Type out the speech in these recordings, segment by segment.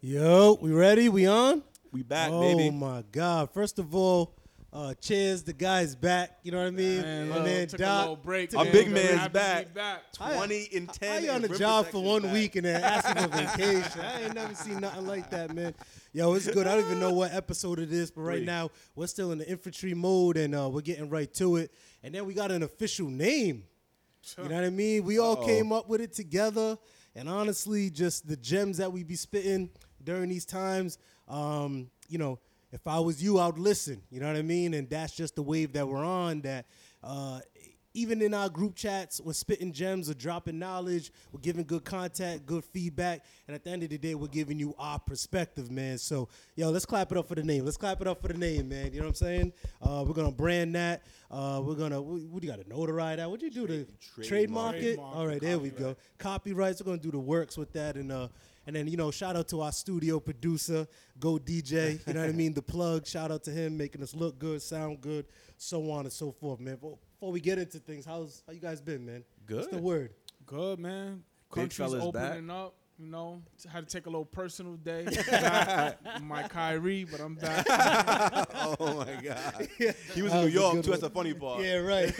Yo, we ready? We on? We back, oh baby. Oh my God! First of all, uh, cheers. The guy's back. You know what I mean? Man, My look, man took a little break. Our man. big man's happy to back. be back. I- Twenty and ten. How you on and the job for one back. week and then asking for vacation? I ain't never seen nothing like that, man. Yo, it's good. I don't even know what episode it is, but right Three. now we're still in the infantry mode and uh, we're getting right to it. And then we got an official name. You know what I mean? We all Uh-oh. came up with it together, and honestly, just the gems that we be spitting during these times. Um, you know, if I was you, I'd listen. You know what I mean? And that's just the wave that we're on. That uh, even in our group chats, we're spitting gems, we're dropping knowledge, we're giving good contact, good feedback, and at the end of the day, we're giving you our perspective, man. So, yo, let's clap it up for the name. Let's clap it up for the name, man. You know what I'm saying? Uh, we're gonna brand that. Uh, we're gonna. What, what do you got to notarize that? What you do to Trade- trademark it? trademark. All right, there we go. Copyrights. We're gonna do the works with that, and uh, and then you know, shout out to our studio producer, Go DJ. You know what I mean? The plug. Shout out to him, making us look good, sound good, so on and so forth, man. But before we get into things, how's how you guys been, man? Good. What's the word? Good man. Big Country's fella's back. opening up. You know, had to take a little personal day. My Kyrie, but I'm back. oh my god. He was That in New was York too. That's one. the funny part. Yeah, right.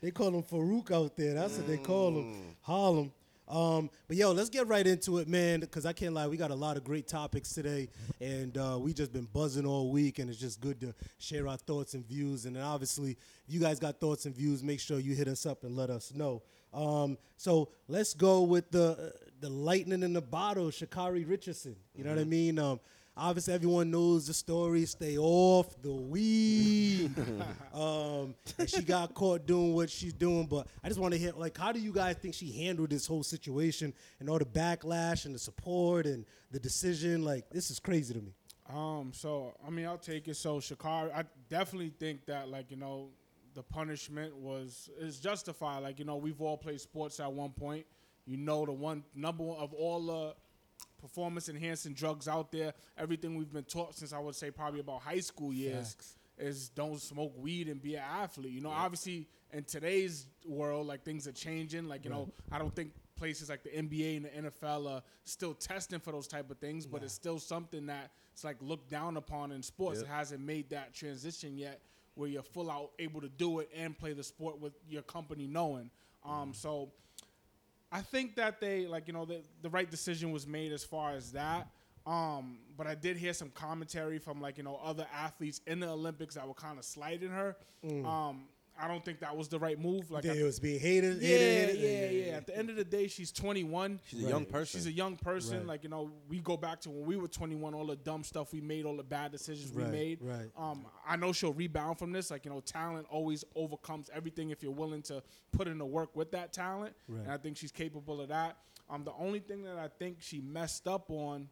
they call him Farouk out there. That's what they call him. Mm. Harlem. Um, but yo, let's get right into it, man. Because I can't lie, we got a lot of great topics today, and uh, we just been buzzing all week, and it's just good to share our thoughts and views. And then obviously, if you guys got thoughts and views, make sure you hit us up and let us know. Um, so let's go with the the lightning in the bottle, Sha'Carri Richardson. You know what I mean? Um, obviously, everyone knows the story. Stay off the weed. um, and she got caught doing what she's doing. But I just want to hear, like, how do you guys think she handled this whole situation and all the backlash and the support and the decision? Like, this is crazy to me. Um, so I mean, I'll take it. So Sha'Carri, I definitely think that like you know, the punishment was is justified. Like you know, we've all played sports at one point. You know, the one number one of all the performance enhancing drugs out there. Everything we've been taught since I would say probably about high school years Facts. is don't smoke weed and be an athlete. You know, obviously in today's world, like things are changing. Like you know, I don't think places like the NBA and the NFL are still testing for those type of things, but it's still something that it's like looked down upon in sports. Yep. It hasn't made that transition yet, where you're full out able to do it and play the sport with your company knowing. Um, so I think that they like you know the the right decision was made as far as that. Um, but I did hear some commentary from like you know other athletes in the Olympics that were kind of slighting her. Um, I don't think that was the right move. Like, Like, I- it was being hated, yeah, hated, yeah, hated. yeah, At the end of the day, she's 21. She's a young person. She's a young person. Right. Like you know, we go back to when we were 21. All the dumb stuff we made, all the bad decisions Right, we made. right. Um, I know she'll rebound from this. Like you know, talent always overcomes everything if you're willing to put in the work with that talent. Right. And I think she's capable of that. Um, the only thing that I think she messed up on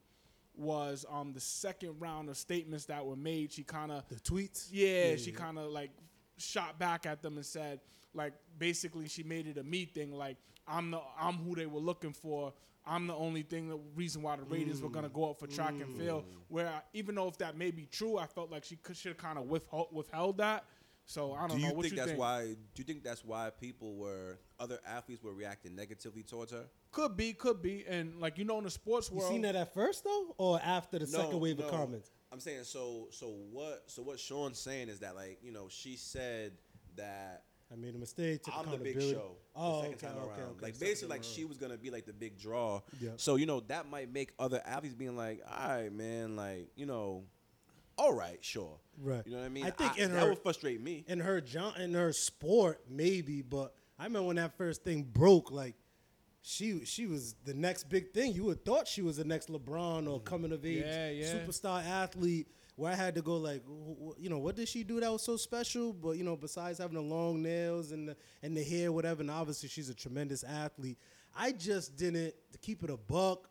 was um the second round of statements that were made. She kind of The tweets? yeah, she kind of like shot back at them and said, like, basically, she made it a me thing. Like, I'm the I'm who they were looking for. I'm the only thing, the reason why the ratings were gonna go up for track and field. Mm. Where I, even though if that may be true, I felt like she should have kind of withheld, withheld that. So I don't Do you know. What think you that's think? why? Do you think that's why people were other athletes were reacting negatively towards her? Could be, could be, and like you know, in the sports world, You world, seen that at first, though? Or after the second wave of comments? I'm saying so. So what? So what Sean's saying is that like you know she said that I made a mistake. I'm the big show. Oh, the second okay, time okay, around. okay. Like basically, like around. she was gonna be like the big draw. Yeah. So you know that might make other athletes being like, all right, man, like you know, all right, sure. Right. You know what I mean? I think in that her- would frustrate me. in her jo- in her sport maybe but i remember when that first thing broke like she she was the next big thing you would thought she was the next lebron or mm-hmm. coming of age Yeah, yeah. superstar athlete where i had to go like wh- wh- you know what did she do that was so special but you know besides having the long nails and the and the hair whatever and obviously she's a tremendous athlete i just didn't to keep it a buck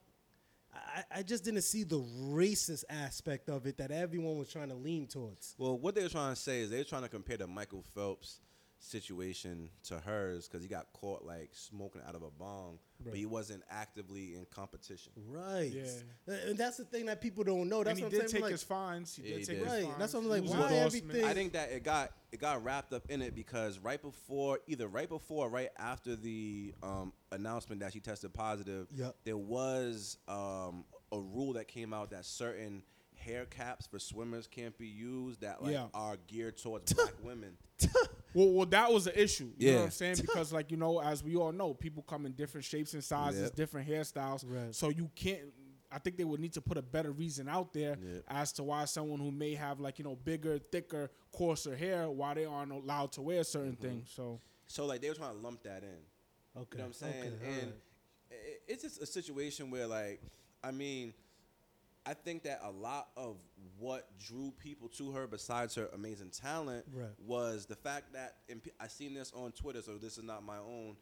I, I just didn't see the racist aspect of it that everyone was trying to lean towards. Well, what they were trying to say is they were trying to compare to Michael Phelps situation to hers because he got caught like smoking out of a bong, but he wasn't actively in competition. Right. Yeah. And that's the thing that people don't know. That's and he what I'm take saying. Like, his fines. He Yeah, did he take did. his Right, fines. that's what I'm like, why endorsement. everything- I think that it got it got wrapped up in it because right before, either right before or right after the um, announcement that she tested positive, Yep. there was um, a rule that came out that certain hair caps for swimmers can't be used that like Yeah. are geared towards black women. Well, well, that was the issue. You know what Yeah. I'm saying? Because, like, you know, as we all know, people come in different shapes and sizes, Yep. different hairstyles. Right. So you can't. I think they would need to put a better reason out there Yep. as to why someone who may have like you know bigger, thicker, coarser hair, why they aren't allowed to wear certain Mm-hmm. things. So So like they were trying to lump that in. Okay. You know what I'm saying? Okay, and alright. i- it's just a situation where, like, I mean, I think that a lot of what drew people to her, besides her amazing talent, Right. was the fact that and I seen this on Twitter, so this is not my own,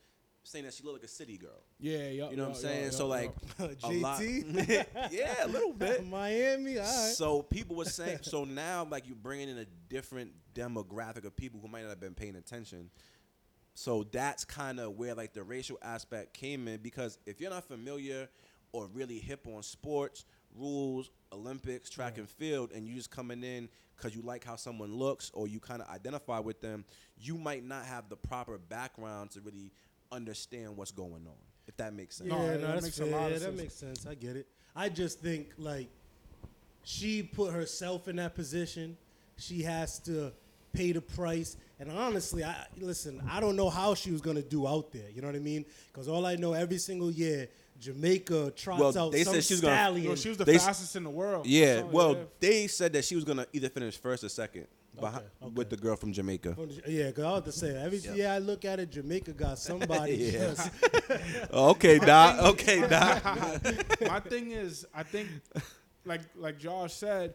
saying that she looked like a city girl. yeah, yeah. You know what I'm saying? so like, a lot, yeah, a little bit. Miami. All right. So people were saying, so now like you're bringing in a different demographic of people who might not have been paying attention. So that's kind of where like the racial aspect came in because if you're not familiar or really hip on sports rules, Olympics, track and field, and you just coming in because you like how someone looks or you kind of identify with them, you might not have the proper background to really understand what's going on. If that makes sense. Yeah, No, no, that that's makes a lot of Yeah, that makes sense. I get it. I just think like she put herself in that position. She has to pay the price. And honestly, I listen. I don't know how she was gonna do out there. You know what I mean? Because all I know, every single year, Jamaica trots Well, out they some said she was gonna- stallion. Yo, she was the They fastest in the world. Yeah, So, well, yeah. they said that she was gonna either finish first or second, behi- okay. with the girl from Jamaica. yeah, cause I was to say every Yeah. year I look at it, Jamaica got somebody. Yeah. okay, Doc. Okay, Doc. my thing is, I think, like like Josh said,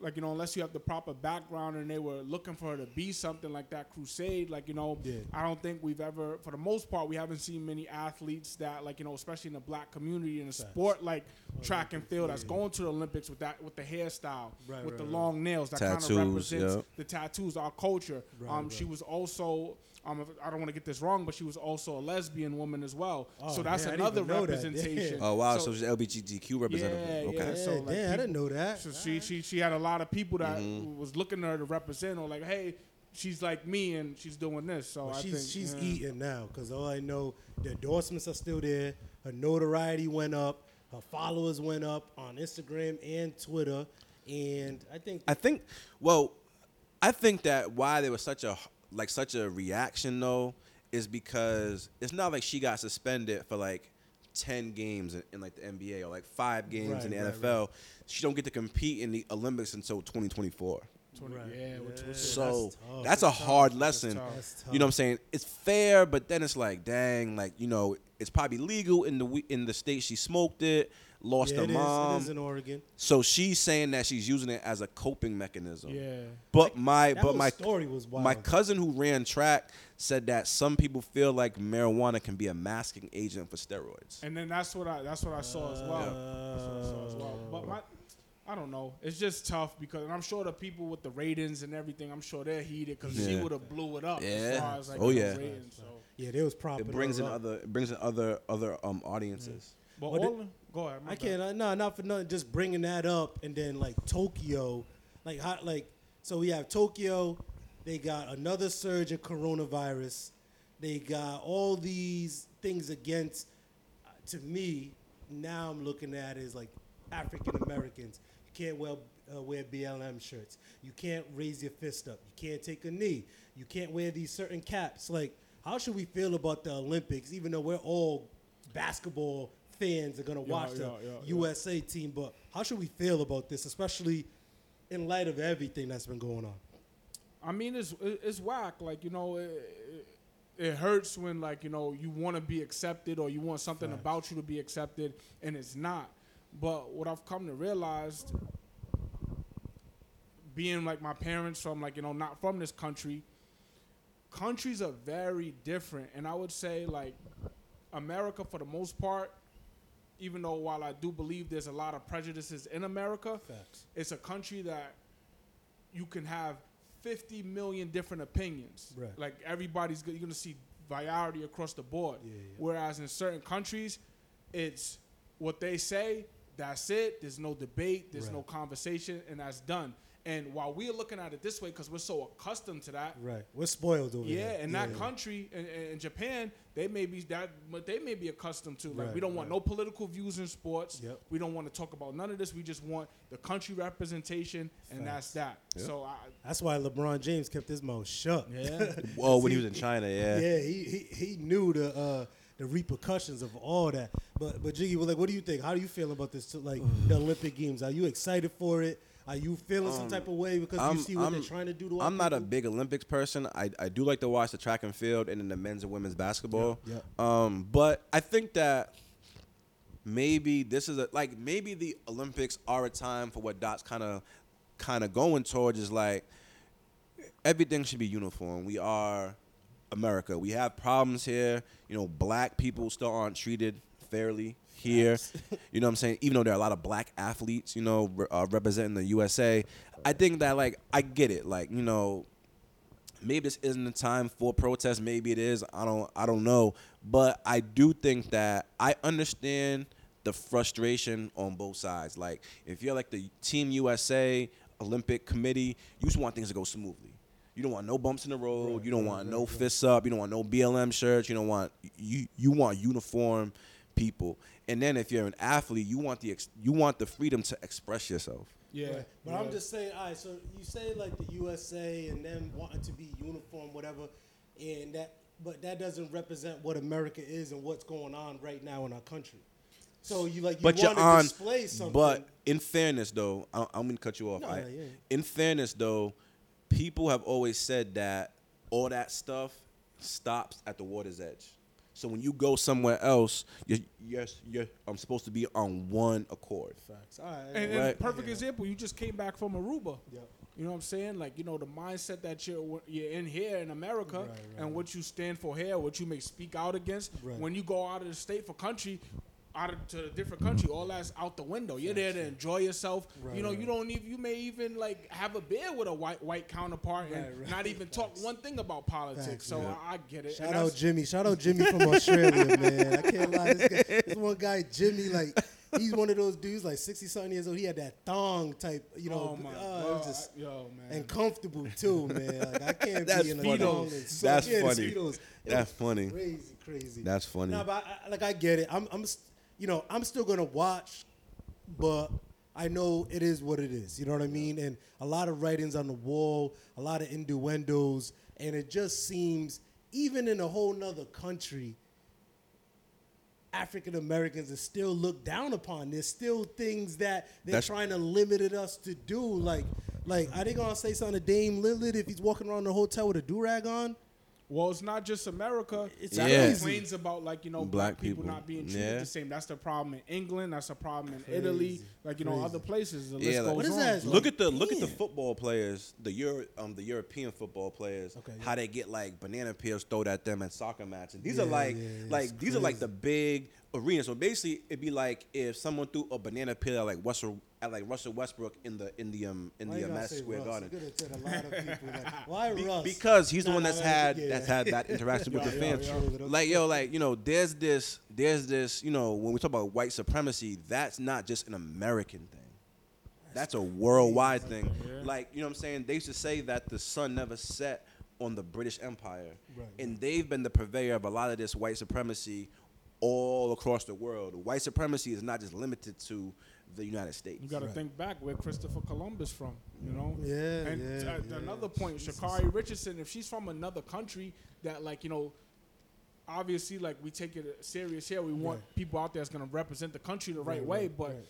like you know, unless you have the proper background and they were looking for her to be something like that crusade, like you know, Yeah. I don't think we've ever, for the most part, we haven't seen many athletes that like you know, especially in the black community in a sport like track and field, that's going to the Olympics with that with the hairstyle, Right, with right, the right. long nails, that kind of represents yeah. the tattoos, our culture. Right, um, right. she was also. Um, I don't want to get this wrong, but she was also a lesbian woman as well. Oh, so that's yeah, another even know that. Yeah. representation. Oh wow, So- so, she's LGBTQ representative. Yeah, okay. yeah. Yeah, So, like, damn, I didn't know that. So she, she she had a lot of people that Mm-hmm. was looking at her to represent or like, hey, she's like me and she's doing this. So But I she's think she's yeah. eating now because all I know the endorsements are still there. Her notoriety went up. Her followers went up on Instagram and Twitter, and I think I think. Well, I think that why there was such a like such a reaction though is because it's not like she got suspended for like ten games in, in like the NBA or like five games in the Right, right, NFL. She don't get to compete in the Olympics until 2024. 20 Right. Yeah, which was So tough. that's, a hard That's lesson. tough. You know what I'm saying? It's fair, but then it's like, dang, like you know, it's probably legal in the in the state she smoked it, lost yeah, her it is, mom. it is in Oregon. so she's saying that she's using it as a coping mechanism. yeah. But my That but my story was wild. my cousin who ran track said that some people feel like marijuana can be a masking agent for steroids. And then that's what I that's what I saw as well. That's what I saw as well. But my I don't know. It's just tough because and I'm sure the people with the ratings and everything, I'm sure they're heated because she would have blew it up as Yeah. far as like Oh, yeah. ratings. So. yeah, they was propping. It brings in up. other it brings in other other um audiences. But Well, all the- go ahead. I bad. can't. Uh, no, not for nothing. Just bringing that up, and then like Tokyo, like hot like so we have Tokyo. They got another surge of coronavirus. They got all these things against. Uh, to me, now I'm looking at it as like African Americans. You can't wear uh, wear BLM shirts. You can't raise your fist up. You can't take a knee. You can't wear these certain caps. Like, how should we feel about the Olympics? Even though we're all basketball fans are gonna Yeah, watch the yeah, yeah, yeah. USA team, but how should we feel about this, especially in light of everything that's been going on? I mean, it's it's whack. Like you know, it, it, hurts when like you know you want to be accepted or you want something Facts. about you to be accepted and it's not. But what I've come to realize, being like my parents from like you know not from this country, countries are very different, and I would say like America for the most part. Even though while I do believe there's a lot of prejudices in America, Facts. it's a country that you can have 50 million different opinions. Right. Like everybody's you're gonna see variety across the board. Yeah, yeah. Whereas in certain countries, it's what they say. That's it. There's no debate. There's no conversation, and that's done. And while we're looking at it this way, because we're so accustomed to that, Right. We're spoiled over yeah, there. in that country, in, in Japan, they may be that, but they may be accustomed to. Like, Right, we don't want right. no political views in sports. Yep. We don't want to talk about none of this. We just want the country representation, and that's that. So, I, That's why LeBron James kept his mouth shut. yeah, Oh, when he was in China, yeah. Yeah, he, he he knew the uh, the repercussions of all that. But but Jiggy, well, like, what do you think? How do you feel about this? Like the Olympic Games? Are you excited for it? Are you feeling some type of way because you see what they're trying to do to? I'm not a big Olympics person. I, I do like to watch the track and field and then the men's and women's basketball. Yeah, Um, but I think that maybe this is a like maybe the Olympics are a time for what Dot's kind of kind of going towards is like everything should be uniform. We are America. We have problems here. You know, black people still aren't treated fairly here. you know what I'm saying? Even though there are a lot of black athletes, you know, re- uh, representing the USA, I think that like I get it. Like you know, maybe this isn't the time for protest. Maybe it is. I don't. I don't know. But I do think that I understand the frustration on both sides. Like if you're like the Team USA Olympic Committee, you just want things to go smoothly. You don't want no bumps in the road. You don't want no fists up. You don't want no BLM shirts. You don't want you. You want uniform people. And then if you're an athlete, you want the ex, you want the freedom to express yourself. yeah. Right. But yeah. I'm just saying, all right. So you say like the USA and them wanting to be uniform, whatever, and that, but that doesn't represent what America is and what's going on right now in our country. So you like you but you're want to on. display something. But in fairness, though, I, I'm gonna cut you off. No, I- no, yeah. In fairness, though, people have always said that all that stuff stops at the water's edge. So when you go somewhere else, you're you're, you're I'm supposed to be on one accord. Facts. All right. And, yeah. and perfect example, you just came back from Aruba. Yep. You know what I'm saying? Like you know the mindset that you're you're in here in America Right, right, and what you stand for here, what you may speak out against. Right. When you go out of the state for country, out to a different country, all that's out the window. You're there to enjoy yourself. Right, you know, right. you don't even you may even like have a beer with a white white counterpart and Right, right. not even talk one thing about politics. Facts, so yeah. I, I get it. Shout And out Jimmy. Shout out Jimmy from Australia, man. I can't lie. This, guy, this one guy, Jimmy, like he's one of those dudes, like sixty something years old. He had that thong type, you know. oh my uh, god, it was just yo man. and comfortable too, man. Like I can't That's be in a thong. And so, That's yeah, the funny. That's funny. Crazy, crazy. That's funny. No, but I, I- like I get it. I'm, I'm, s- you know, I'm still gonna watch, but I know it is what it is. You know what I mean? And a lot of writings on the wall, a lot of innuendos, and it just seems, even in a whole nother country, African Americans are still looked down upon. There's still things that they're That's- trying to limit us to do. Like, like are they gonna say something to Dame Lillard if he's walking around the hotel with a do rag on? Well, it's not just America. It's That Yeah. complains about like you know black, Black people, people. not being treated Yeah. the same. That's the problem in England. That's the problem in Italy. Like you know Crazy. other places. The Yeah, list like- goes What is on. that? Look Like, at the look at the football players, the Euro, um, the European football players. Okay, yeah. How they get like banana peels thrown at them at soccer matches. These Yeah, are like yeah, yeah, like it's these are like the big arenas. So basically, it'd be like if someone threw a banana peel at like Russell at like Russell Westbrook in the in the um in Why the uh, Madison Square Russ? Garden. You could have said a lot of people. Like, why Be- Russ? because he's the Nah, one that's had yeah. that's had that interaction with the yo, fans. yo. Like yo, like you know, there's this, there's this, you know, when we talk about white supremacy, that's not just an American thing. That's a worldwide thing. Like you know, what I'm saying they used to say that the sun never set on the British Empire, Right, and they've been the purveyor of a lot of this white supremacy all across the world. White supremacy is not just limited to the United States. You got to Right. think back where Christopher Columbus from. You know. Yeah, And yeah, uh, yeah. another point, Jesus. Sha'Carri Richardson, if she's from another country that like you know. Obviously, like we take it serious here. We want Right. people out there that's gonna represent the country the right, Right, way. right, but right.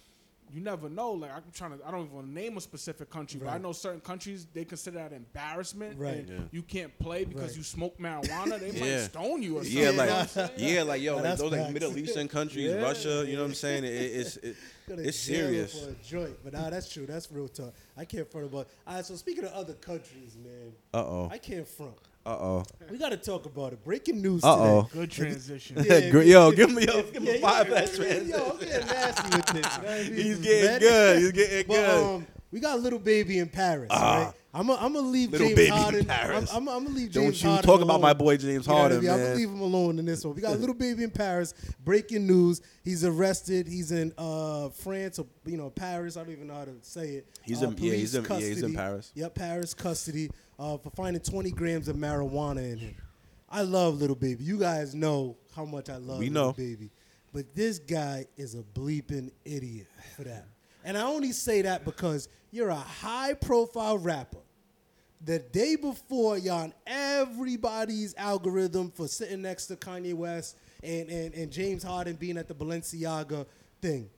You never know. Like I'm trying to, I don't even want to name a specific country, but I know certain countries they consider that embarrassment. Right. and Yeah. you can't play because Right. you smoke marijuana. They might stone you or something. Yeah, you know like what yeah, like yo, like that's those like. Middle Eastern countries, Yeah. Russia. You know what I'm saying? It, it's it, it's serious. for a joint. But nah, that's true. That's real talk. I can't front about. All right, so speaking of other countries, man, Uh oh. I can't front. Uh oh. We got to talk about it. Breaking news Uh-oh. today. Good transition. Yeah, Great. yeah, Yo, give me yo, yeah, give yeah, me five yeah, for transition. Yo, I'm getting nasty with this. you know what I mean? He's getting mad. good. He's getting But good. um, we got a little baby in Paris, Ah. right? I'm gonna leave Little James baby in Harden. I'm, Paris. I'm, I'm gonna leave Don't James you Harden talk about my boy James You know what I Harden, mean? I'm gonna leave him alone in this one. We got a little baby in Paris. Breaking news: He's arrested. He's in uh, France or you know Paris. I don't even know how to say it. He's uh, in- yeah, he's in- yeah, he's in custody. Paris. Yep, Paris custody uh, for finding 20 grams of marijuana in him. I love little baby. You guys know how much I love We little know. baby, but this guy is a bleeping idiot for that. And I only say that because you're a high-profile rapper the day before you're on everybody's algorithm for sitting next to Kanye West and, and, and James Harden being at the Balenciaga thing.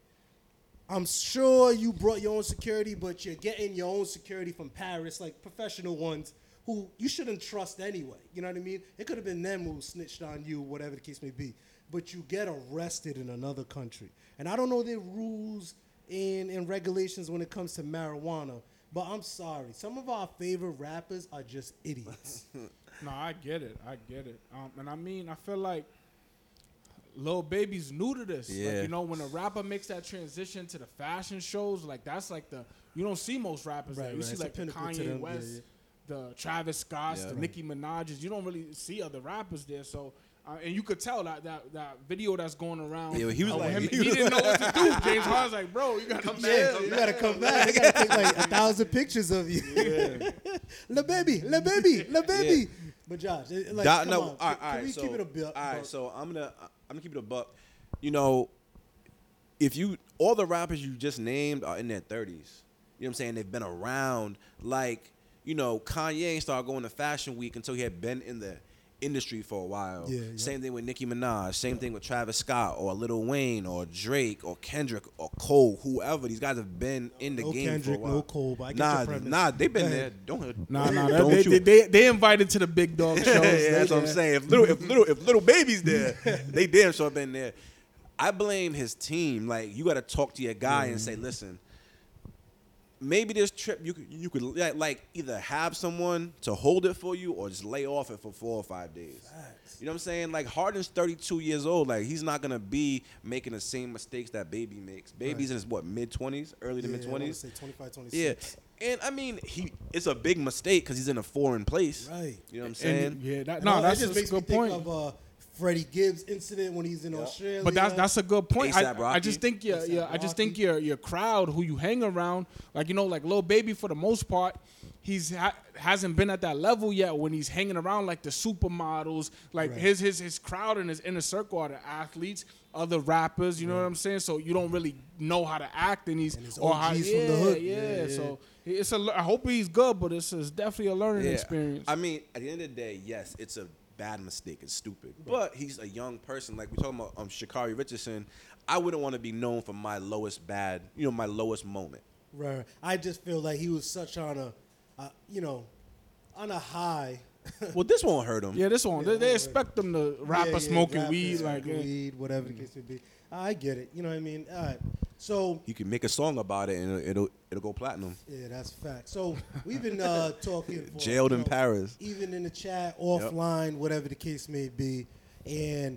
I'm sure you brought your own security, but you're getting your own security from Paris, like professional ones who you shouldn't trust anyway. You know what I mean? It could have been them who snitched on you, whatever the case may be. But you get arrested in another country. And I don't know the rules and, and regulations when it comes to marijuana, but I'm sorry. Some of our favorite rappers are just idiots. No, I get it. I get it. Um, and I mean, I feel like Lil Baby's new to this. Yeah. Like, you know, when a rapper makes that transition to the fashion shows, like that's like the you don't see most rappers. Right, there. You right. see It's like the Kanye them. Yeah, West, yeah. the Travis Scotts, Yeah. the Right. Nicki Minaj's. You don't really see other rappers there. So. Uh, and you could tell that, that that video that's going around. Yeah, he was uh, like- him, he he, didn't know what to do. James Harden's like, bro, you gotta come yeah, back. you gotta come back. They gotta take like a thousand pictures of you. Le baby, le baby, le baby. But Josh, it- like, come no, on. all right, Can all right, we so, keep it a bit? All right, so I'm gonna I'm gonna keep it a buck. You know, if you all the rappers you just named are in their 30s. You know what I'm saying? They've been around. Like, you know, Kanye ain't started going to Fashion Week until he had been in the industry for a while. Yeah, yeah. Same thing with Nicki Minaj. Same thing with Travis Scott or Lil Wayne or Drake or Kendrick or Cole. Whoever these guys have been in the No game Kendrick, for a while. no Cole, but I get nah, your nah, they've been there. Don't Nah, nah, don't they, you- they, they, they invited to the big dog shows. yeah, that's what I'm saying. If little, if little, if little baby's there, they damn sure been there. I blame his team. Like you got to talk to your guy and say, mm-hmm. listen, maybe this trip you could you could like, like either have someone to hold it for you or just lay off it for four or five days. You know what I'm saying? Like Harden's 32 years old. Like he's not gonna be making the same mistakes that Baby makes. Baby's in his what mid 20s, early to mid 20s. Say 25, 26. Yeah, and I mean he it's a big mistake because he's in a foreign place. Right. You know what I'm saying? And, yeah, that, no, that's that just a makes good me point. think of uh, Freddie Gibbs incident when he's in Australia. But that's that's a good point. I, I just think your, A$AP your I just think your your crowd who you hang around, like you know, like Lil Baby for the most part, he's ha- hasn't been at that level yet. When he's hanging around like the supermodels, like Right. his his his crowd and his inner circle are the athletes, other rappers. You know what I'm saying? So you don't really know how to act, and he's And or how OGs yeah, the hood. Yeah, Yeah, yeah. So it's a. I hope he's good, but it's, it's definitely a learning experience. I mean, at the end of the day, yes, it's a bad mistake. It's stupid. But he's a young person. Like we're talking about um, Sha'Carri Richardson. I wouldn't want to be known for my lowest bad, you know, my lowest moment. Right. I just feel like he was such on a, uh, you know, on a high. Well, this won't hurt him. yeah, this one Yeah, they, they expect them to rapper Yeah, yeah, smoking rapper weed, like weed, whatever the case may be. I get it. You know what I mean? All right. So you can make a song about it and it'll it'll, it'll go platinum. yeah, that's a fact. So we've been uh, talking. For, Jailed you in know, Paris. even in the chat, offline, whatever the case may be. And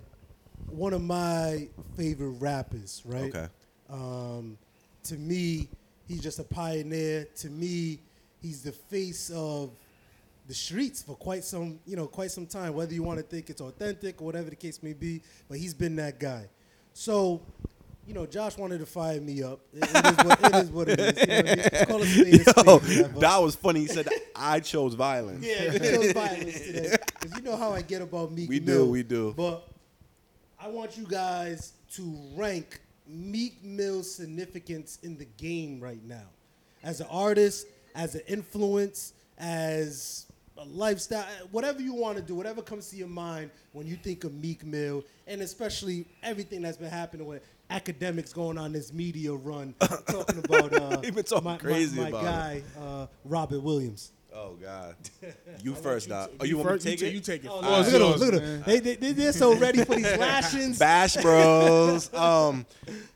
one of my favorite rappers, right? Okay. Um, to me, he's just a pioneer. To me, he's the face of the streets for quite some, you know, quite some time. Whether you want to think it's authentic or whatever the case may be, but he's been that guy. So, you know, Josh wanted to fire me up. It, it, is, what, it is what it is. You know what I mean? Call a spade Yo, that was funny. He said I chose violence. Yeah, chose violence today because you know how I get about Meek Mill. We do, we do. But I want you guys to rank Meek Mill's significance in the game right now, as an artist, as an influence, as a lifestyle, whatever you want to do, whatever comes to your mind when you think of Meek Mill, and especially everything that's been happening with Akademiks going on this media run, talking about uh, He been talking my, my- crazy my about guy uh, Robert Williams. Oh God. You first, Doc. Oh, you, You want me first- to take you it? ta- you take it Oh, first. look at them! Look at them! They, they, they, they're so ready for these lashings. Bash Bros. um,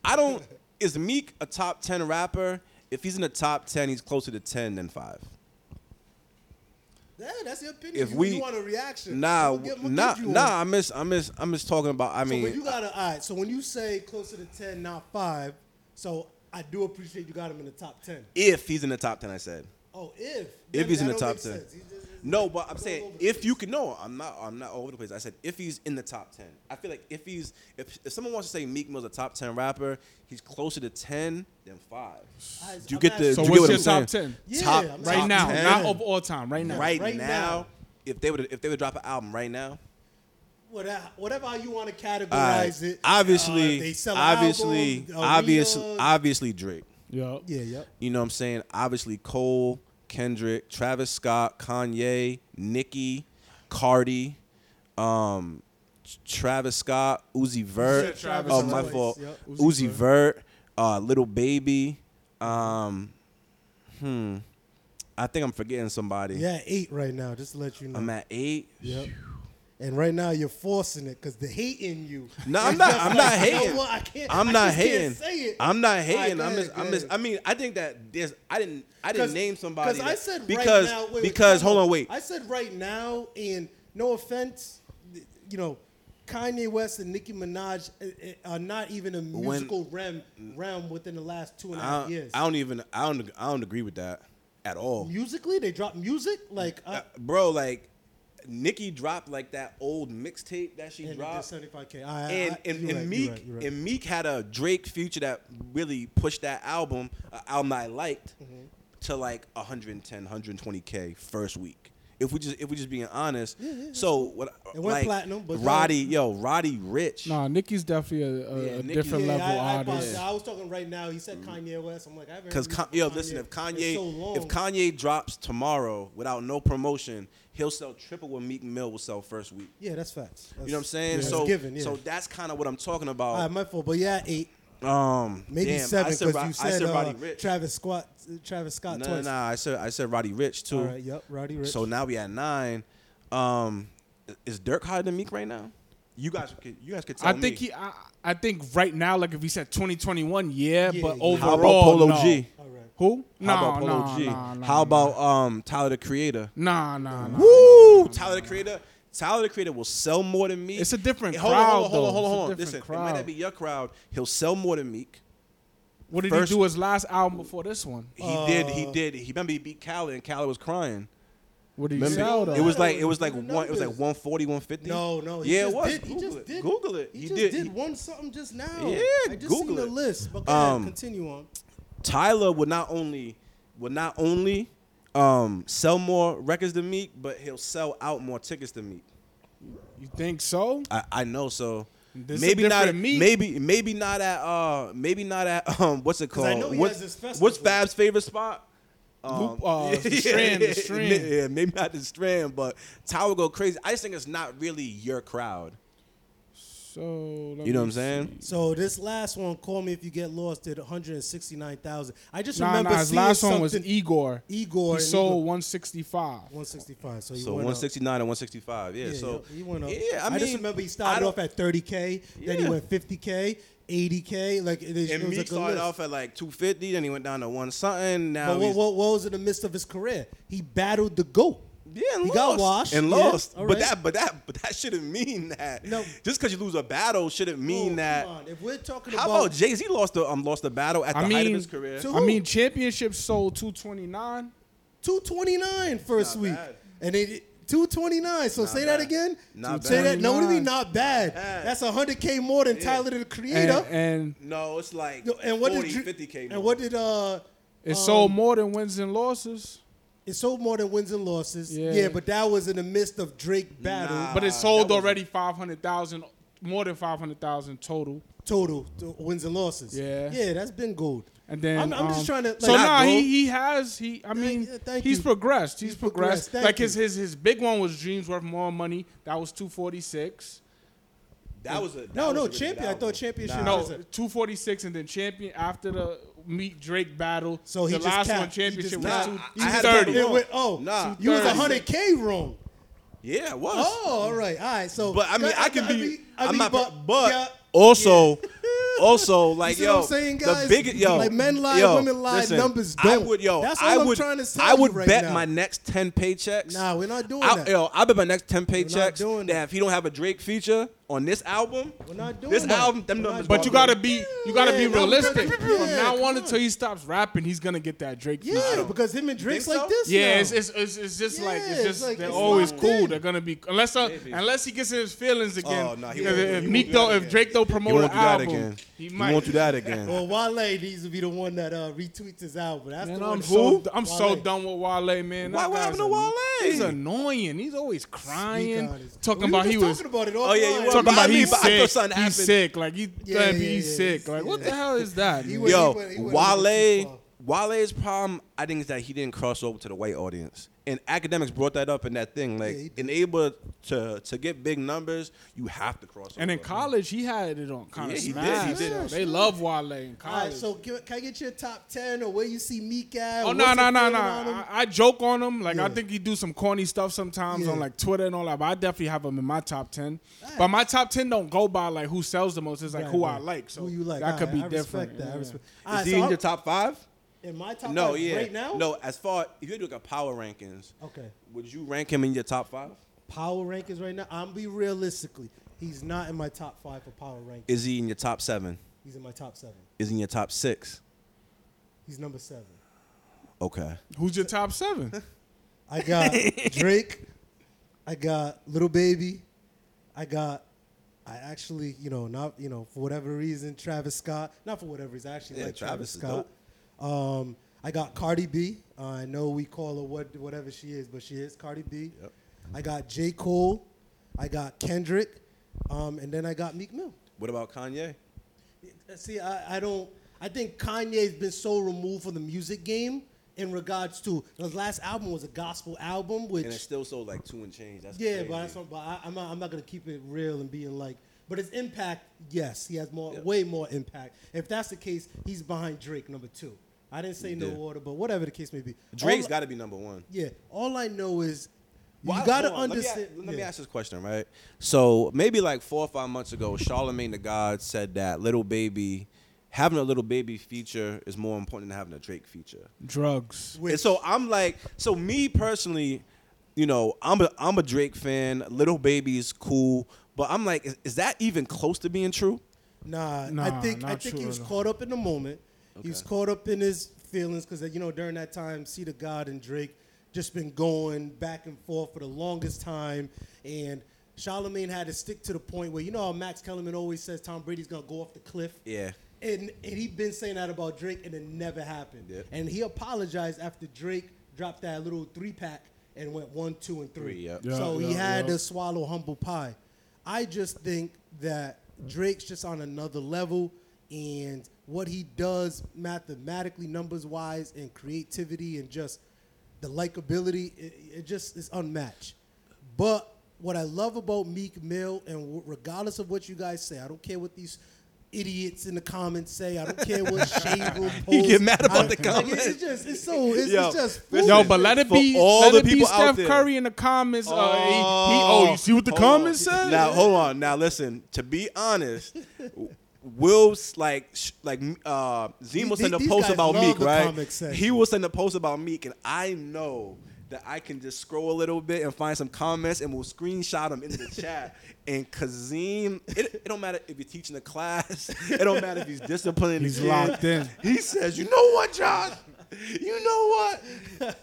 I don't. Is Meek a top ten rapper? If he's in the top ten, he's closer to ten than five. Yeah, that's your opinion. If you, we you want a reaction? Nah, I'ma nah, give you one. nah. I miss, I'm just, I'm just talking about. I So mean, when you got a all right, so when you say closer to ten, not five, so I do appreciate you got him in the top ten. if he's in the top ten, I said. Oh, if If he's in the top make 10. sense. He's just- he's No, but I'm saying if you can no, I'm not I'm not all over the place. I said if he's in the top ten. I feel like if he's if, if someone wants to say Meek Mill's a top ten rapper, he's closer to ten than five. Do you I'm get the- asking- So you what's get your what I'm top saying? ten Yeah, top- I'm right top now? 10? Not of all time. Right now. Right, Right now, now. if they would if they would drop an album right now, whatever, whatever you want to categorize alright, it. obviously, uh, they sell obviously, albums, obviously, arenas. obviously Drake. Yeah. yeah, yeah. You know what I'm saying? Obviously Cole, Kendrick, Travis Scott, Kanye, Nicki, Cardi, um, Travis Scott, Uzi Vert. Travis oh, my fault. Yep. Uzi Uzi Vert, uh, Little Baby. Um, hmm. I think I'm forgetting somebody. Yeah, eight right now. Just to let you know. I'm at eight. Yep. And right now you're forcing it because the hate in you. No, I'm not- I'm like, not you know hating. I can't, I'm not can't hating. say it. I'm not hating. go I'm just, I'm just. I mean, I think that there's, I didn't, I didn't name somebody. 'cause I said because, right now, wait, wait, because, time hold on, wait. I said right now, and no offense, you know, Kanye West and Nicki Minaj uh, uh, are not even a When- musical realm realm within the last two and a half and a I half don't, years. I don't even, I don't, I don't agree with that at all. Musically, they drop music like uh, Uh, bro, like, Nicki dropped like that old mixtape that she and dropped. 75k. I, I, and I, and, and right, Meek you're right, you're right. and Meek had a Drake feature that really pushed that album, uh, album I liked, Mm-hmm. to like 110, 120k first week. If we just if we just being honest, so what? It went like, platinum, but Roddy, yo, Roddy Ricch. Nah, Nicki's definitely a, a, Yeah, a Nicki- different yeah, level I, I, artist. apologize. I was talking right now. He said Kanye West. I'm like, I haven't. Because heard Con- music yo, from listen, if Kanye so if Kanye drops tomorrow without no promotion, he'll sell triple what Meek Mill will sell first week. yeah, that's facts. That's, You know what I'm saying? yeah, so that's given, yeah. so that's kind of what I'm talking All about. right, my fault. But yeah, eight, um, maybe damn, seven because Ro- you I said, said uh, Roddy Ricch. Travis Scott. Travis Scott No, twice. no, I said I said Roddy Ricch too. All right, yep, Roddy Ricch. So now we at nine. Um, is Durk higher than Meek right now? You guys, could, you guys could tell I think me. he. I, I think right now, like if he said 2021, yeah, Yeah, but yeah. overall, How about Polo no. G? All right. Who? How about Nah, Polo nah, G? nah, nah, How about um Tyler the Creator? Nah, nah, nah. Woo! Tyler the Creator. Tyler the Creator will sell more than Meek. It's a different Hold crowd, on, hold on, hold on, hold on. It's a hold on. different Listen, it might not be your crowd. He'll sell more than Meek. What did First- he do his last album before this one? He did. He Uh, did. He remember he beat Khaled and Khaled was crying. What did he Remember? sell though? It was like it was like do the one. It was like numbers. 140, 150. No, no. He Yeah, it was. Did, he Google just it. did. Google it. He, He just did. did, He- one something just now. Yeah, I just Google seen the list. But go ahead, Um, continue on. Tyler would not only would not only um, sell more records than Meek, but he'll sell out more tickets than Meek. You think so? I, I know. So This maybe not. Meek. Maybe maybe not at uh maybe not at um what's it called? I know he what's, has this what's. Fab's favorite spot? Um, Loop- uh, the Strand, the Strand. Yeah, maybe not the Strand, but Tyler go crazy. I just think it's not really your crowd. So let You know what I'm saying? see. So this last one, "Call Me If You Get Lost," did 169,000. I just Nah, remember nah. His seeing last one was something- Igor. Igor. He and sold Igor- 165. 165. So he So went up. 169 and 165. Yeah. Yeah, so he went up. Yeah, I, I, just remember he started off at 30k, then he Yeah. went 50k, 80k. Like it, is- And it was Meek like a started list. off at like 250, then he went down to one something. Now But what, he's what, what was in the midst of his career? He battled the goat. Yeah, and he lost. got washed, and lost. all But right. that, but that, but that shouldn't mean that. No. just because you lose a battle shouldn't mean Oh, that. come on. If we're talking How about, about Jay Z lost the um lost the battle at the I height of his career? I mean, championship sold 229. 229 first Not week, bad. and it 229. So Not say that again. Not say that. No, what do you mean not bad? Bad. That's 100k more than Yeah. Tyler the Creator. Uh, and no, it's like Yo, and what 40, did Dr- 50k. and what did uh? it Um, sold more than wins and losses. It sold more than wins and losses. Yeah, Yeah. but that was in the midst of Drake battle Nah. But it sold already 500,000, more than 500,000 total. total to wins and losses. Yeah. yeah, that's been gold. And then I'm- I'm just um, trying to, so like- nah, he he has he. I mean, yeah, thank he's you. progressed. He's, He's progressed. progressed, Like his his his big one was Dreams Worth More Money. That was 246. That was a that No, was no, a champion. I thought album. championship Nah. No, 246, and then champion after the Meek Drake battle. So he the just last one capped. He championship just was capped. two, Nah, I had 230. that It went, oh, Nah. you was 230. 100k wrong. Yeah, it was. Oh, all right, all right. So, But I mean, I can be. mean- I I'm mean, not. but, But, yeah, also, also, like see yo, what I'm saying, guys? the biggest yo, Like, men lie, yo, women lie, listen, numbers don't. would, yo, That's I all I'm would, trying to tell I would right bet now. my next ten paychecks. Nah, we're not doing I, that. Yo, I bet my next ten not paychecks doing that that. if he don't have a Drake feature on this album, We're not doing this that. album, them numbers. But you gotta be you gotta Yeah, be no, realistic. yeah, From now on come until he stops rapping, he's gonna get that Drake Yeah, feature. because him and Drake's think like so? this. Yeah, now. it's, it's, it's, it's just like Yeah, it's it's just like they're it's always locked cool. in. They're gonna be unless uh, Maybe. unless he gets in his feelings again. Oh, no, he because won't- if he won't Meek do don't, that if again. Drake don't He promote won't an do that album, again. he He might. won't do that again. Well, Wale needs to be the one that uh, retweets his album. That's Man, the I'm one. so I'm so Wale. done with Wale, man. Why- That what happened to an- Wale? He's annoying. He's always crying, on his- talking We about just he was talking about it. Oh, yeah, you offline. were. Talking about mean, he's but I thought sick. something He's sick. Like he Yeah, gonna be yeah, he's yeah, sick. yeah. Like what the hell is that? He man? went- Yo, went- he went a little too Wale, far. Wale's problem, I think, is that he didn't cross over to the white audience. And Akademiks brought that up in that thing. Like, Yeah, he in able to to get big numbers, you have to cross over. And in college, he had it on kind Yeah, of he did, he did. though. They love Wale in All right, college. so give, can I get your top ten or where you see Meek at? Oh no no no no! I, I joke on him. Like I think he do some corny stuff sometimes Yeah. on like Twitter and all that. But I definitely have him in my top ten. Alright. But my top ten don't go by like who sells the most. It's like Right, who I like. So Who you like? that could All be I different. Respect that. I respect. Is All right, he so in I'm- your top five? In my top No, five yeah. right now? No, as far if you do like a power rankings, Okay. would you rank him in your top five? Power rankings right now. I'm be realistically. He's not in my top five for power rankings. Is he in your top seven? He's in my top seven. Is he in your top six? He's number seven. Okay. Who's your top seven? I got Drake. I got Little Baby. I got. I actually, you know, not you know for whatever reason, Travis Scott. Not for whatever reason. I actually Yeah, like Travis, Travis is Scott. Um, I got Cardi B. Uh, I know we call her what whatever she is, but she is Cardi B. Yep. I got J Cole. I got Kendrick. Um, and then I got Meek Mill. What about Kanye? See, I, I don't. I think Kanye's been so removed from the music game in regards to his last album was a gospel album, which And it still sold like two and change. That's yeah, crazy. but, that's not, but I, I'm not. I'm not gonna keep it real and being like. But his impact, yes, he has more, Yeah. way more impact. If that's the case, he's behind Drake, number two. I didn't say no Yeah. order, but whatever the case may be. Drake's All- got to be number one. Yeah, all I know is you Well, I- gotta hold on, let me a- understand. Let me, yeah. ask this question, right? So maybe like four or five months ago, Charlamagne tha God said that little baby, having a little baby feature is more important than having a Drake feature. Drugs. Which- and so I'm like, so me personally, you know, I'm a I'm a Drake fan. Little baby's cool, but I'm like, is, is that even close to being true? Nah, I Nah, think I not think true he was at all. caught up in the moment. He was caught up in his feelings because you know during that time, See the God and Drake just been going back and forth for the longest time, and Charlamagne had to stick to the point where you know how Max Kellerman always says Tom Brady's gonna go off the cliff. Yeah. And, and he been saying that about Drake, and it never happened. Yep. And he apologized after Drake dropped that little three pack and went one, two, and three. Three, yep. Yeah, so he had yeah. to swallow humble pie. I just think that Drake's just on another level, and what he does mathematically, numbers wise, and creativity, and just the likability, it, it just is unmatched. But what I love about Meek Mill, and w- regardless of what you guys say, I don't care what these idiots in the comments say. I don't care what Shade Room post. You get mad about I- the like, comments? It's just, it's so, it's, Yo, it's just. listen, Yo, but let it For be all let the it be people out Steph there. Curry in the comments. Uh, he, he, oh, you see what the hold on. comments said? Now hold on. Now listen. To be honest, Will's like sh- like uh Zemo These- sent a post about Meek, right? He will send a post about Meek, and I know that I can just scroll a little bit and find some comments, and we'll screenshot them into the chat. And Kazim, it, it don't matter if you're teaching a class, it don't matter if he's disciplining. He's locked in. He says, "You know what, Josh? You know what?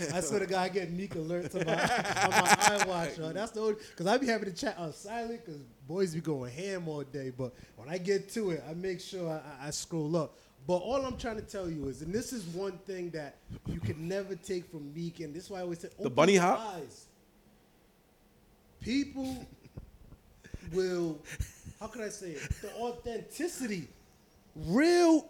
I swear to God, I get Meek alerts on my, on my iWatch. Uh, that's the only because I be having to chat on silent because boys be going ham all day. But when I get to it, I make sure I, I, I scroll up. But all I'm trying to tell you is, and this is one thing that you can never take from Meek, and this is why I always say, open bunny hop? eyes. People will, how can I say it? The authenticity, real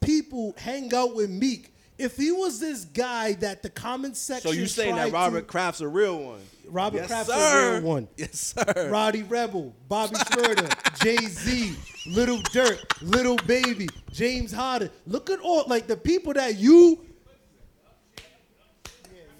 people hang out with Meek. If he was this guy that the comment section So you saying that to- Kraft's a real one? Robert yes, Kraft's a real one. Yes, sir. Rowdy Rebel, Bobby Shmurda, Jay Z, Little Durk, Little Baby, James Harden. Look at all like the people that you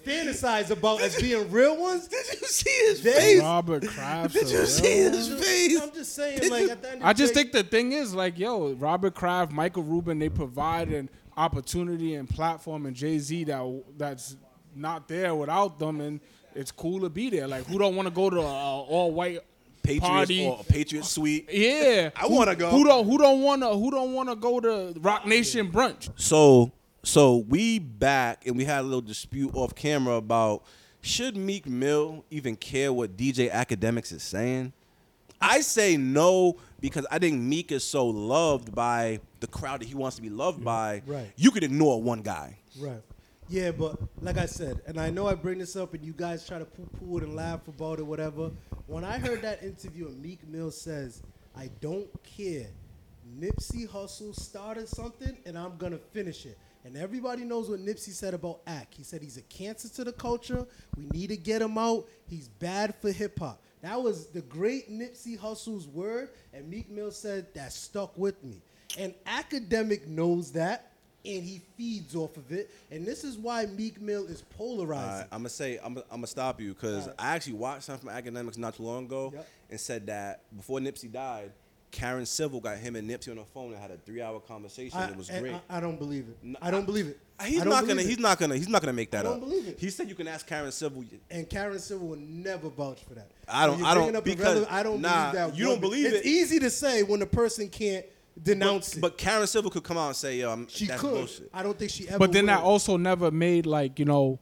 fantasize about as being real ones. Did you see his They- face? Robert Kraft. Did you see his face? I'm just saying, like at the end of I just day- think the thing is like, yo, Robert Kraft, Michael Rubin, they provide an opportunity and platform, and Jay Z that that's not there without them, and it's cool to be there. Like, who don't want to go to an all white Patriots party. or a Patriot suite. Yeah, I wanna go. Who don't who don't wanna who don't wanna go to Roc Nation brunch? So so we back and we had a little dispute off camera about should Meek Mill even care what DJ Akademiks is saying? I say no because I think Meek is so loved by the crowd that he wants to be loved by. right. You could ignore one guy. Right. Yeah, but like I said, and I know I bring this up and you guys try to poo poo it and laugh about it, whatever. When I heard that interview and Meek Mill says, I don't care. Nipsey Hussle started something and I'm going to finish it. And everybody knows what Nipsey said about Act. He said he's a cancer to the culture. We need to get him out. He's bad for hip hop. That was the great Nipsey Hussle's word, and Meek Mill said that stuck with me. And academic knows that, and he feeds off of it. And this is why Meek Mill is polarizing. I'm gonna say I'm gonna, I'm gonna stop you because Alright. I actually watched something from Akademiks not too long ago Yep. and said that before Nipsey died, Karen Civil got him and Nipsey on the phone and had a three hour conversation. I, it was great. I, I don't believe it. No, I don't believe it. He's don't gonna. it. He's not gonna. He's not gonna make that up. I don't believe it. He said you can ask Karen Civil. And Karen Civil will never vouch for that. I don't- I don't- up because- irrelevant- I don't nah, believe that. you one don't believe it's it. It's easy to say when the person can't denounce it. But Karen Civil could come out and say, "Yo, I'm, she that's could. bullshit." I don't think she ever. But then will. that also never made like you know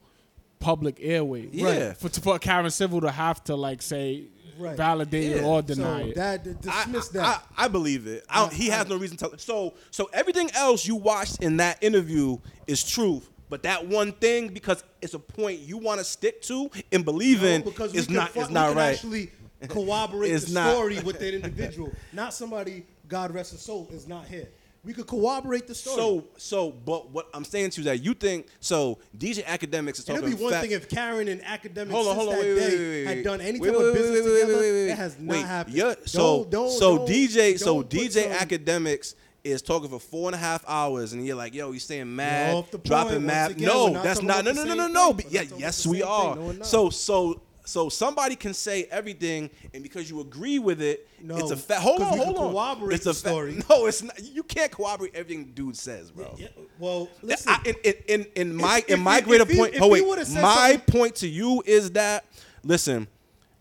public airwaves. Yeah. For for Karen Civil to have to like say Right. validate it Yeah. or so deny it. that dismiss I- that. I, I believe it. I he has no reason to. So, so everything else you watched in that interview is truth. But that one thing, because it's a point you want to stick to and believe in, No, because we is not fu- is we not can right. Actually, corroborate It's the not. story with that individual, not somebody. God rest his soul is not here. We could corroborate the story. So, so, but what I'm saying to you is that you think so. DJ Akademiks is talking. it'd be one fact- thing if Karen and Akademiks Hold on, hold on, wait, wait, wait, wait, had done any type wait, of business wait, wait, together. wait, wait, That has not wait. happened. Yeah, so, Don't- don't- so don't- DJ, so DJ some- Akademiks is talking for four and a half hours, and you're like, yo, he's saying mad, off the point. dropping mad. no, that's not. No, no, no, no, no. We're But not yeah, yes, we are. thing. No, we're not. So, so. So somebody can say everything, and because you agree with it, No, it's a fact. Hold on, hold on. corroborate it's a fa- story. No, it's not. You can't corroborate everything dude says, bro. Yeah, well, listen. I- in, in, in, my If- in my he- greater if point, if oh wait, my something- point to you is that listen,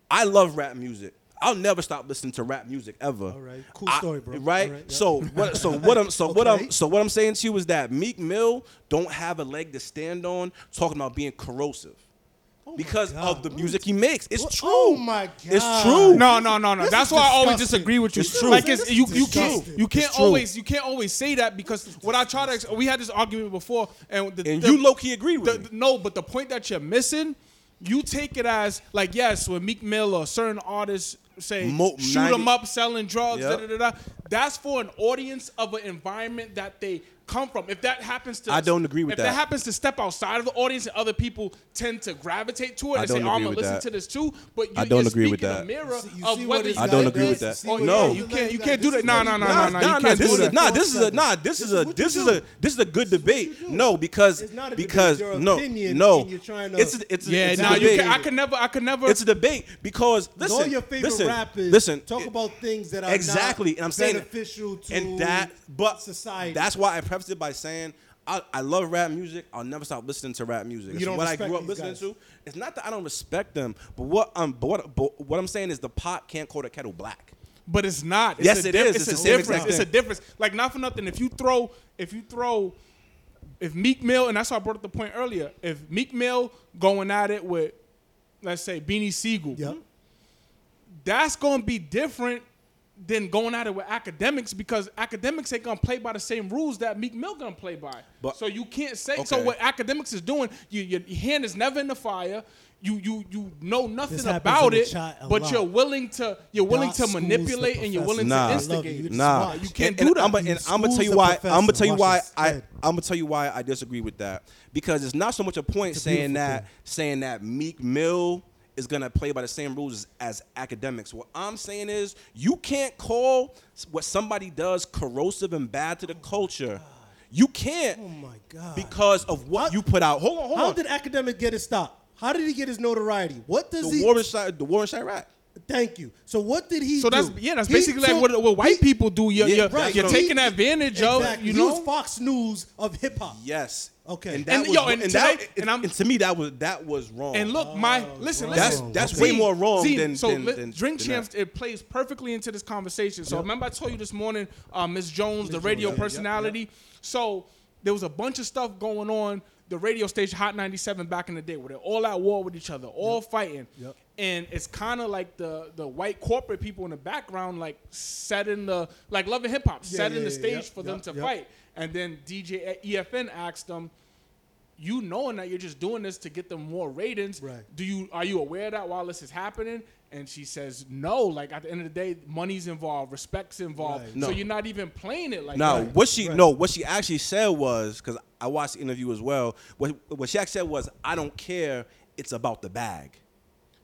I love rap music. I'll never stop listening to rap music ever. All right. Cool story, bro. Right. Right, yeah. So what? So what? I'm so what I'm so what I'm saying to you is that Meek Mill don't have a leg to stand on talking about being corrosive. Oh because God. of the music he makes, it's What- true. oh my god. it's true. No, no, no, no. This That's is why I always disagree with you. It's true. Like it's, you, you can't, you can't always, you can't always say that because what I try to, ex- we had this argument before, and the, And the- you low key agreed with the- me. the- no, but the point that you're missing, you take it as like yes, when Meek Mill or certain artists say Mo- shoot 90 them up selling drugs, Yep. da, da, da, da, that's for an audience of an environment that they come from. If that happens to, I don't agree with if that. If that happens to step outside of the audience and other people tend to gravitate to it I and say, "Oh, I'm gonna listen that. to this too," but you, I don't you're agree with that. a mirror see- you of see whether what I don't agree with that. Oh, no. you can't- you can't do that. what Nah, he nah, does. nah, Nah, nah, nah, you nah, can't This is that. nah. This is a nah. This This is is a this is a this is a good debate. This is what you do. No, because It's not a debate, because no no. and you're trying to- It's a, it's Yeah, it's nah, you can, I can never, I can never. It's a debate because listen, your favorite listen, rappers listen. talk about things that are exactly, and I'm saying beneficial to and that, but society. That's why I prefaced it by saying. I, I love rap music. I'll never stop listening to rap music. It's don't what I grew up listening guys. to. It's not that I don't respect them, but what um, but what, but what I'm saying is the pot can't call the kettle black. But it's not. It's Yes, a it diff- is. It's, It's a difference. exact It's a difference. Like not for nothing. If you throw, if you throw, if Meek Mill, and that's why I brought up the point earlier. If Meek Mill going at it with, let's say Beanie Siegel, Yep. that's gonna be different than going at it with Akademiks because Akademiks ain't gonna play by the same rules that Meek Mill gonna play by. But- so you can't say. So what Akademiks is doing, you, your hand is never in the fire. You you you know nothing This about it, but lot. you're willing to you're willing Dot to manipulate and you're willing Nah. to I love you. instigate. You Nah, smart. You can't and, do that. I'm, and I'm gonna tell you why. I'm gonna tell you why. I I'm gonna tell you why I disagree with that because it's not so much a point It's saying beautiful that thing. saying that Meek Mill is gonna play by the same rules as, as Akademiks. What I'm saying is you can't call what somebody does corrosive and bad to the culture. You can't Oh my God. because of what How- you put out. Hold on, hold How on. How did academic get his stop? How did he get his notoriety? What does the he? war in the war in Chiraq. Thank you. So what did he So do? that's yeah, that's He basically like what, what white he- people do. You're, Yeah, you're, right, you're taking he- advantage of, you He know. was Fox News of hip hop. Yes. Okay. And that And, was yo, and and, today- that, and I'm- and to me that was that was wrong. And look, my Oh, listen, wrong. listen. That's- that's Z, way more wrong Z, than- so than- li- than- drink than champs. that. It plays perfectly into this conversation. So Yep. remember, I told you this morning, uh, Miss Jones, the radio Jones, yep, yep, personality. So there was a bunch of stuff going on. The radio station Hot 97 back in the day, where they're all at war with each other, all fighting. Yep. And it's kind of like the the white corporate people in the background, like setting the like Love and Hip Hop, Yeah, setting yeah, the yeah, stage yep, for them to yep. fight. And then DJ EFN asked them, you knowing that you're just doing this to get them more ratings. Right. Do you are you aware that while this is happening? And she says no. Like at the end of the day, money's involved, respect's involved. Right. So No. you're not even playing it like Now, that. what she right. no, what she actually said was because I watched the interview as well. What what she actually said was, "I don't care. It's about the bag."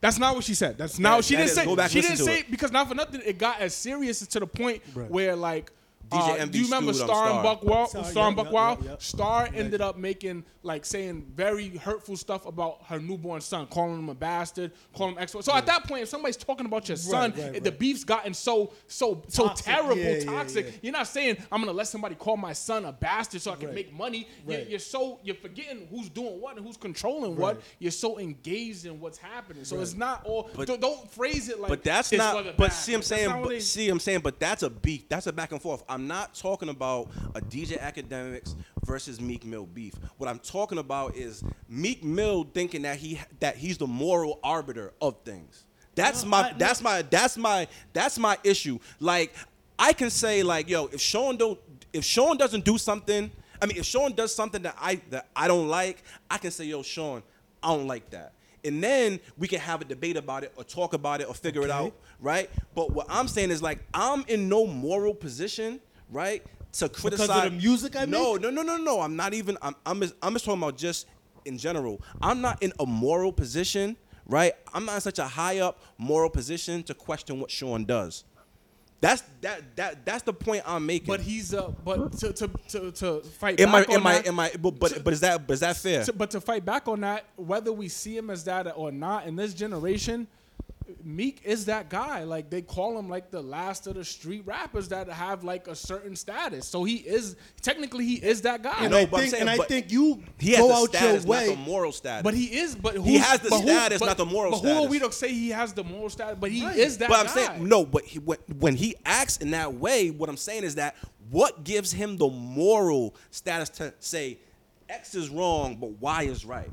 That's not what she said. That's not. That- she that didn't is- say. go back she and didn't listen to say it. because not for nothing. It got as serious as to the point Right. where like. DJ uh, MV do you remember Star and Star. Buck Wild? Star, Star and yeah, Buck yeah, Wild? yeah, yeah. Star ended up making like saying very hurtful stuff about her newborn son, calling him a bastard, calling him X. So at that point, if somebody's talking about your son, right, the right. beef's gotten so so so Toxic, terrible, yeah, yeah, toxic. yeah. You're not saying I'm gonna let somebody call my son a bastard so I can Right. make money. You're, you're so you're forgetting who's doing what and who's controlling what. You're so engaged in what's happening. So it's not all. But- don't, don't phrase it like. But that's it's not. But bag. see, I'm saying. But see, I'm saying. But that's a beef. That's a back and forth. I'm not talking about a DJ Akademiks versus Meek Mill beef. What I'm talking about is Meek Mill thinking that he that he's the moral arbiter of things. That's No, my. I- that's my. That's my. That's my issue. Like I can say like, yo, if Shawn don't, if Shawn doesn't do something, I mean, if Shawn does something that I that I don't like, I can say, yo, Shawn, I don't like that. And then we can have a debate about it or talk about it or figure it out, right? But what I'm saying is like I'm in no moral position, right? To criticize the music I No, make? no, no, no, no. I'm not even I'm I'm just, I'm just talking about just in general. I'm not in a moral position, right? I'm not in such a high up moral position to question what Shawn does. That's that that that's the point I'm making. But he's uh, but to to to, to fight am I back on am I am I but but, but is that but is that fair? to- but to fight back on that, whether we see him as that or not in this generation, Meek is that guy. Like they call him like the last of the street rappers that have like a certain status. So he is technically he is that guy. And know, I but I'm think, saying, and I think you he has go the out status, your way. not the moral status. But he is, but He has the but who- status, but- not the moral But who are we to say he has the moral status? But he Right. is that but I'm guy. saying no. But he, when, when he acts in that way, what I'm saying is that what gives him the moral status to say X is wrong, but Y is right?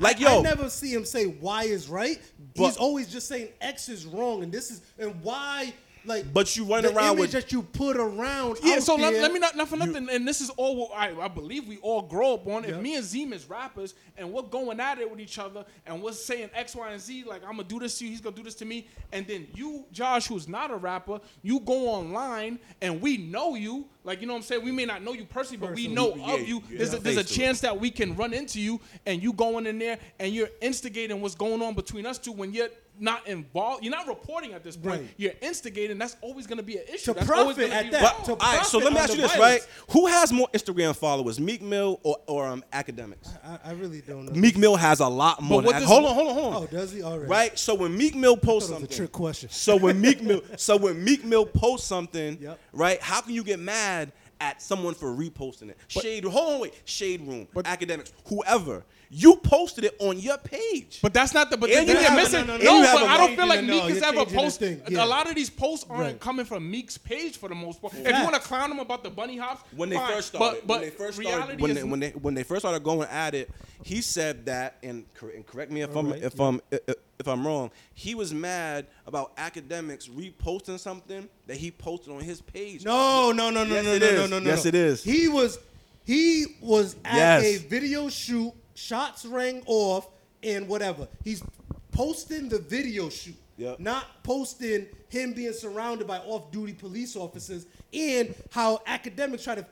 Like yo, I never see him say Y is right. But- He's always just saying X is wrong, and this is and why. Like, But you run the around image with- that you put around. Yeah, out so let, there, let me not, not for nothing, and this is all what I, I believe we all grow up on. If Yep. me and Zeem is rappers and we're going at it with each other and we're saying X, Y, and Z, like I'm gonna do this to you, he's gonna do this to me, and then you, Josh, who's not a rapper, you go online and we know you, like you know what I'm saying. We may not know you personally, but we know Yeah, of you. yeah, there's a, there's a Face to it. chance that we can run into you, and you going in there and you're instigating what's going on between us two when you're not involved. You're not reporting at this point. Right. You're instigating. That's always gonna be an issue. To That's profit gonna at that. wrong. To all right. So let me ask you this, violence. right? Who has more Instagram followers, Meek Mill or or um, Akademiks? I, I really don't know. Meek Mill has a lot more. what Than, hold on, hold on, hold on. Oh, does he? All right. Right. So when Meek Mill posts That was a something, trick question. So when Meek Mill, so when Meek Mill posts something, Yep. right? How can you get mad at someone for reposting it? Shade, hold on, wait, Shade Room, Akademiks, whoever, you posted it on your page. But that's not the. But And then you you're missing. no, No, no, no, and you but a I don't feel like No, no, Meek has ever changing posted. yeah. A lot of these posts aren't Right. coming from Meek's page for the most part. If you want to clown him about the bunny hops, when they fine. first started, But, but when they first started, reality when is they, when they when they first started going at it, he said that, and, cor- and correct me if I'm Alright, if yeah. I'm if, if I'm wrong. He was mad about Akademiks reposting something that he posted on his page. No, no, no, no, Yes, no, no, no, no, no. Yes, it is. He was, he was at Yes. a video shoot. Shots rang off and whatever. He's posting the video shoot, Yep. not posting him being surrounded by off-duty police officers and how Akademiks try to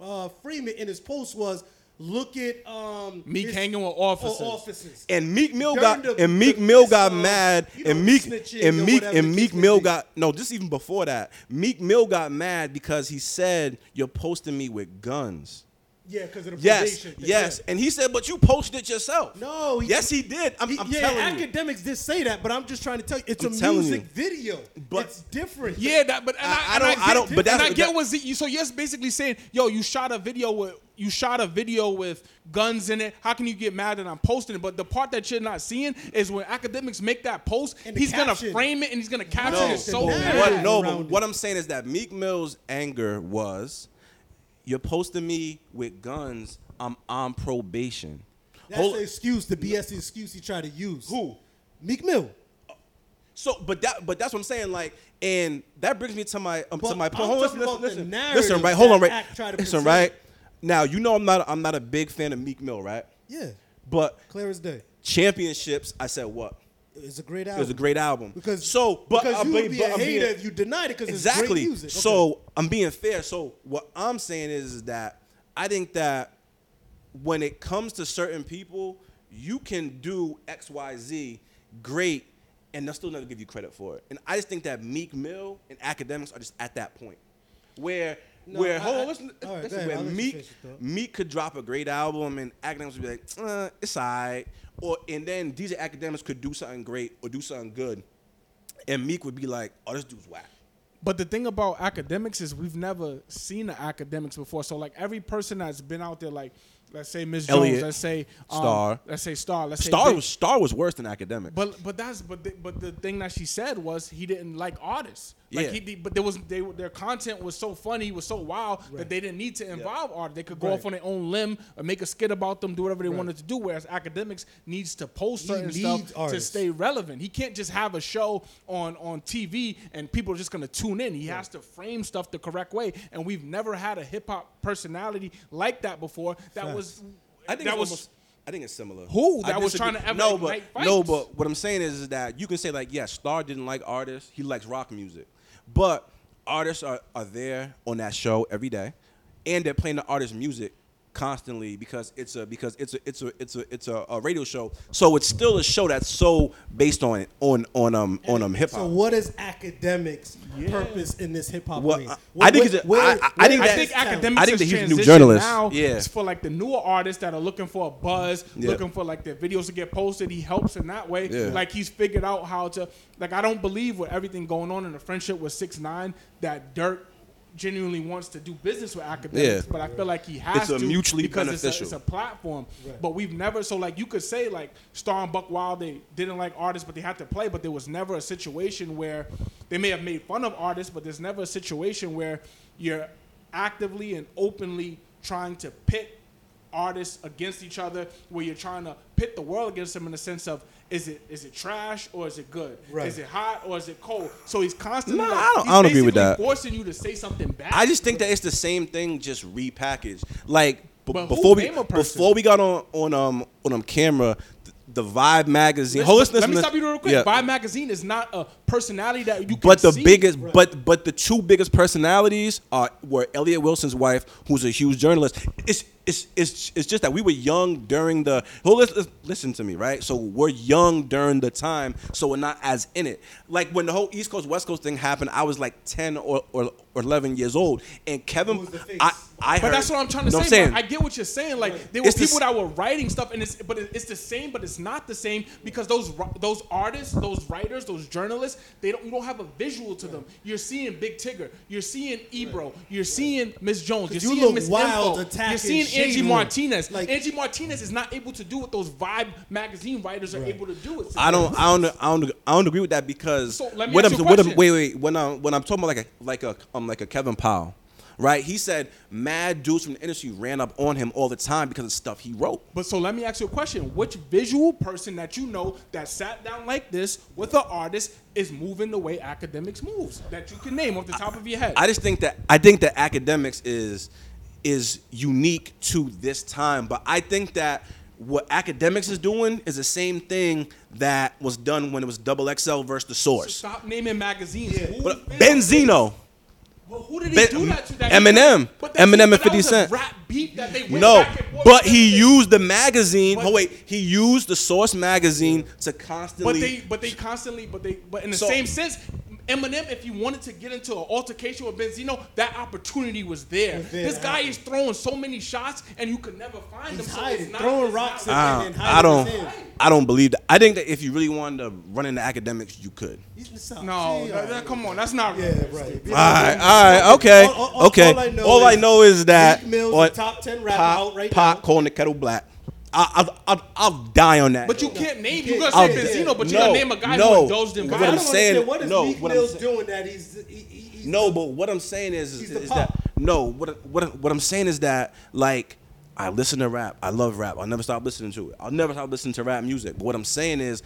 uh, frame it in his post was look at um, Meek his- hanging with officers. officers. And Meek Mill got the- and Meek Mill got of, mad you know, and Meek and Meek and Meek Mill be. got no, just even before that. Meek Mill got mad because he said you're posting me with guns. Yeah, because of the Yes, probation thing, yes. yeah. And he said, but you posted it yourself. No, he- yes, he did. I'm, He- I'm yeah, telling you. Akademiks did say that, but I'm just trying to tell you, it's I'm a music you. video. But- it's different. Yeah, that, but and I- I, I don't- get, I don't- but that's- and I get that- what you. So you're basically saying, yo, you shot a video with you shot a video with guns in it. How can you get mad that I'm posting it? But the part that you're not seeing is when Akademiks make that post, And the he's gonna frame it and he's gonna caption No, it so bad. what, no, but what. I'm saying is that Meek Mill's anger was, you're posting me with guns. I'm on probation. That's Hold- the excuse, the BS excuse he tried to use. Who? Meek Mill. So, but that, but that's what I'm saying. Like, and that brings me to my, um, to my I'm point. Hold on, listen, listen, listen, right? Hold on, right? act tried to Listen, right? Now, you know, I'm not, I'm not a big fan of Meek Mill, right? Yeah, But clear as day. championships, I said what? It's a great album. was a great album. because so, but because you would be but a being- hater if you denied it because it's exactly. great music. Okay. So I'm being fair. So what I'm saying is, is that I think that when it comes to certain people, you can do X, Y, Z great, and they'll still never give you credit for it. And I just think that Meek Mill and Akademiks are just at that point where. No, where I- hold on, listen, all right, listen, go ahead, where I'll let you Meek finish your thought. Meek could drop a great album and Akademiks would be like, uh, it's alright. Or and then these Akademiks could do something great or do something good. And Meek would be like, oh, this dude's whack. But the thing about Akademiks is we've never seen the Akademiks before. So like every person that's been out there, like let's say Miss Jones, Elliot, let's say um, Star. let's say Star, let's say Star Big- was Star was worse than Akademiks. But but that's but the, but the thing that she said was he didn't like artists. Like Yeah. he but there was they their content was so funny, was so wild that they didn't need to involve art. They could go Right. off on their own limb or make a skit about them, do whatever they Right. wanted to do. Whereas Akademiks needs to post certain stuff to stay relevant. He can't just have a show on on TV and people are just gonna tune in. He has to frame stuff the correct way. And we've never had a hip hop personality like that before. That Facts. was I think that it's was almost, I think it's similar. Who? That was trying to ever no, but ignite no, but what I'm saying is, is that you can say like, yeah, Star didn't like artists. He likes rock music, but artists are, are there on that show every day, and they're playing the artist's music constantly because it's a because it's a it's a it's a it's a, a radio show. So it's still a show that's so based on on on um on um hip hop. So what is Akademiks' purpose in this hip hop Well, lane? I- What- I think what- it's a- where- I- I- I where think that- I think his Akademiks I think that he's a new journalist. Now Yeah. It's for like the newer artists that are looking for a buzz, Yeah. looking for like their videos to get posted. He helps in that way. Yeah. Like he's figured out how to. Like I don't believe with everything going on in the friendship with Six Nine that Durk genuinely wants to do business with Akademiks, Yeah. but I feel like he has It's a to mutually because beneficial. It's a, it's a platform. But we've never so like you could say like Star and Buck Wild they didn't like artists, but they had to play. But there was never a situation where they may have made fun of artists, but there's never a situation where you're actively and openly trying to pit artists against each other, where you're trying to pit the world against them in the sense of is it is it trash or is it good? Right. Is it hot or is it cold? So he's constantly Nah, like, I don't- I don't agree with that. forcing you to say something bad. I just think that it's the same thing, just repackaged. Like b- before we name a person? before we got on on um on um camera, the Vibe magazine. Listen, Let me stop you real quick. yeah. Vibe magazine is not a personality that you can But the see. biggest, but but the two biggest personalities are were Elliot Wilson's wife, who's a huge journalist. It's it's it's, it's just that we were young during the. Well, listen, listen- listen to me, right? So we're young during the time, so we're not as in it. Like when the whole East Coast West Coast thing happened, I was like ten or or, or eleven years old, and Kevin, Who was the face? I I But that's what I'm trying to know say. what I'm bro. I saying? get what you're saying. Like there were It's people s- that were writing stuff, and it's but it's the same, but it's not the same because those ri- those artists, those writers, those journalists, they don't you don't have a visual to them. You're seeing Big Tigger, you're seeing Ebro, you're seeing Miss Jones, you're you seeing look Miss wild Info, attacking you're seeing Angie Martinez. Like- Angie Martinez is not able to do what those Vibe magazine writers are able to do. It's I don't, I don't, I don't, I don't agree with that because So, let me what ask I'm, you a what I'm, wait, wait, when I'm, when I'm talking about like a, like a, um, like a Kevin Powell, right? He said mad dudes from the industry ran up on him all the time because of stuff he wrote. But so let me ask you a question. Which visual person that you know that sat down like this with an artist is moving the way Akademiks moves that you can name off the top of your head? I just think that I think that Akademiks is is unique to this time, but I think that what Akademiks is doing is the same thing that was done when it was Double XL versus the So Source. stop naming magazines. But Benzino, Well, who did he do that to? That Eminem. Eminem and 50 Cent. Rap beat that they went No, but he used the magazine. But- oh wait, he used the Source magazine to constantly. But they, but they constantly, but they, but in the So- same sense, Eminem, if you wanted to get into an altercation with Benzino, that opportunity was there. Was there this guy happen. is throwing so many shots, and you could never find He's him. so hiding, it's not- throwing rocks not- at- I, and I don't. I don't believe that. I think that if you really wanted to run into Akademiks, you could. He's in the South. No, See, that- that- uh, come on, that's not Yeah, realistic. right. All right, all right, okay, All- all- all- okay. all I know All I is know is that Meek Mill's on- top 10 rapper Pop, out right Pop now. calling the kettle black. I, I, I, I'll die on that. But you can't name. You can't- gotta I'll- say Benzino, but you no, gotta name a guy no. who indulged in What I I'm don't violence. saying- what is no, Meek what Mill's doing that he's, he, he, he's No, but what I'm saying is, He's is, the is pop. that no. What what what I'm saying is that like I listen to rap. I love rap. I'll never stop listening to it. I'll never stop listening to rap music. But what I'm saying is,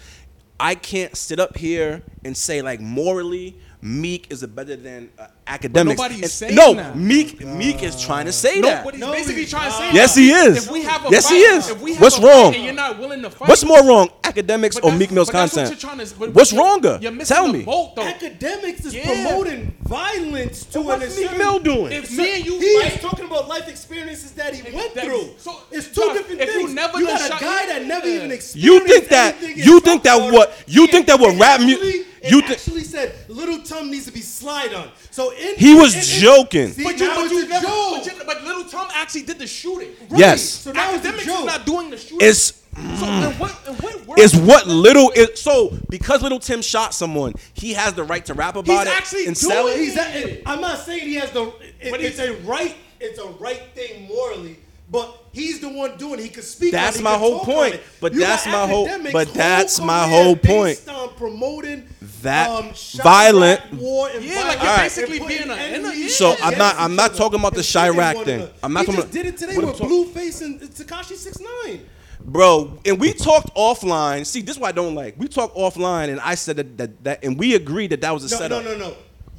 I can't sit up here and say like morally. Meek is a better than uh, Akademiks. nobody's saying no, that. Meek Meek is trying to say No, that. but he's No, basically he's trying to say. Yes, that he is. If we have a Yes, fight, he is. If we have What's a fight wrong? And you're not willing to fight. What's more wrong, Akademiks But or Meek Mill's but that's what content? you're trying to- but What's you're- wronger? You're missing Tell the me. boat, Akademiks is Yeah. promoting violence to What's an Meek. Mill doing? If me and you He fight, is talking about life experiences that he went that- through. so, it's two Josh, different if you things. never you done got a guy that never even experienced You think that- you think that what- you think that what rap mu- actually- you thi- actually said Little Tom needs to be slide on. So in, He was in- in- joking. See, But you, but you never, joke. but, you, but Little Tom actually did the shooting. Yes. So now it's a Akademiks joke. is not doing the shooting. It's so in what, in what world? what little is so because little Tim shot someone, he has the right to rap about it actually and doing sell it. it. He's a, I'm not saying he has the. It, But it's a right. It's a right thing morally. But he's the one doing. it. He could speak. That's on it, he my whole point. But You that's my whole- Akademiks but that's my whole point. Based on promoting That um, violent- war, and Yeah, like you're and basically putting being an enemies in a- So Yeah, I'm not I'm not talking about the and Chiraq thing. I'm not he talking just did it today what with talk- Blueface and Tekashi Six Nine. Bro, and we talked offline. See, this is what I don't like. We talked offline, and I said that, that, that and we agreed that that was a setup. No, setup. no, no, no.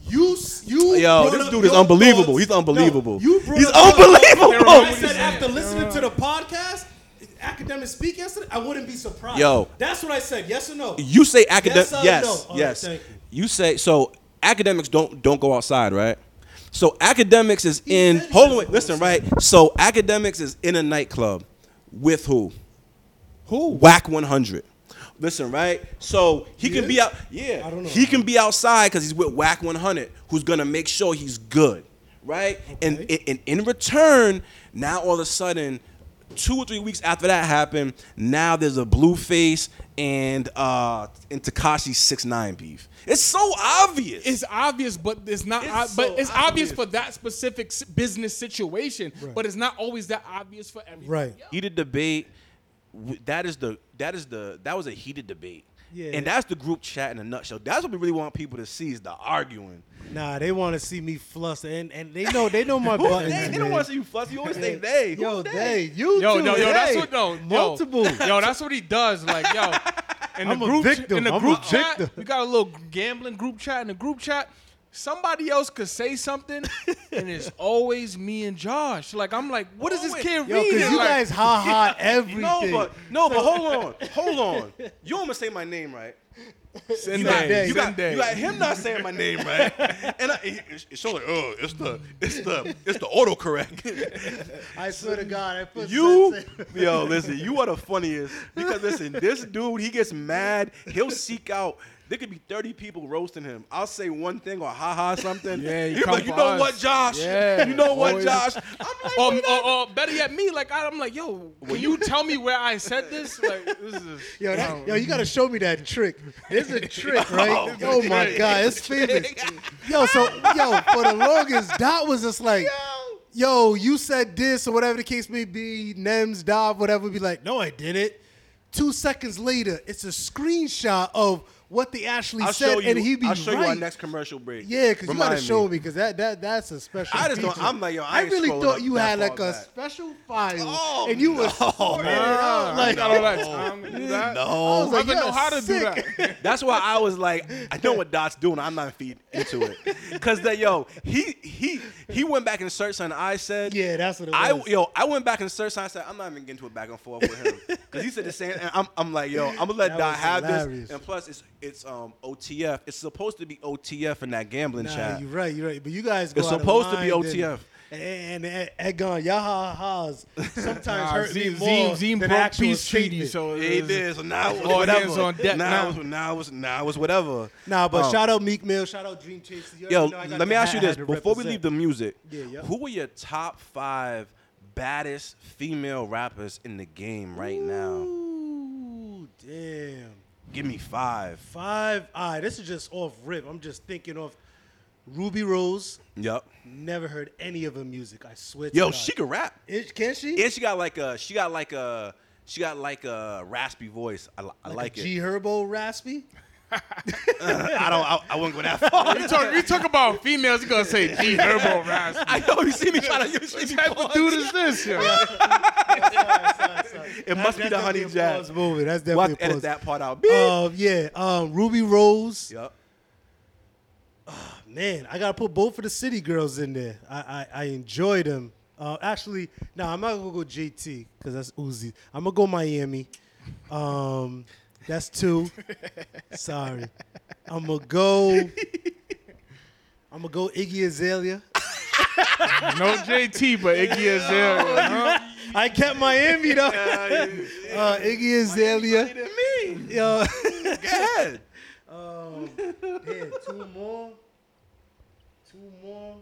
You, you. Yo, this dude is unbelievable. thoughts. He's unbelievable. No, you He's unbelievable. Aaron I said after listening to the podcast, academic speak yesterday, I wouldn't be surprised. Yo. that's what I said. Yes or no? You say academic? Yes or Yes, no? All right, yes. thank you. say so. Akademiks don't don't go outside, right? So Akademiks is He in. said Hold on, wait, listen, right? So Akademiks is in a nightclub with who? Who? Wack 100. Listen, right? So he can is? be out. Yeah, I don't know. he can be outside because he's with Wack 100, who's gonna make sure he's good, right? And, Okay. and in return, now all of a sudden, two or three weeks after that happened, now there's a Blueface and uh and Tekashi Six Nine beef. It's so obvious. It's obvious, but it's not. It's ob- so but it's obvious. obvious. for that specific business situation. But it's not always that obvious for everyone. Right. heated debate. That is the that is the that was a heated debate. Yeah. And that's the group chat in a nutshell. That's what we really want people to see is the arguing. Nah, they want to see me fluster, and, and they know they know my Who- buttons. they, they don't want to see you fuss. You always say they. Yo, Who's they, you Yo, too. yo, yo, that's what no, yo. multiple. Yo, that's what he does. Like, yo, in the I'm a group, victim. in the I'm a group chat, victim. we got a little gambling group chat. In the group chat, somebody else could say something, and it's always me and Josh. Like, I'm like, what is this kid Yo, reading? because you Like, guys ha ha everything. No, but no, but hold on, hold on. You almost say my name right. Send You got, you, got, send day. you got him not saying my name right, and I, it- it's, it's so like, oh, it's the, it's the, it's the autocorrect. I swear to God, I put You, sensei- yo, listen, you are the funniest because listen, this dude, he gets mad. He'll seek out. There could be 30 people roasting him. I'll say one thing or haha something. Yeah, you He'll be come like, you know us." what, Josh? Yeah, You know what, always. Josh? I'm like, or, or, or better yet, me. Like, I'm like, yo, can you tell me where I said this? Like, this is. Yo, that, yo, you gotta show me that trick. There's a trick, right? Oh, oh my God, it's famous. Yo, so yo, for the longest, Dot was just like, yo, you said this or whatever the case may be. Nems, Dot, whatever. Be like, no, I didn't. Two seconds later, it's a screenshot of what they actually I'll said, show you. and he be I'll show right. you our next commercial break. Yeah, because you gotta Remind show me. me, because that that that's a special. I just don't, I'm like, yo, I ain't really scrolling thought up you that had far like a back. special file, Oh, and you was no. sorting it out. I Like, ain't got all that time to do that. I was I like, don't know how to do that. That's why I was like, I know what Dot's doing. I'm not feeding into it, cause that yo, he he he went back and searched and I said. Yeah, that's what it I was. yo, I went back and searched. and I said I'm not even getting to a back and forth with him because he said the same. And I'm, I'm like, yo, I'm gonna let That Dot was have hilarious. this. And plus, it's it's um OTF. It's supposed to be OTF in that gambling Nah, chat. you're right, you're right. But you guys go It's out of supposed to be OTF. And, and Egon, y'all ha's sometimes Nah, hurt me Zeem- more Zeem, Zeem than broke actual peace treaty, so it He was- did. So now it was All whatever. hands on deck now, now. it was now it was now it was whatever. Nah, but Um, shout out Meek Mill, shout out Dream Chasers. Yo, know I let me ask you this had to before we leave the music. Yeah, yeah. Who are your top five baddest female rappers in the game right now? Ooh, damn. Give me five. Five. All right, this is just off rip. I'm just thinking of Rubi Rose. Yep. Never heard any of her music. I swear. Yo, she can rap. Is, can she? And she got like a she got like a she got like a raspy voice. I, I like, a it. G Herbo raspy. Uh, I don't. I, I wouldn't go that far. You talk, you talk about females, you gonna say G Herbo raspy? I know you see me trying to. You see me What type of dude is this? Yo? It must be the honey jazz. definitely movie. That's We'll have definitely to edit that part out. Um, yeah. Um, Rubi Rose. yep. Oh, Man, I gotta put both of the city girls in there. I I, I enjoy them. Uh, actually, no, I'm not gonna go JT because that's Uzi. I'm gonna go Miami. Um, that's two. Sorry, I'm gonna go. I'm gonna go Iggy Azalea. No JT, but Iggy Azalea. huh? I kept Miami though. uh, Iggy Azalea. me. Yo, Go ahead. um, yeah, two more. Two more.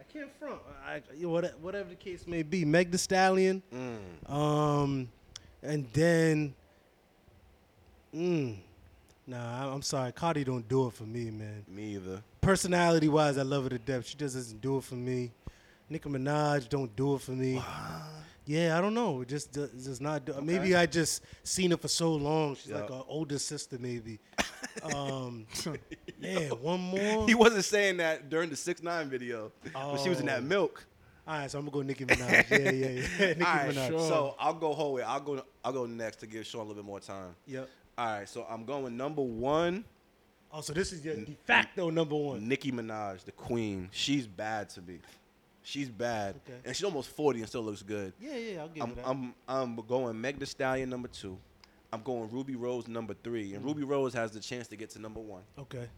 I can't front. I, you know, what- whatever the case may be. Meg The Stallion. Um, and then, mm, nah, I'm sorry, Cardi don't do it for me, man. Me either. Personality wise, I love her to death. She just doesn't do it for me. Nicki Minaj don't do it for me. Yeah, I don't know. It just does, does not do. Maybe I just seen her for so long. She's like Yeah. an older sister, maybe. um, man, one more. He wasn't saying that during the six nine video, but she was in that Oh. milk. All right, so I'm gonna go Nicki Minaj. Yeah, yeah, yeah. Nicki All right, Minaj. so I'll go whole way. I'll go. I'll go next to give Shawn a little bit more time. Yep. All right, so I'm going number one. Oh, so this is your de facto number one. Nicki Minaj, the queen. She's bad to me. She's bad, Okay. and she's almost forty and still looks good. Yeah, yeah, I'll give I'm, you that. I'm I'm going Meg The Stallion number two. I'm going Rubi Rose number three, and Rubi Rose has the chance to get to number one. okay.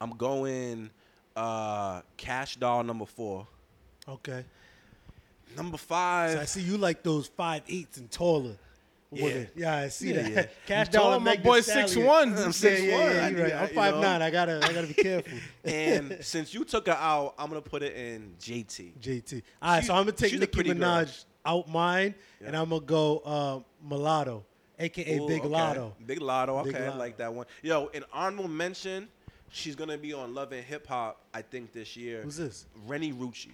I'm going uh, Cash Doll number four. Okay. Number So five. I see you like those five eights and taller. Yeah. women. Yeah, I see Yeah, that. yeah. Cash You dollar my boy Stallion. 6'1". I'm Yeah, 6'1". yeah, yeah, right. I'm you five know? nine. I gotta, I gotta be careful. and since you took her out, I'm gonna put it in JT. JT. All right, She- so I'm gonna take she's a Nicki pretty girl. Minaj out mine, and I'm gonna go uh, Mulatto, aka Ooh, Big okay. Latto. Big Latto. Big Okay, I like that one. Yo, an honorable mention. She's gonna be on Love and Hip Hop. I think this year. Who's this? Renni Rucci.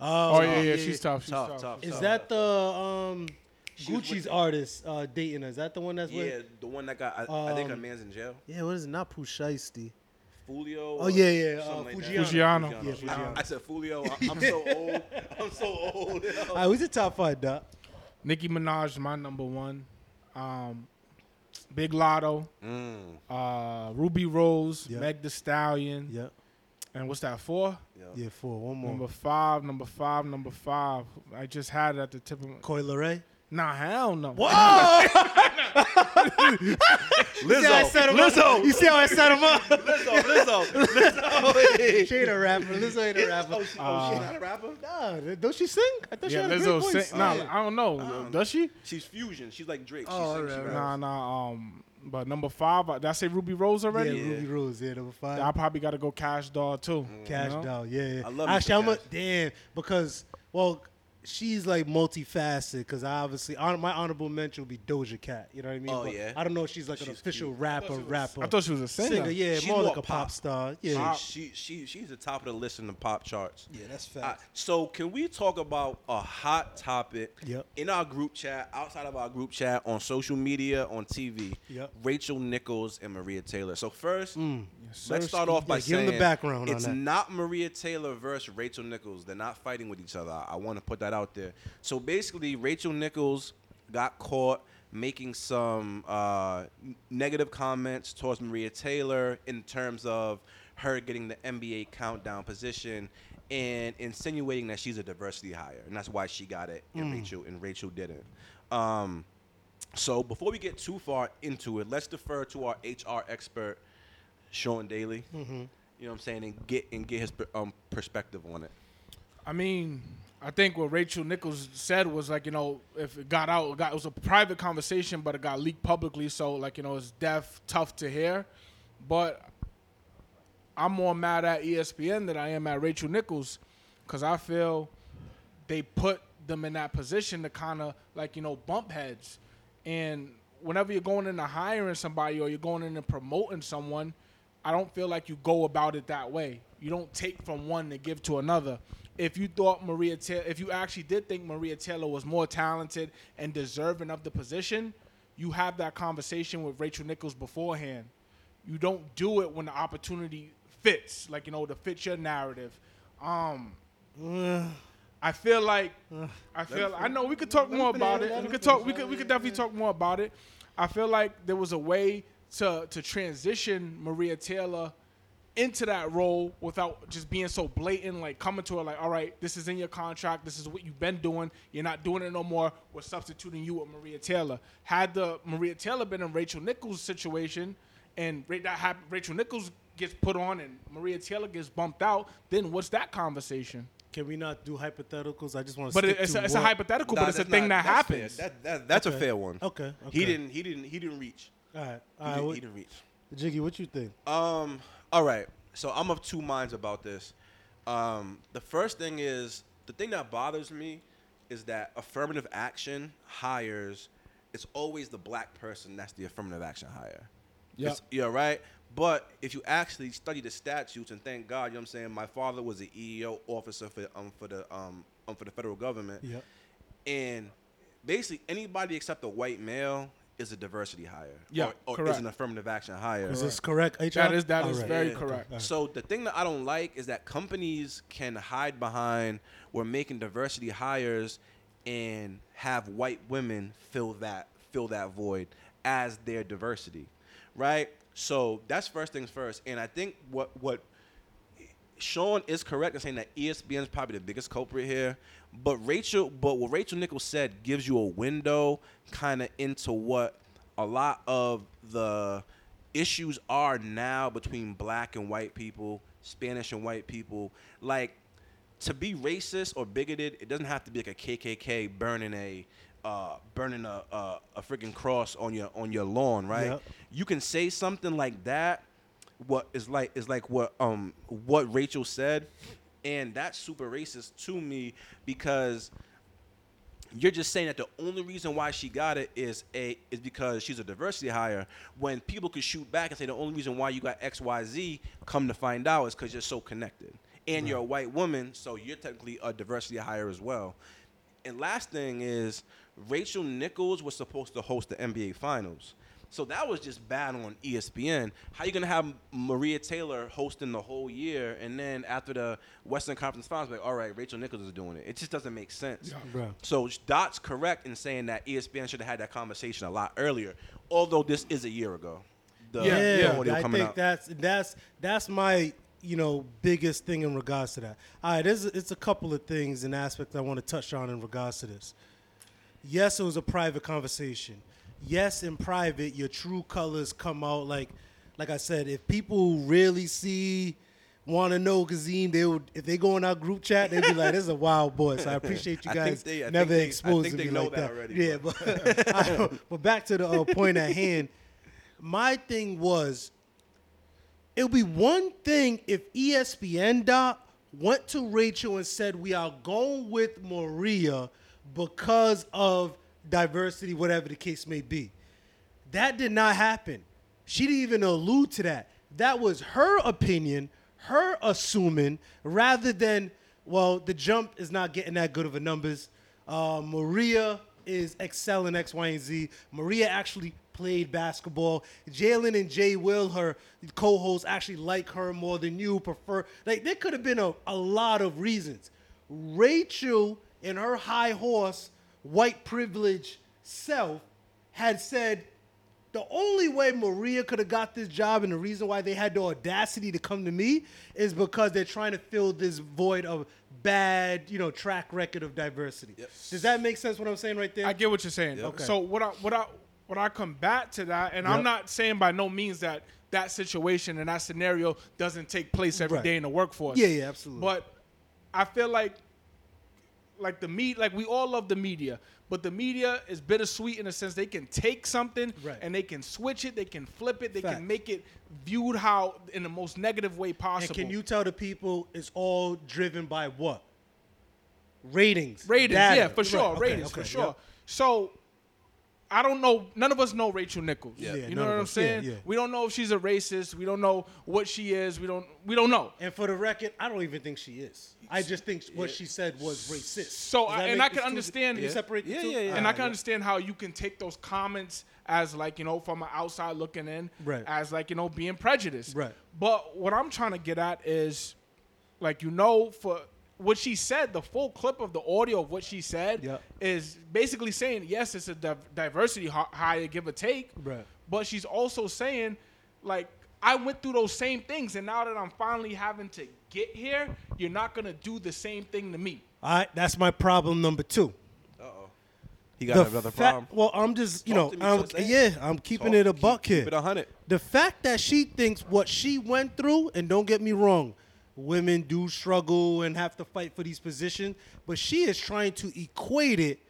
Oh yeah, yeah, she's tough. She's Tough, tough. tough. Is tough. that the um, She was Gucci's with- artist uh, dating her? Is that the one that's Yeah, with? the one that got. I, I think her Um, man's in jail. Yeah, what is it? Not Pusheisty. Fulio. Oh, yeah, yeah, something uh, like Fujiano. that. Fujiano. Yeah, Fujiano. I said Fulio. I- I'm so old. I'm so old. All right, who's the top five, Doc? Nicki Minaj is my number one. Um, Big Latto, Mm, uh, Rubi Rose, Yeah. Meg The Stallion, Yeah, and what's that four? yeah. yeah, four. One more. Number five, number five, number five. I just had it at the tip of my. Coi Leray. Nah, hell no. Lizzo. Lizzo. You see how I set him up? Lizzo. Lizzo. Lizzo. she ain't a rapper. Lizzo ain't a Oh, rapper. she, oh, she's not a rapper. Nah, don't she sing? I thought she Yeah, had a Lizzo. great voice. Sing, nah, Yeah. I don't know. Does she? She's fusion. She's like Drake. She Oh, sings, she alright. Nah, nah. Um, but number five, uh, did I say Rubi Rose already? Yeah. Rubi Rose. Yeah, number five. I probably got to go Cash Doll too. Cash you know? Doll. Yeah, yeah. I love me Actually, I'm a Cash. damn because well, she's like multifaceted. Because I obviously hon- my honorable mention would be Doja Cat. You know what I mean? Oh, But yeah. I don't know if she's like an official cute. rapper. rapper. I thought she was a singer. singer. Yeah, She's more, more like a pop, pop. star. Yeah. Pop. She, she, she's the top of the list in the pop charts. Yeah, that's fact. so can we talk about a hot topic Yep. in our group chat, outside of our group chat, on social media, on TV? Yep. Rachel Nichols and Maria Taylor. So first, mm. Yes, let's start off by Yeah, give 'em saying the background on It's that. not Maria Taylor versus Rachel Nichols. They're not fighting with each other. I, want to put that out there. So basically, Rachel Nichols got caught making some uh, negative comments towards Maria Taylor in terms of her getting the NBA countdown position and insinuating that she's a diversity hire, and that's why she got it, and Rachel and Rachel didn't. Um, so before we get too far into it, let's defer to our HR expert, Shawn Daly. You know what I'm saying, and get and get his um, perspective on it. I mean, I think what Rachel Nichols said was like, you know, if it got out, it, got, it was a private conversation, but it got leaked publicly. So, like, you know, it's deaf, tough to hear. But I'm more mad at ESPN than I am at Rachel Nichols because I feel they put them in that position to kind of, like, you know, bump heads. And whenever you're going into hiring somebody or you're going in and promoting someone, I don't feel like you go about it that way. You don't take from one to give to another. If you thought Maria Taylor, if you actually did think Maria Taylor was more talented and deserving of the position, you have that conversation with Rachel Nichols beforehand. You don't do it when the opportunity fits, like you know, to fit your narrative. Um, I feel like I feel I know we could talk more about it. We could talk. We could we could definitely talk more about it. I feel like there was a way to to transition Maria Taylor into that role without just being so blatant, like coming to her like, all right, this is in your contract, this is what you've been doing, you're not doing it no more, we're substituting you with Maria Taylor. Had the Maria Taylor been in Rachel Nichols' situation and that hap- Rachel Nichols gets put on and Maria Taylor gets bumped out, then what's that conversation? Can we not do hypotheticals? I just want to. But stick it's, to a, it's a hypothetical, Nah, but it's a thing not- that that's fair. happens. That, that, that's Okay. a fair one. Okay, He didn't. He didn't. He didn't reach. All right, He, all right. didn't, what- he didn't reach. Jiggy, what you think? Um. All right. So I'm of two minds about this. Um. The first thing is the thing that bothers me is that affirmative action hires. It's always the black person that's the affirmative action hire. It's- Yeah. Right. But if you actually study the statutes and thank God, you know what I'm saying. My father was an EEO officer for um for the um, um for the federal government. Yep. And basically, anybody except a white male is a diversity hire. Yeah, or, or is an affirmative action hire. Is this correct? HR? That is that All is right. very Yeah. correct. Okay. So the thing that I don't like is that companies can hide behind we're making diversity hires and have white women fill that fill that void as their diversity, right? So that's first things first. And I think what what Shawn is correct in saying that ESPN is probably the biggest culprit here. But Rachel, but what Rachel Nichols said gives you a window kind of into what a lot of the issues are now between black and white people, Spanish and white people. Like to be racist or bigoted, it doesn't have to be like a KKK burning a uh, burning a, a a freaking cross on your on your lawn, right? Yep. You can say something like that. What is like is like what um what Rachel said, and that's super racist to me because you're just saying that the only reason why she got it is a is because she's a diversity hire. When people could shoot back and say the only reason why you got X Y Z, come to find out is because you're so connected, and you're a white woman, so you're technically a diversity hire as well. And last thing is Rachel Nichols was supposed to host the NBA Finals. So that was just bad on ESPN. How you gonna have Maria Taylor hosting the whole year, and then after the Western Conference Finals, like, all right, Rachel Nichols is doing it. It just doesn't make sense. Bro. So Dot's correct in saying that ESPN should have had that conversation a lot earlier. Although this is a year ago. The Yeah, the yeah. I think out. that's that's that's my you know biggest thing in regards to that. All right, there's it's a couple of things and aspects I want to touch on in regards to this. Yes, it was a private conversation. Yes, in private, your true colors come out. Like, like I said, if people really see, want to know Kazim, they would. If they go in our group chat, they'd be like, "This is a wild boy." So I appreciate you guys they- I never think they- I exposing think they me know like that that. already, yeah, but I- but back to the uh, point at hand. My thing was it would be one thing if ESPN dot went to Rachel and said we are going with Maria because of diversity, whatever the case may be. That did not happen. She didn't even allude to that. That was her opinion, her assuming, rather than, well, the jump is not getting that good of a numbers. Uh, Maria is excelling X, Y, and Z. Maria actually played basketball. Jalen and Jay Will, her co-hosts, actually like her more than you. Prefer like there could have been a, a lot of reasons. Rachel and her high horse, white privilege self had said the only way Maria could have got this job and the reason why they had the audacity to come to me is because they're trying to fill this void of bad, you know, track record of diversity. Does that make sense what I'm saying right there? I get what you're saying. Okay. So what I what I what I combat to that, and I'm not saying by no means that that situation and that scenario doesn't take place every day Right. in the workforce. Yeah, yeah, absolutely. But I feel like like the meat, like we all love the media, but the media is bittersweet in a sense they can take something Right. and they can switch it, they can flip it, they Facts. can make it viewed how in the most negative way And possible. can you tell the people it's all driven by what? Ratings. ratings? data. Yeah, for sure, Right, okay, ratings okay, for sure. yep. So. I don't know. None of us know Rachel Nichols. Yeah. Yeah, you know what I'm us. Yeah, saying? yeah. We don't know if she's a racist. We don't know what she is. We don't. We don't know. And for the record, I don't even think she is. I just think what she said was racist. So, I- and I can this two- understand- Can you Yeah. separate the Yeah, two? yeah, yeah. and I Alright, can understand how you can take those comments as like you know from an outside looking in, Right. as like you know being prejudiced. Right. But what I'm trying to get at is, like you know, for what she said, the full clip of the audio of what she said Yep. is basically saying yes, it's a div- diversity hi- hire, give or take. Right. But she's also saying, like, I went through those same things, and now that I'm finally having to get here, you're not gonna do the same thing to me. All right, that's my problem number two. He got The another fa- problem. Well, I'm just, you Talk know, to me, I'm, so yeah, I'm keeping Talk- it a keep- buck keep here. it hundred. The fact that she thinks what she went through, and don't get me wrong, women do struggle and have to fight for these positions, but she is trying to equate it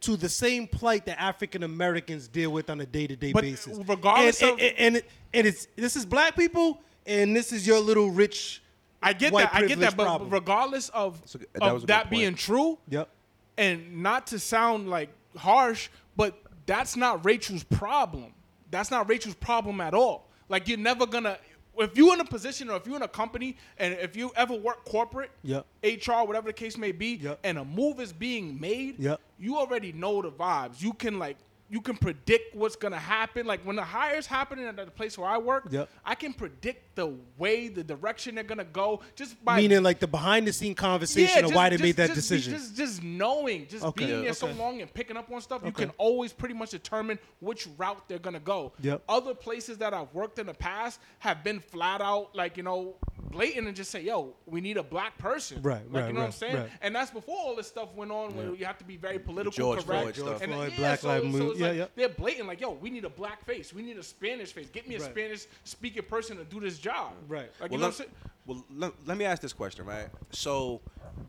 to the same plight that African Americans deal with on a day to day basis. regardless and, of- and, and, it, and it's this is black people, and this is your little rich. I get white that. I get privilege that. But problem. regardless of, That's a good- of that was a that, good being true, Yep. and not to sound like harsh, but that's not Rachel's problem. That's not Rachel's problem at all. Like you're never gonna if you're in a position or if you're in a company and if you ever work corporate, Yep. HR, whatever the case may be, Yep. and a move is being made, Yep. you already know the vibes. You can like you can predict what's gonna happen. Like when the hires happening at the place where I work, Yep. I can predict the way, the direction they're gonna go just by Meaning like the behind the scene conversation of just- why they just- made that just decision. Just, just knowing, just Okay. being Yeah, there so long and picking up on stuff, you can always pretty much determine which route they're gonna go. Yep. Other places that I've worked in the past have been flat out like you know blatant and just say, "Yo, we need a black person." Right, Like right, you know what I'm saying? right. And that's before all this stuff went on, where you have to be very political George correct. Floyd stuff. And, Floyd, yeah, Black so, Lives so Matter. it's Yeah, like yeah. they're blatant, like, "Yo, we need a black face, we need a Spanish face. Get me a Right. Spanish speaking person to do this job." Right. Like well, you know what I'm let, saying? well let, let me ask this question, right? So,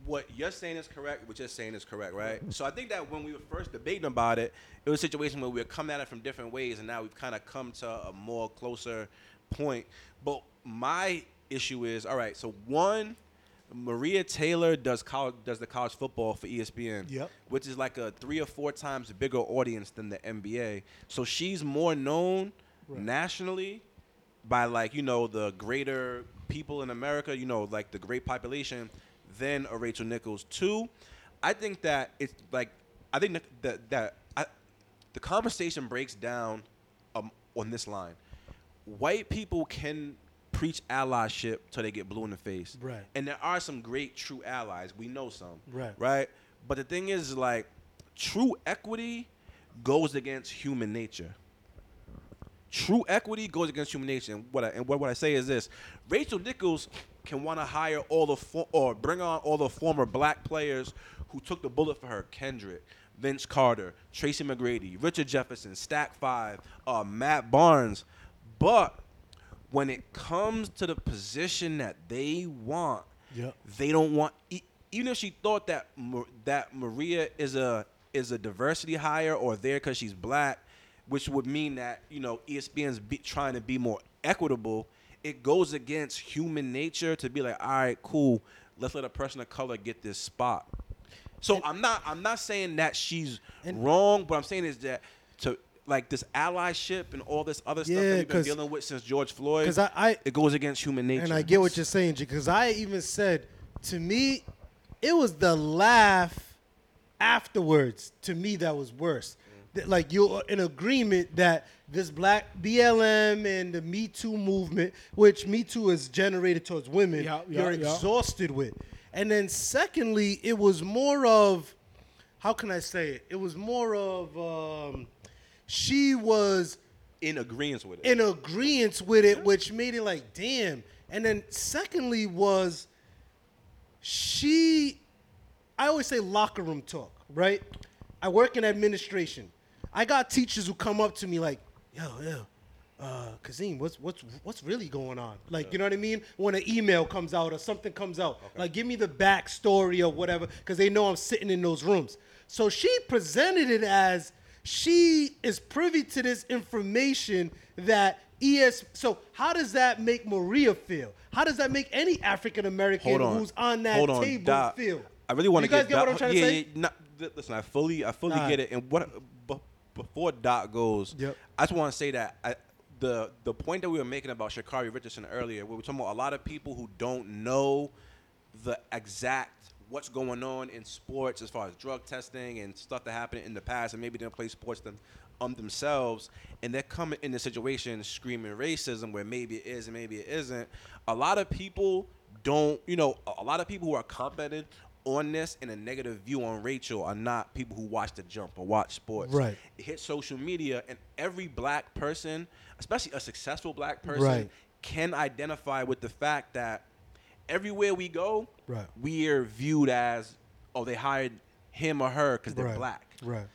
what you're saying is correct. What you're saying is correct, right? So, I think that when we were first debating about it, it was a situation where we were coming at it from different ways, and now we've kind of come to a more closer point. But my issue is, all right. So, one, Maria Taylor does college, does the college football for ESPN, Yep. which is like a three or four times bigger audience than the NBA. So she's more known nationally by like you know the greater people in America, you know, like the great population, than a Rachel Nichols. Two, I think that it's like I think that that, that I, the conversation breaks down um, on this line. White people can preach allyship till they get blue in the face, Right. And there are some great true allies. We know some, Right. Right. But the thing is, like, true equity goes against human nature. True equity goes against human nature. And what I, and what, what I say is this: Rachel Nichols can want to hire all the fo- or bring on all the former black players who took the bullet for her. Kendrick, Vince Carter, Tracy McGrady, Richard Jefferson, Stack Five, uh, Matt Barnes. But when it comes to the position that they want, Yep. they don't want. Even if she thought that that Maria is a is a diversity hire or there because she's black, which would mean that you know ESPN's be, trying to be more equitable. It goes against human nature to be like, all right, cool, let's let a person of color get this spot. So I'm not I'm not saying that she's And- wrong, but I'm saying is that to like this allyship and all this other stuff Yeah, that we've been dealing with since George Floyd. 'cause I- I- it goes against human nature. And I get what you're saying, because I even said to me, it was the laugh afterwards to me that was worse. That, like you're in agreement that this black BLM and the Me Too movement, which Me Too is generated towards women, Yeah, yeah, you're yeah. exhausted with. And then secondly, it was more of how can I say it? It was more of um, she was in agreement with it. in agreement with it, which made it like, damn. And then secondly was she I always say locker room talk, right? I work in administration. I got teachers who come up to me like, yo, yo, uh, Kazim, what's what's what's really going on? Like, you know what I mean? When an email comes out or something comes out, like, give me the backstory or whatever, because they know I'm sitting in those rooms. So she presented it as she is privy to this information that ES. So how does that make Maria feel? How does that make any African American who's on that Hold on, table Doc. feel? I really want to You to guys get, get what I'm trying to say? Yeah, not- listen, I fully, I fully Alright. get it. And what b- before Doc goes, Yep. I just want to say that I, the the point that we were making about Sha'Carri Richardson earlier, we were talking about a lot of people who don't know the exact what's going on in sports as far as drug testing and stuff that happened in the past, and maybe didn't play sports them um themselves, and they're coming in the situation screaming racism where maybe it is and maybe it isn't. A lot of people don't, you know, a- lot of people who are commenting on this in a negative view on Rachel are not people who watch the jump or watch sports. Right. It hits social media, and every black person, especially a successful black person, Right. can identify with the fact that everywhere we go, Right. we are viewed as, oh, they hired him or her because they're right. black. Right.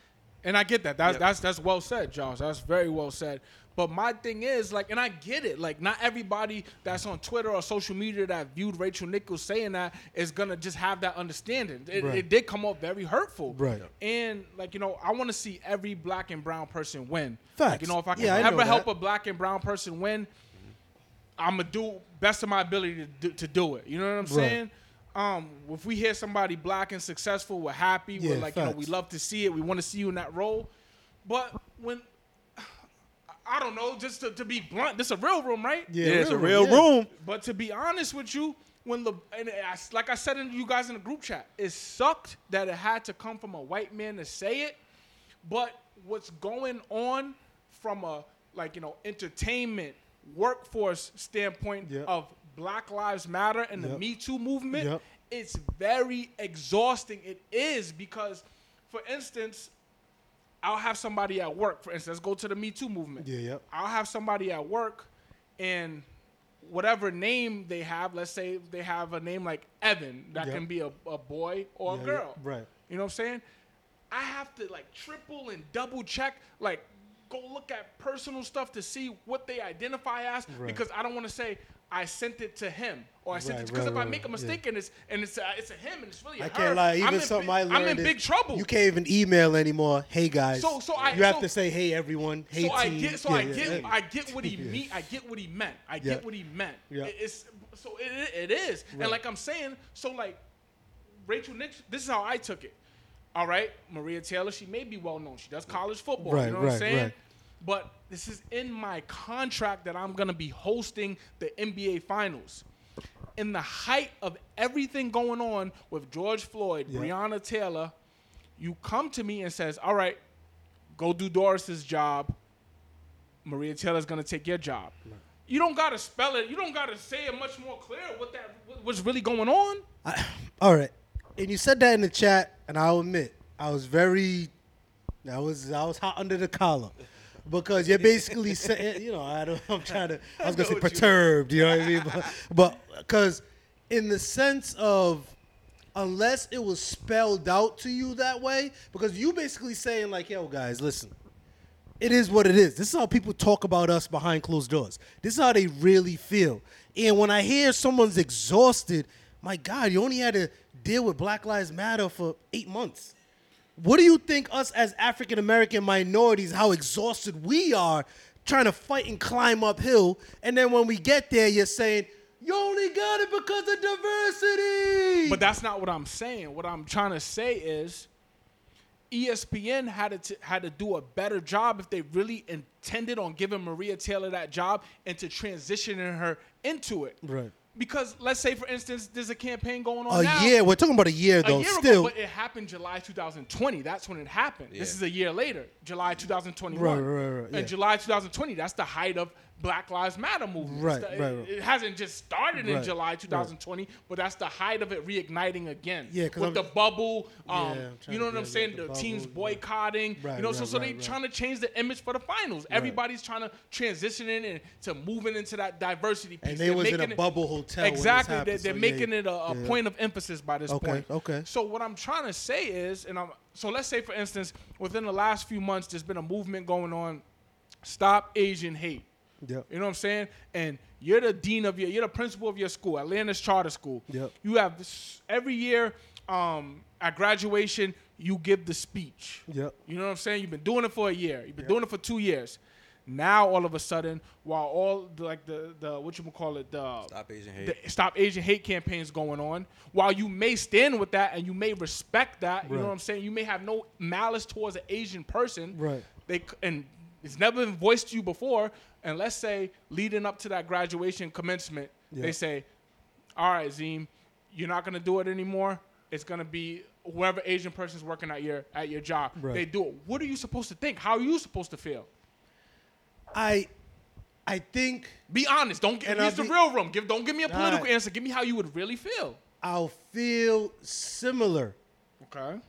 And I get that. That's Yep. that's that's well said, Josh. That's very well said. But my thing is, like, and I get it. Like, not everybody that's on Twitter or social media that viewed Rachel Nichols saying that is gonna just have that understanding. It, Right. it did come off very hurtful. Right. And like, you know, I want to see every black and brown person win. Facts. Like, you know, if I can Yeah, I ever help a black and brown person win, I'm gonna do best of my ability to do, to do it. You know what I'm Right. saying? Um, if we hear somebody black and successful, we're happy. Yeah, we're like, you know, we love to see it. We want to see you in that role. But when I don't know, just to, to be blunt, this is a real room, right? Yeah, Yeah, it's a real real yeah. room. But to be honest with you, when the and I, like I said in you guys in the group chat, it sucked that it had to come from a white man to say it. But what's going on from a like you know entertainment workforce standpoint Yep. of Black Lives Matter and the Me Too movement, Yep. it's very exhausting. It is because, for instance, I'll have somebody at work. For instance, let's go to the Me Too movement. Yeah, yep. I'll have somebody at work, and whatever name they have, let's say they have a name like Evan, that Yep. can be a, a boy or Yeah, a yeah, girl. right. You know what I'm saying? I have to like triple and double check, like go look at personal stuff to see what they identify as Right. because I don't want to say I sent it to him or I sent Right, it because right, if I make a yeah. mistake and it's and it's a, it's a him and it's really I her, can't lie. Even I'm in something big, I learned I'm in is big trouble. You can't even email anymore. Hey guys. So- so I- you have so- to say hey everyone. Hey so I team. get, so Yeah, I yeah, get, yeah. I get what he mean. I get what he meant. I Yeah. get what he meant. Yeah. It- It's so it, it is, and like I'm saying, so like Rachel Nix. This is how I took it. All right, Maria Taylor. She may be well known. She does college football. Right, you know what I'm saying? right. But this is in my contract that I'm gonna be hosting the NBA Finals. In the height of everything going on with George Floyd, Yeah. Breonna Taylor, you come to me and says, "All right, go do Doris's job. Maria Taylor's gonna take your job." You don't gotta spell it. You don't gotta say it much more clear what that what- what's really going on. I, all right. And you said that in the chat, and I'll admit I was very, I was I was hot under the collar. Because you're basically saying, you know, I don't, I'm trying to, I was gonna say know what you perturbed, you know what I mean? But because in the sense of, unless it was spelled out to you that way, because you basically saying like, yo, guys, listen, it is what it is. This is how people talk about us behind closed doors. This is how they really feel. And when I hear someone's exhausted, my God, you only had to deal with Black Lives Matter for eight months. What do you think us as African American minorities, how exhausted we are trying to fight and climb uphill? And then when we get there, you're saying, you only got it because of diversity. But that's not what I'm saying. What I'm trying to say is ESPN had to had to do a better job if they really intended on giving Maria Taylor that job and to transitioning her into it. Right. Because let's say, for instance, there's a campaign going on a now. year, we're talking about a year a though, year still. ago, but it happened July 2020. That's when it happened. This is a year later, July 2021. Right, right, right, yeah. And July 2020, that's the height of Black Lives Matter movement. Right, the- right, it, right. it hasn't just started in Right, July right. 2020, but that's the height of it reigniting again. Yeah, with I'm- the bubble, um, Yeah, you know what I'm saying? the The, teams yeah. boycotting, Right, you know, so right, so right, they right. trying to change the image for the finals. Everybody's trying to transition in and to moving into that diversity piece. And they They're was in a it- bubble hotel Exactly, happened, they're, they're so yeah, making it a, a yeah. point of emphasis by this Okay, point. okay. So what I'm trying to say is, and I'm so let's say for instance, within the last few months, there's been a movement going on, stop Asian hate. Yep. You know what I'm saying? And you're the dean of your, you're the principal of your school, Atlanta's charter school. Yep. You have this, every year um, at graduation, you give the speech. Yep. You know what I'm saying? You've been doing it for a year. You've been doing it for two years. Now all of a sudden, while all the, like the the what you call it the Stop Asian hate. the Stop Asian Hate campaigns going on. While you may stand with that and you may respect that, you know what I'm saying. You may have no malice towards an Asian person. Right. They and it's never been voiced to you before. And let's say leading up to that graduation commencement, Yeah. they say, "All right, Zim, you're not gonna do it anymore. It's gonna be." Whoever Asian person's working at your at your job, Right. they do it. What are you supposed to think? How are you supposed to feel? I, I think Be honest. Don't give And me the be- real room. Give don't give me a political answer. Give me how you would really feel. I'll feel similar, Okay.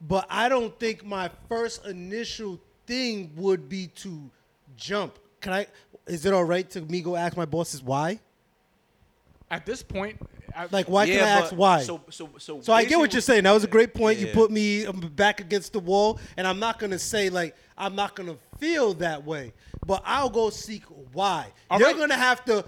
but I don't think my first initial thing would be to jump. Can I? Is it all right to me go ask my bosses why? At this point, I, Like, why can I ask why? So, so, so, So I get what you're saying. That was a great point. You put me um, back against the wall, and I'm not gonna say like I'm not gonna feel that way, but I'll go seek why. All You're right. gonna have to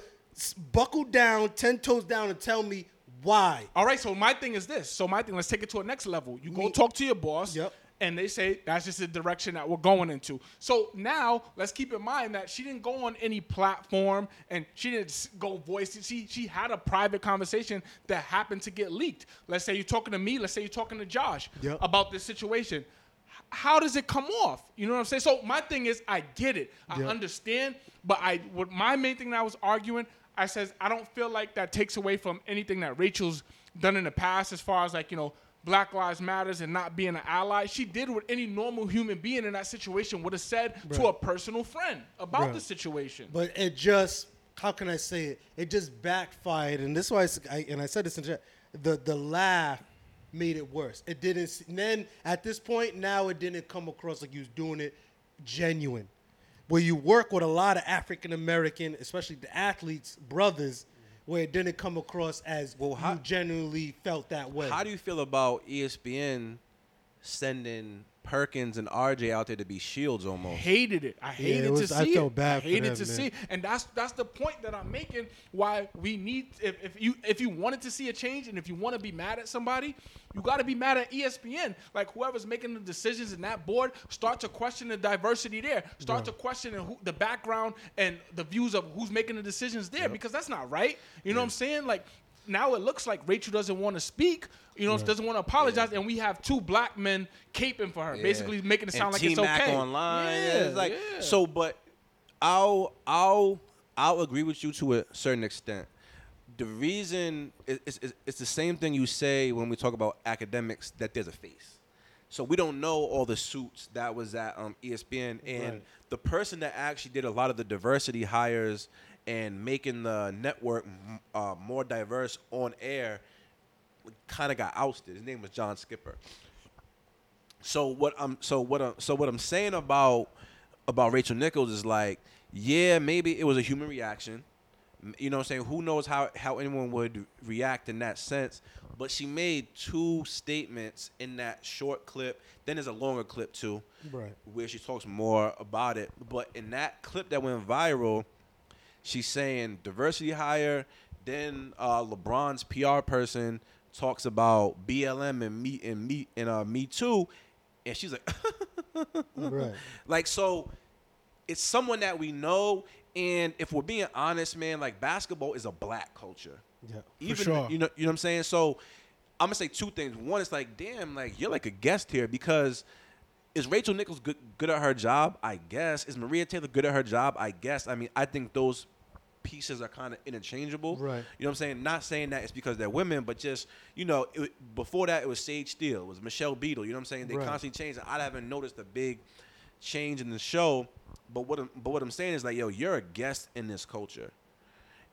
buckle down, ten toes down, and tell me why. All right, so my thing is this. So my thing, let's take it to a next level. You go Me- talk to your boss, Yep. And they say that's just the direction that we're going into. So now let's keep in mind that she didn't go on any platform and she didn't go voice. She she had a private conversation that happened to get leaked. Let's say you're talking to me. Let's say you're talking to Josh Yep. about this situation. How does it come off? You know what I'm saying? So my thing is, I get it, I Yep. understand, but I what my main thing that I was arguing, I says I don't feel like that takes away from anything that Rachel's done in the past as far as like you know Black Lives Matters and not being an ally. She did what any normal human being in that situation would have said to a personal friend about Right. the situation. But it just, how can I say it? It just backfired, and this is why I I, and I said this in. The the laugh made it worse. It didn't. And then at this point, now it didn't come across like you was doing it genuine. Where you work with a lot of African American, especially the athletes, brothers, where it didn't come across as Well, how- you genuinely felt that way. How do you feel about ESPN sending Perkins and RJ out there to be shields almost? hated it. I hated it was- to I see felt it. bad I for hated them, to man. see, it. and that's that's the point that I'm making. Why we need if, if you if you wanted to see a change and if you want to be mad at somebody, you got to be mad at ESPN. Like whoever's making the decisions in that board, start to question the diversity there. Start to question who, the background and the views of who's making the decisions there because that's not right. You know what I'm saying? Like now it looks like Rachel doesn't want to speak. You know, doesn't want to apologize, and we have two black men caping for her, Yeah. basically making it sound and like it's T-Mac okay. online. Yeah, Yeah, it's like yeah. so, but I'll I'll I'll agree with you to a certain extent. The reason is it's, it's, it's the same thing you say when we talk about Akademiks that there's a face. So we don't know all the suits that was at um, ESPN, and Right. the person that actually did a lot of the diversity hires and making the network uh, more diverse on air kind of got ousted. His name was John Skipper. So what I'm so what I'm so what I'm saying about about Rachel Nichols is like, yeah, maybe it was a human reaction. You know what I'm saying? Who knows how how anyone would react in that sense? But she made two statements in that short clip. Then there's a longer clip too, Right. where she talks more about it. But in that clip that went viral, she's saying diversity hire. Then uh, LeBron's PR person talks about BLM and me and me and uh, me too, and she's like, right. like so, it's someone that we know. And if we're being honest, man, like basketball is a black culture. Yeah. Even sure. you know, you know what I'm saying. So I'm gonna say two things. One it's like, damn, like you're like a guest here because is Rachel Nichols good good at her job? I guess. Is Maria Taylor good at her job? I guess. I mean, I think those pieces are kind of interchangeable. Right. You know what I'm saying? Not saying that it's because they're women, but just you know, it, before that it was Sage Steele, it was Michelle Beadle. You know what I'm saying? They Right. constantly change. I haven't noticed a big change in the show. But what I'm, but what I'm saying is like, yo, you're a guest in this culture,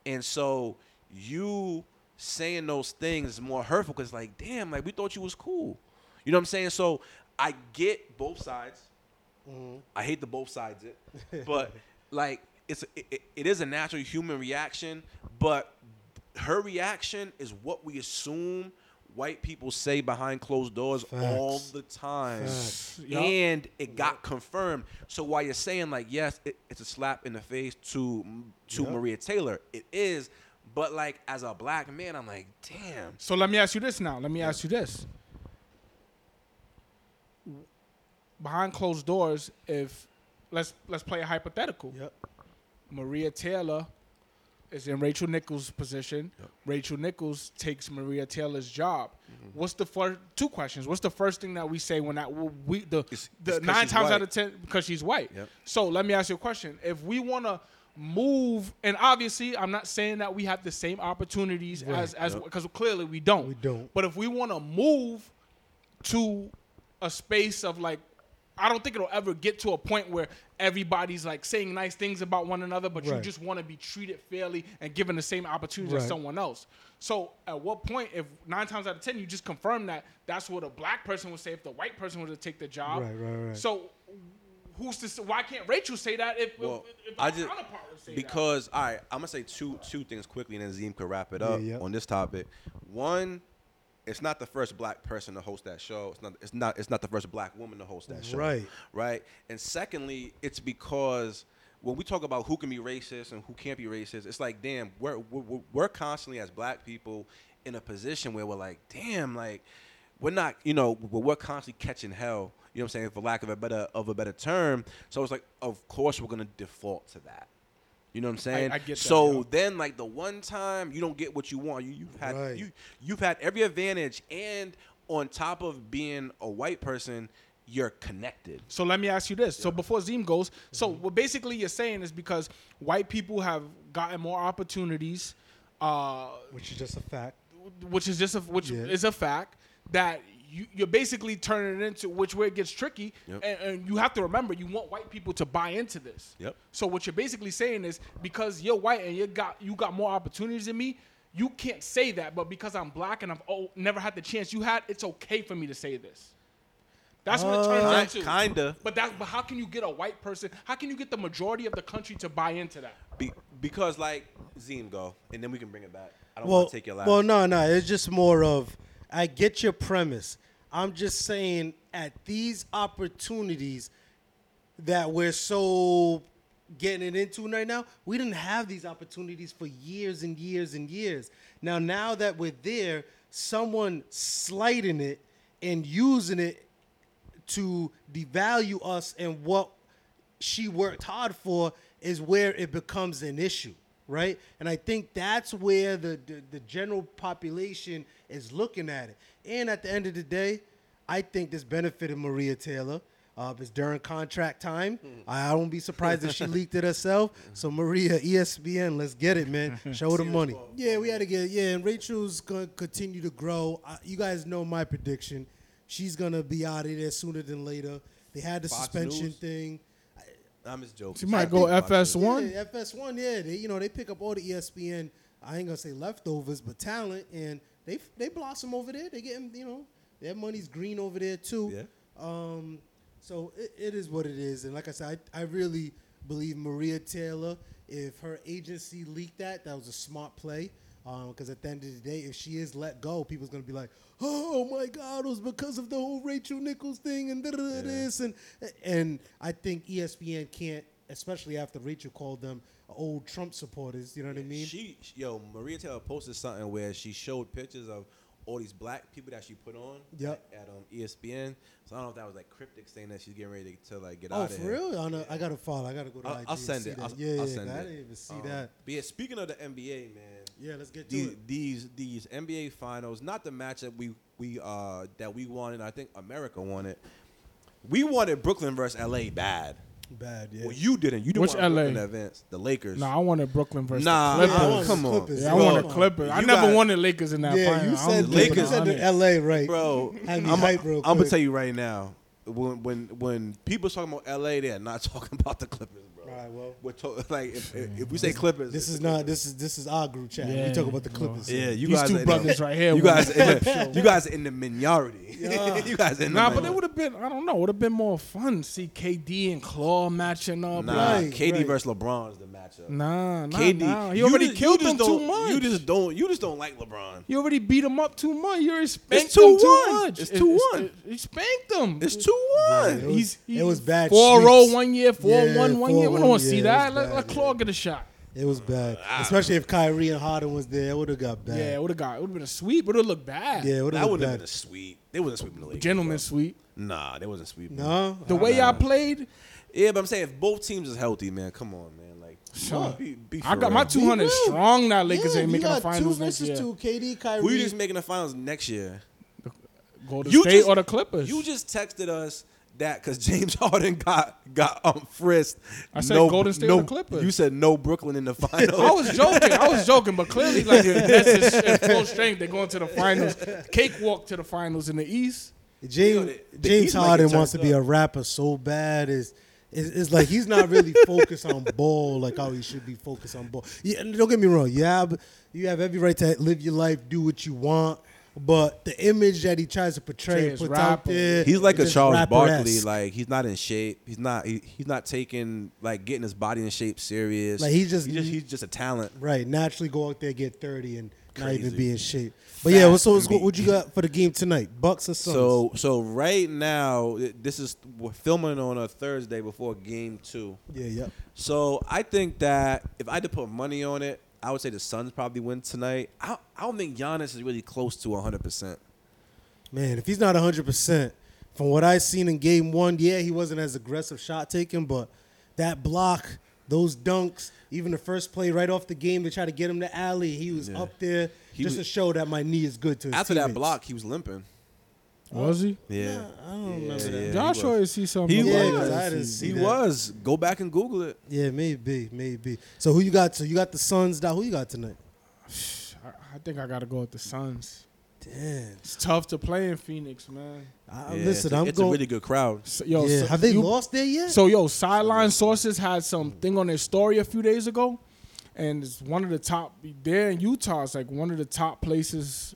and so you saying those things is more hurtful because like, damn, like we thought you was cool. You know what I'm saying? So I get both sides. Mm-hmm. I hate the both sides it, but like it's it, it- is a natural human reaction. But her reaction is what we assume white people say behind closed doors all the time. Facts. And it got confirmed. So while you're saying like yes, it, it's a slap in the face to to Yup. Maria Taylor, it is. But like as a black man, I'm like, damn. So let me ask you this now. Let me ask you this. Behind closed doors, if let's let's play a hypothetical. Yep. Maria Taylor is in Rachel Nichols' position. Yep. Rachel Nichols takes Maria Taylor's job. Mm-hmm. What's the first two questions? What's the first thing that we say when that we the It's- the it's 'cause nine she's times out of ten because she's white. Yep. So let me ask you a question. If we want to move, and obviously I'm not saying that we have the same opportunities Right. as as Yep. because clearly we don't. We don't. But if we want to move to a space of like I don't think it'll ever get to a point where everybody's like saying nice things about one another, but you just want to be treated fairly and given the same opportunity as someone else. So at what point, if nine times out of ten you just confirm that that's what a black person would say if the white person were to take the job. Right, right, right. So who's to say, why can't Rachel say that if, Well, if, if I just counterpart would say that? because all right, I'm gonna say two two things quickly, and then Zim could wrap it Yeah, up yeah. on this topic. One, it's not the first black person to host that show. It's not. It's not. It's not the first black woman to host that show. Right. Right. And secondly, it's because when we talk about who can be racist and who can't be racist, it's like, damn, we're we're, we're constantly as black people in a position where we're like, damn, like we're not, you know, we're we're constantly catching hell. You know what I'm saying, for lack of a better of a better term. So it's like, of course, we're gonna default to that. You know what I'm saying? I get that, so yo. then, like the one time you don't get what you want, you, you've had Right. you you've had every advantage, and on top of being a white person, you're connected. So let me ask you this. So before Zim goes, so Mm-hmm. what basically you're saying is because white people have gotten more opportunities, uh, Which is just a fact. which is just a, which Yeah. is a fact that you, you're basically turning it into which where it gets tricky, Yep. and, and you have to remember you want white people to buy into this. Yep. So what you're basically saying is because you're white and you got you got more opportunities than me, you can't say that. But because I'm black and I've oh, never had the chance you had, it's okay for me to say this. That's what it turns Uh, into. Kinda. But that but how can you get a white person? How can you get the majority of the country to buy into that? Be, because like Zim go, and then we can bring it back. I don't Well, want to take your last. well, no, no. It's just more of I get your premise. I'm just saying at these opportunities that we're so getting it into right now, we didn't have these opportunities for years and years and years. Now, now that we're there, someone slighting it and using it to devalue us and what she worked hard for is where it becomes an issue, right? And I think that's where the, the, the general population is looking at it. And at the end of the day, I think this benefited Maria Taylor. Uh, it's during contract time. I, I won't be surprised if she leaked it herself. So Maria, ESPN, let's get it, man. Show the money. Yeah, we had to get. Yeah, and Rachel's gonna continue to grow. Uh, you guys know my prediction. She's gonna be out of there sooner than later. They had the Fox suspension News? thing. I'm just joking. She might go FS1. Yeah, FS1. Yeah, they, you know they pick up all the ESPN. I ain't gonna say leftovers, but talent, and they they blossom over there. They getting you know their money's green over there too. Yeah. Um, so it, it is what it is, and like I said, I, I really believe Maria Taylor. If her agency leaked that, that was a smart play. Because at the end of the day, if she is let go, people's gonna be like, "Oh my God, it was because of the whole Rachel Nichols thing and da this." And and I think ESPN can't, especially after Rachel called them old Trump supporters. You know what I mean? She, yo, Maria Taylor posted something where she showed pictures of all these black people that she put on Yep. at, at um, ESPN. So I don't know if that was like cryptic saying that she's getting ready to, like get oh, out of for here. real? I, know, I gotta follow. I gotta go to I'll, I'll send it. I'll, yeah, I'll yeah, send I didn't even see Um, that. But yeah, speaking of the NBA, man. Yeah, let's get to These, it. these these NBA finals, not the match that we we uh that we wanted. I think America wanted. We wanted Brooklyn versus LA bad. Bad, yeah. Well, you didn't. You didn't Which want LA? Brooklyn events. The Lakers. No, I wanted Brooklyn versus Nah, the I Clippers. wanted come on. Clippers. Yeah, I wanted Clippers. I you never got- wanted Lakers in that yeah, final. you I'm said Lakers- being You said honest. LA, right? bro. I'm, hype real I'm gonna tell you right now. When when when people talking about LA, they're not talking about the Clippers, bro. bro. All right, well. We're to- like if, if we mm-hmm. say Clippers, This is not. This is this is our group chat. we Yeah, talk about the. Clippers. Yeah, you These guys two brothers the, right here You guys, the in clip show. the, you guys in the minority. Yeah. you guys in Nah, the but it would have been I don't know, would have been more fun. See KD and Claw matching up. Nah, Right, KD right. versus LeBron is the matchup. nah, nah, KD, nah. He you already just- killed you them too much. You just don't. You just don't like LeBron. You already beat him up too much. You already spanked It's them too 2-1. much. It's It- 2-1. it- He spanked them. It's two one. it was- he's, he's it was bad 4 0 one year, 4 Yeah, 1 one year. We don't want to see yeah, it that. Let, bad, let Claw get a shot. It was bad, ah. especially if Kyrie and Harden was there. It would have got bad. Yeah, it would have got. It would have been a sweep, but it would look bad. yeah, it would That wouldn't have been a sweep. They wasn't sweeping the Lakers. Gentleman sweep. Nah, they wasn't sweeping. No, The way nah. y'all played, Yeah, but I'm saying if both teams is healthy, man, come on, man. Like, Sure. be, be I for got my 200 real. strong now. Lakers yeah, ain't making the finals two next versus year. two. KD, Kyrie. Who you just making the finals next year? Golden You State just- or the Clippers? You just texted us that because James Harden got got um frisked. I said no, Golden State no, the Clippers. You said no Brooklyn in the finals. I was joking. I was joking, but clearly, like that's just at full strength. They're going to the finals. Cakewalk to the finals in the East. James, the- the James East Harden get wants to be a rapper so bad. Is it's, it's like he's not really focused on ball like how he should be focused on ball. Yeah, don't get me wrong. You have you have every right to live your life, do what you want. But the image that he tries to portray, puts out there, he's like a Charles Barkley. Like he's not in shape. He's not. He, he's not taking like getting his body in shape serious. Like, he's just- He's just, he's just a talent. right. Naturally, go out there get thirty and not even be in shape. But yeah, so and what, what you got for the game tonight? Bucks or Suns? So so right now this is we're filming on a Thursday before game two. yeah, yeah. So I think that if I had to put money on it, I would say the Suns probably win tonight. I I don't think Giannis is really close to hundred percent. Man, if he's not 100%, from what I've seen in game one, yeah, he wasn't as aggressive shot taking, but that block, those dunks, even the first play right off the game, they tried to get him to alley. He was Yeah. up there He just was- to show that my knee is good to his After that block, he was limping. Was he? Yeah, I don't remember that. yeah. Y'all he sure was. see something? He about Yeah, was. that? 'cause I didn't see he that. was. Go back and Google it. Yeah, maybe, maybe. So who you got? So you got the Suns. Dog. Who you got tonight? I, I think I got to go with the Suns. Damn. It's tough to play in Phoenix, man. I, Yeah, listen, it's, a- I'm it's going. a really good crowd. So, yo, yeah. so Have they you- lost there yet? So yo, sideline sources had some thing on their story a few days ago, and it's one of the top. There in Utah, it's like one of the top places,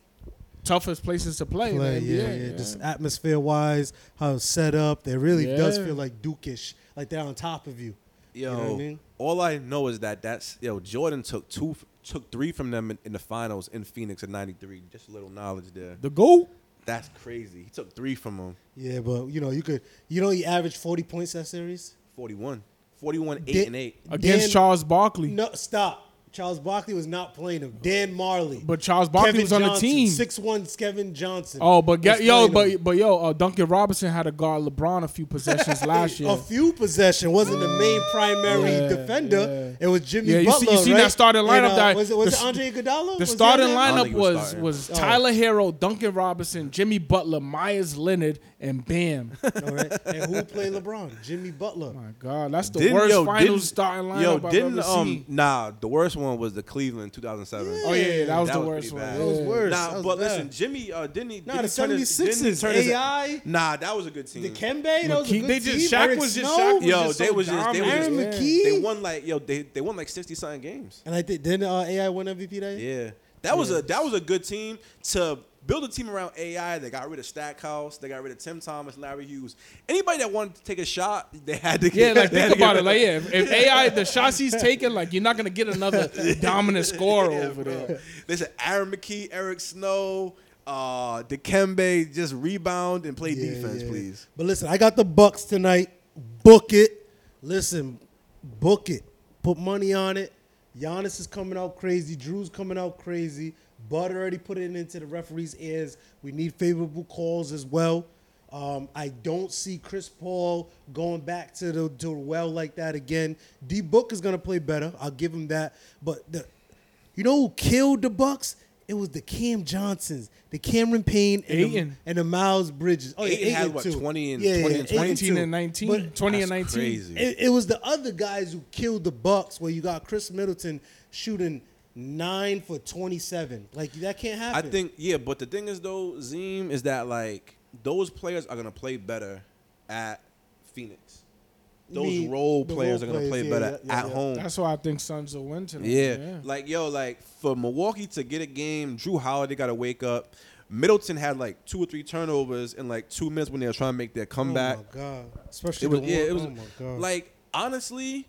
toughest places to play. play, in the yeah, NBA, yeah, Just atmosphere wise, how it's set up, it really does feel like Dukish, like they're on top of you. Yo, know what I mean? all I know is that that's yo. Jordan took two, took three from them in, in the finals in Phoenix in '93. Just a little knowledge there. the goal. That's crazy. He took three from them. Yeah, but you know, you could, you know, he averaged forty points that series. 41. 41, 8 Dan- and 8. against Dan- Charles Barkley. No, stop. Charles Barkley was not playing him. Dan Marley. But Charles Barkley Kevin was on Johnson, the team. Six one, Kevin Johnson. Oh, but get, yo, playing him. but but yo, uh, Duncan Robinson had to guard LeBron a few possessions last year. a few possession wasn't the main primary Yeah, defender. It was Jimmy Yeah, you see- Butler. you seen right? that starting And, lineup uh, that- was it was the it Andre Iguodala? The Was starting on there? I don't lineup was was starting. was Oh. Tyler Herro, Duncan Robinson, Jimmy Butler, Meyers Leonard, and Bam. All right. And who played LeBron? Jimmy Butler. My God, that's the Didn't- worst yo, finals starting lineup Yo, I've didn't ever um seen. nah the worst one was the Cleveland 2007. Oh yeah, yeah, that was That the was worst pretty one. That was worse. Nah, was but bad. listen, Jimmy uh, didn't he? Nah, didn't the he turn his- 76ers, didn't he turn his- AI, Nah, that was a good team. the Kembe, that was a McKie- good they just- team. Shaq Eric was just- Snow. Shaq was Yo, just they so was just they was. Aaron just, McKie. they won like yo they they won like 60 something games. And I think didn't uh, AI win MVP that year? Yeah, that was a that was a good team to build a team around AI. They got rid of Stackhouse. They got rid of Tim Thomas, Larry Hughes. Anybody that wanted to take a shot, they had to. Yeah, Get, like they had think to about get it. Like yeah, if, if AI the shots he's taking, like you're not gonna get another dominant scorer Yeah, over bro. there. They said Aaron McKie, Eric Snow, uh, Dikembe, just rebound and play Yeah, defense, yeah. please. But listen, I got the Bucks tonight. Book it. Listen, book it. Put money on it. Giannis is coming out crazy. Jrue's coming out crazy. Bud already put it into the referee's ears. We need favorable calls as well. Um, I don't see Chris Paul going back to the to the well like that again. D Book is gonna play better. I'll give him that. But the you know who killed the Bucks? It was the Cam Johnsons, the Cameron Payne, and the, and the Miles Bridges. Oh, yeah, Ayton had, what, too. 20 and- yeah, 20 yeah, and Ayton 19 too. and 19, But 20 and 19. crazy. it, it was the other guys who killed the Bucks. Where you got Khris Middleton shooting nine for twenty-seven. Like that can't happen. I think yeah, but the thing is though, Zim is that like those players are gonna play better at Phoenix. those Me- role players role are gonna play yeah, better yeah, yeah, at yeah. home. That's why I think Suns will win tonight. Yeah. yeah. Like yo, like for Milwaukee to get a game, Jrue Holiday got to wake up. Middleton had like two or three turnovers in like two minutes when they were trying to make their comeback. Oh my god! Especially It was the yeah, it was oh my god. like honestly,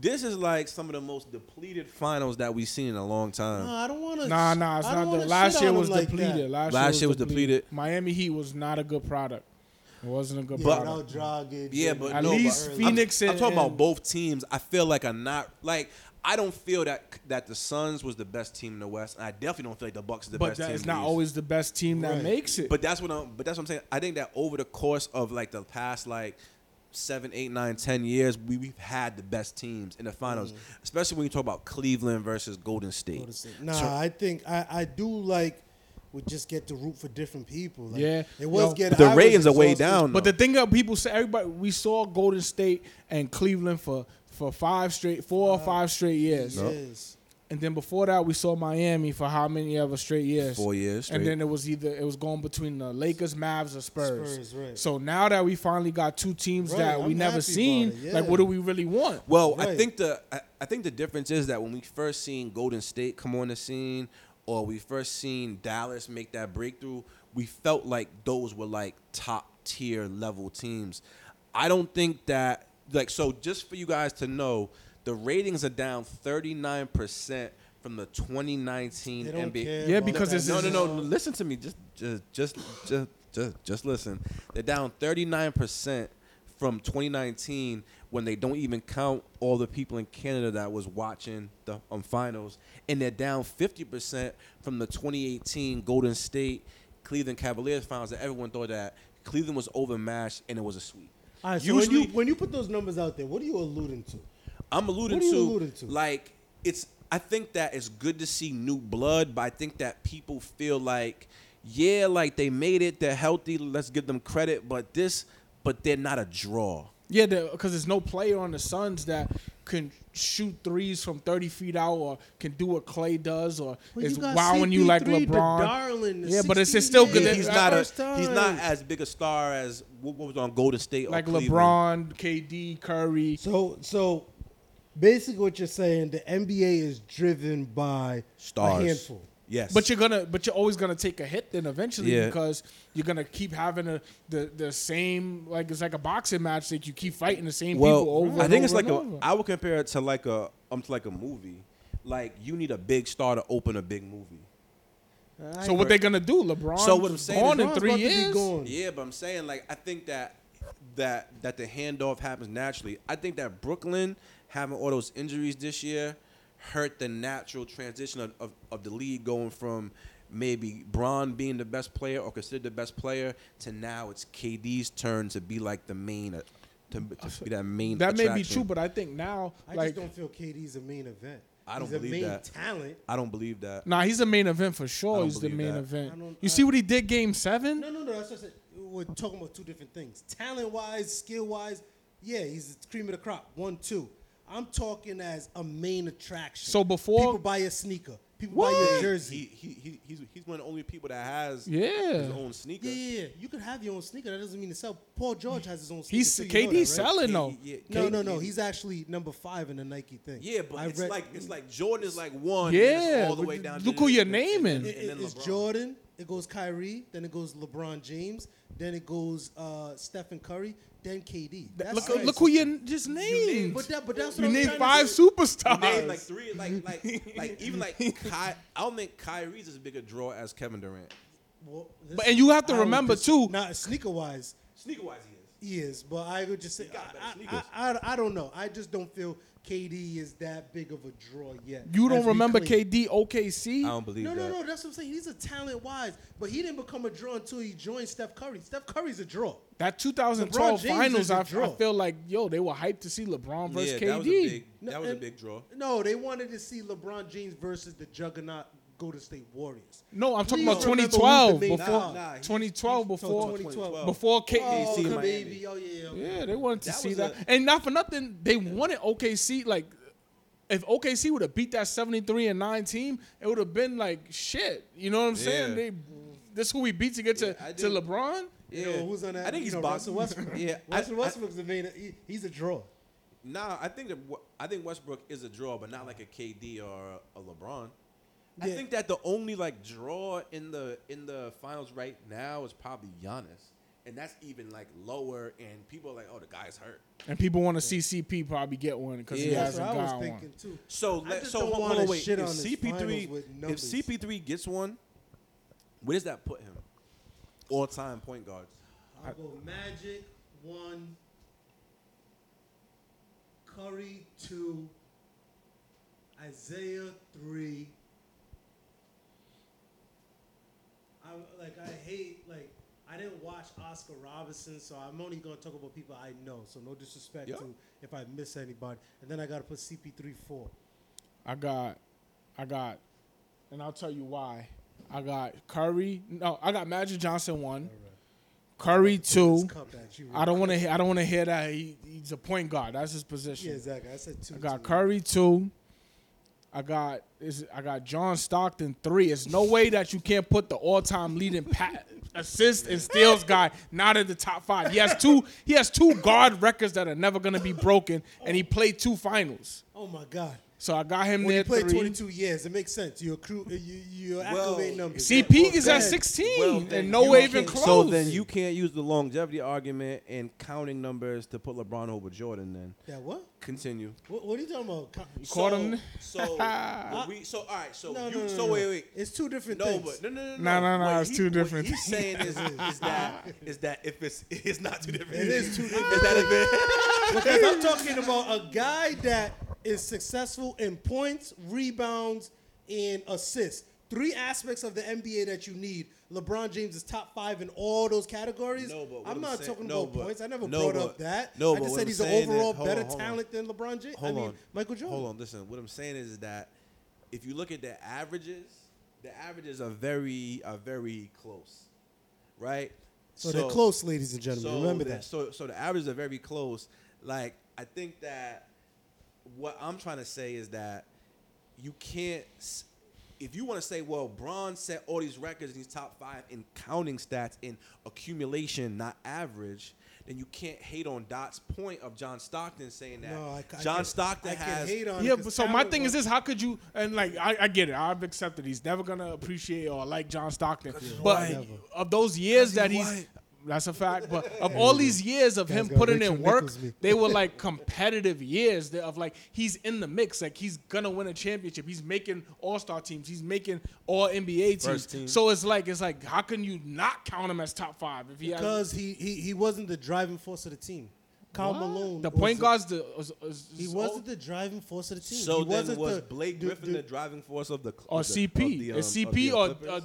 this is like some of the most depleted finals that we've seen in a long time. Nah, I don't want to. Nah, nah, it's not. The, last year was depleted. Last, Last year was depleted. Miami Heat was not a good product. It wasn't a good Yeah, product. without Dragic. Yeah, but At no, least but Phoenix I'm, I'm talking about both teams. I feel like I'm not like I don't feel that that the Suns was the best team in the West, and I definitely don't feel like the Bucks is the but best that team. is in not East. always the best team that Right. makes it. But that's what I'm. But that's what I'm saying. I think that over the course of like the past like seven, eight, nine, ten years, we, we've had the best teams in the finals, Mm. especially when you talk about Cleveland versus Golden State. Go to sleep. Nah, So- I think I, I do like we just get to root for different people. Like, Yeah. it was Yo, getting. The I ratings are way exhausted. down. But the thing that people say, everybody, we saw Golden State and Cleveland for for five straight, four or five straight years, Yes. And then before that we saw Miami for how many ever straight years? four years straight. And then it was either it was going between the Lakers, Mavs, or Spurs. Spurs, right. So now that we finally got two teams Right, that we I'm never seen, about it, like what do we really want? Well, I think the I, I think the difference is that when we first seen Golden State come on the scene, or we first seen Dallas make that breakthrough, we felt like those were like top tier level teams. I don't think that like so. Just for you guys to know, the ratings are down thirty nine percent from the twenty nineteen They don't NBA. care Yeah, because it's- No, no, no. Listen to me. Just, just, just, just, just, just listen. They're down 39 percent from 2019 when they don't even count all the people in Canada that was watching the um, finals, and they're down 50 percent from the 2018 Golden State Cleveland Cavaliers finals that everyone thought that Cleveland was overmatched and it was a sweep. All right, so when you when you put those numbers out there, what are you alluding to? I'm alluding What are you to, alluding to? like it's. I think that it's good to see new blood, but I think that people feel like, yeah, like they made it, they're healthy. Let's give them credit, but this, but they're not a draw. Yeah, because there's no player on the Suns that can shoot threes from 30 feet out or can do what Clay does or Well, is wowing you like LeBron. darling, Yeah, but it's 16 still good He- that- he's not a, first he's not as big a star as what, what was on Golden State or like LeBron, KD, Curry. So so basically what you're saying, the NBA is driven by Stars. a handful. Yes, But you're gonna, but you're always gonna take a hit then eventually Yeah. because you're gonna keep having a, the the same like it's like a boxing match that you keep fighting the same well, people over. I and think it's over like a. and over. I would compare it to like a um to like a movie. Like you need a big star to open a big movie. So what they gonna do? LeBron. So what I'm saying gone in three about to be years. Yeah, but I'm saying like I think that that that the handoff happens naturally. I think that Brooklyn having all those injuries this year hurt the natural transition of, of, of the league going from maybe Bron being the best player or considered the best player to now it's KD's turn to be like the main uh, to, to be that main. That may be true, but I think now, I like, just don't feel KD's a main event. I don't He's believe a main that. talent. I don't believe that. nah, he's the main event for sure. He's the main that. event. You I- see what he did game seven? No, no, no. That's just it. We're talking about two different things. Talent wise, skill wise, yeah, he's the cream of the crop. One, two. I'm talking as a main attraction. So before- people buy a sneaker, people buy your jersey. He, he, he, he's, he's one of the only people that has Yeah. his own sneaker. Yeah, yeah, yeah. You could have your own sneaker. That doesn't mean to sell. Paul George has his own sneaker. He's too. You know KD that, right? selling though. Yeah, No, K- no, no. He's actually number five in the Nike thing. Yeah, but I it's read- like it's like Jordan is like one. and it's Yeah, all the way down. look to who you're naming. It- it- it's Jordan. It goes Kyrie. Then it goes LeBron James. Then it goes uh, Stephen Curry. Then KD. That's Look, uh, right. look who you just named. But that, but that's what you I'm named trying five to say. superstars. Name like three, like like like even like Ky, I don't think Kyrie's as big a draw as Kevin Durant. Well, But- and you have to I remember, dis- too- Not sneaker wise, Sneaker wise, he is. he is. But I would just say, I. I, I, I don't know. I just don't feel KD is that big of a draw yet. you don't remember claim. KD OKC? I don't believe No, that. no, no. That's what I'm saying. He's a talent wise, but he didn't become a draw until he joined Steph Curry. Steph Curry's a draw. That 2012 LeBron finals, is a I, I draw. feel like yo, they were hyped to see LeBron versus Yeah, KD. that was a big. That was a big draw. No, they wanted to see LeBron James versus the juggernaut Golden State Warriors. no, I'm talking about remember who 2012 before Nah, nah, he- 2012 he- before 2012. before K- Oh, KC in okay, Miami. baby. Oh, yeah. okay. Yeah, they wanted to That see that. a- and not for nothing, they wanted OKC like if OKC would have beat that 73 and 9 team, it would have been like shit. You know what I'm saying? Yeah. They this who we beat to get to, Yeah, to do. LeBron? You know, who's on that? I think you he's know, boxing. Russell Westbrook. Yeah, I- Russell I- Westbrook's the main. He, he's a draw. Nah, I think that I think Westbrook is a draw, but not like a KD or a LeBron. I think that the only like draw in the in the finals right now is probably Giannis, and that's even like lower. And people are like, "Oh, the guy's hurt." And people want to see CP probably get one because he Yeah. That's hasn't what I was got one. thinking too. So I let, so hold, hold wanna on, wait. if CP3 if. CP3 gets one, where does that put him? All time point guards. I'll go Magic one, Curry two, Isaiah three. I like I hate like I didn't watch Oscar Robinson, so I'm only gonna talk about people I know. So no disrespect Yeah. to if I miss anybody. And then I gotta put CP3 four. I got, I got, and I'll tell you why. I got Curry. No, I got Magic Johnson one. Curry two. This cup at you, I don't want to. I don't want to hear that he, he's a point guard. That's his Yeah, position. exactly. I said two. I got too. Curry two. I got is I got John Stockton three. It's no way that you can't put the all-time leading pa- assist and steals guy not in the top five. He has two. He has two guard records that are never gonna be broken, and he played two finals. Oh my God. So I got him When there you play three. 22 years, it makes sense. You accrue, you you Well, activate numbers. CP is Go at 16 Well, and no way even close. So then you can't use the longevity argument and counting numbers to put LeBron over Jordan. Then Yeah, what? continue. What, what are you talking about? Co- caught so, him? So we so all right. So No, you no, no, so no. wait wait. It's two different No, things. but no, no, no, Nah, nah, nah, What it's he- two what he's saying is, is that is that if it's it's not two different. It is two different Is that if it, because I'm talking about a guy that is successful in points, rebounds, and assists. Three aspects of the NBA that you need. LeBron James is top five in all those categories. No, but I'm I'm not saying- talking no, about but- points. I never no, brought up that. no, I just said he's an overall hold better on, hold on. talent than LeBron James. hold I mean, on, Michael Jordan. Hold on, listen. What I'm saying is that if you look at the averages, the averages are very are very close, right? So, they're close, ladies and gentlemen. So Remember the- that. So so the averages are very close. Like I think that what I'm trying to say is that you can't. If you want to say, well, Bron set all these records in these top five in counting stats in accumulation, not average, then you can't hate on Dot's point of John Stockton saying that No, I, I John can- Stockton I can has hate on it Yeah, 'cause but so my talent thing is this: How could you? And like, I, I get it. I've accepted he's never gonna appreciate or like John Stockton. But of those years that he's he's, white. That's a fact. But of all these years of him putting in work, they were like competitive years. Of like he's in the mix. Like he's gonna win a championship. He's making All Star teams. He's making All NBA teams. Team. So it's like it's like how can you not count him as top five if he has because he, he he wasn't the driving force of the team. Karl What? Malone. The was point the- guard's the. Was, was, He wasn't the driving force of the team. So he then wasn't was the, Blake Griffin the- the, driving force of the or the, CP? Of the, um, Is of CP the or Clippers? uh,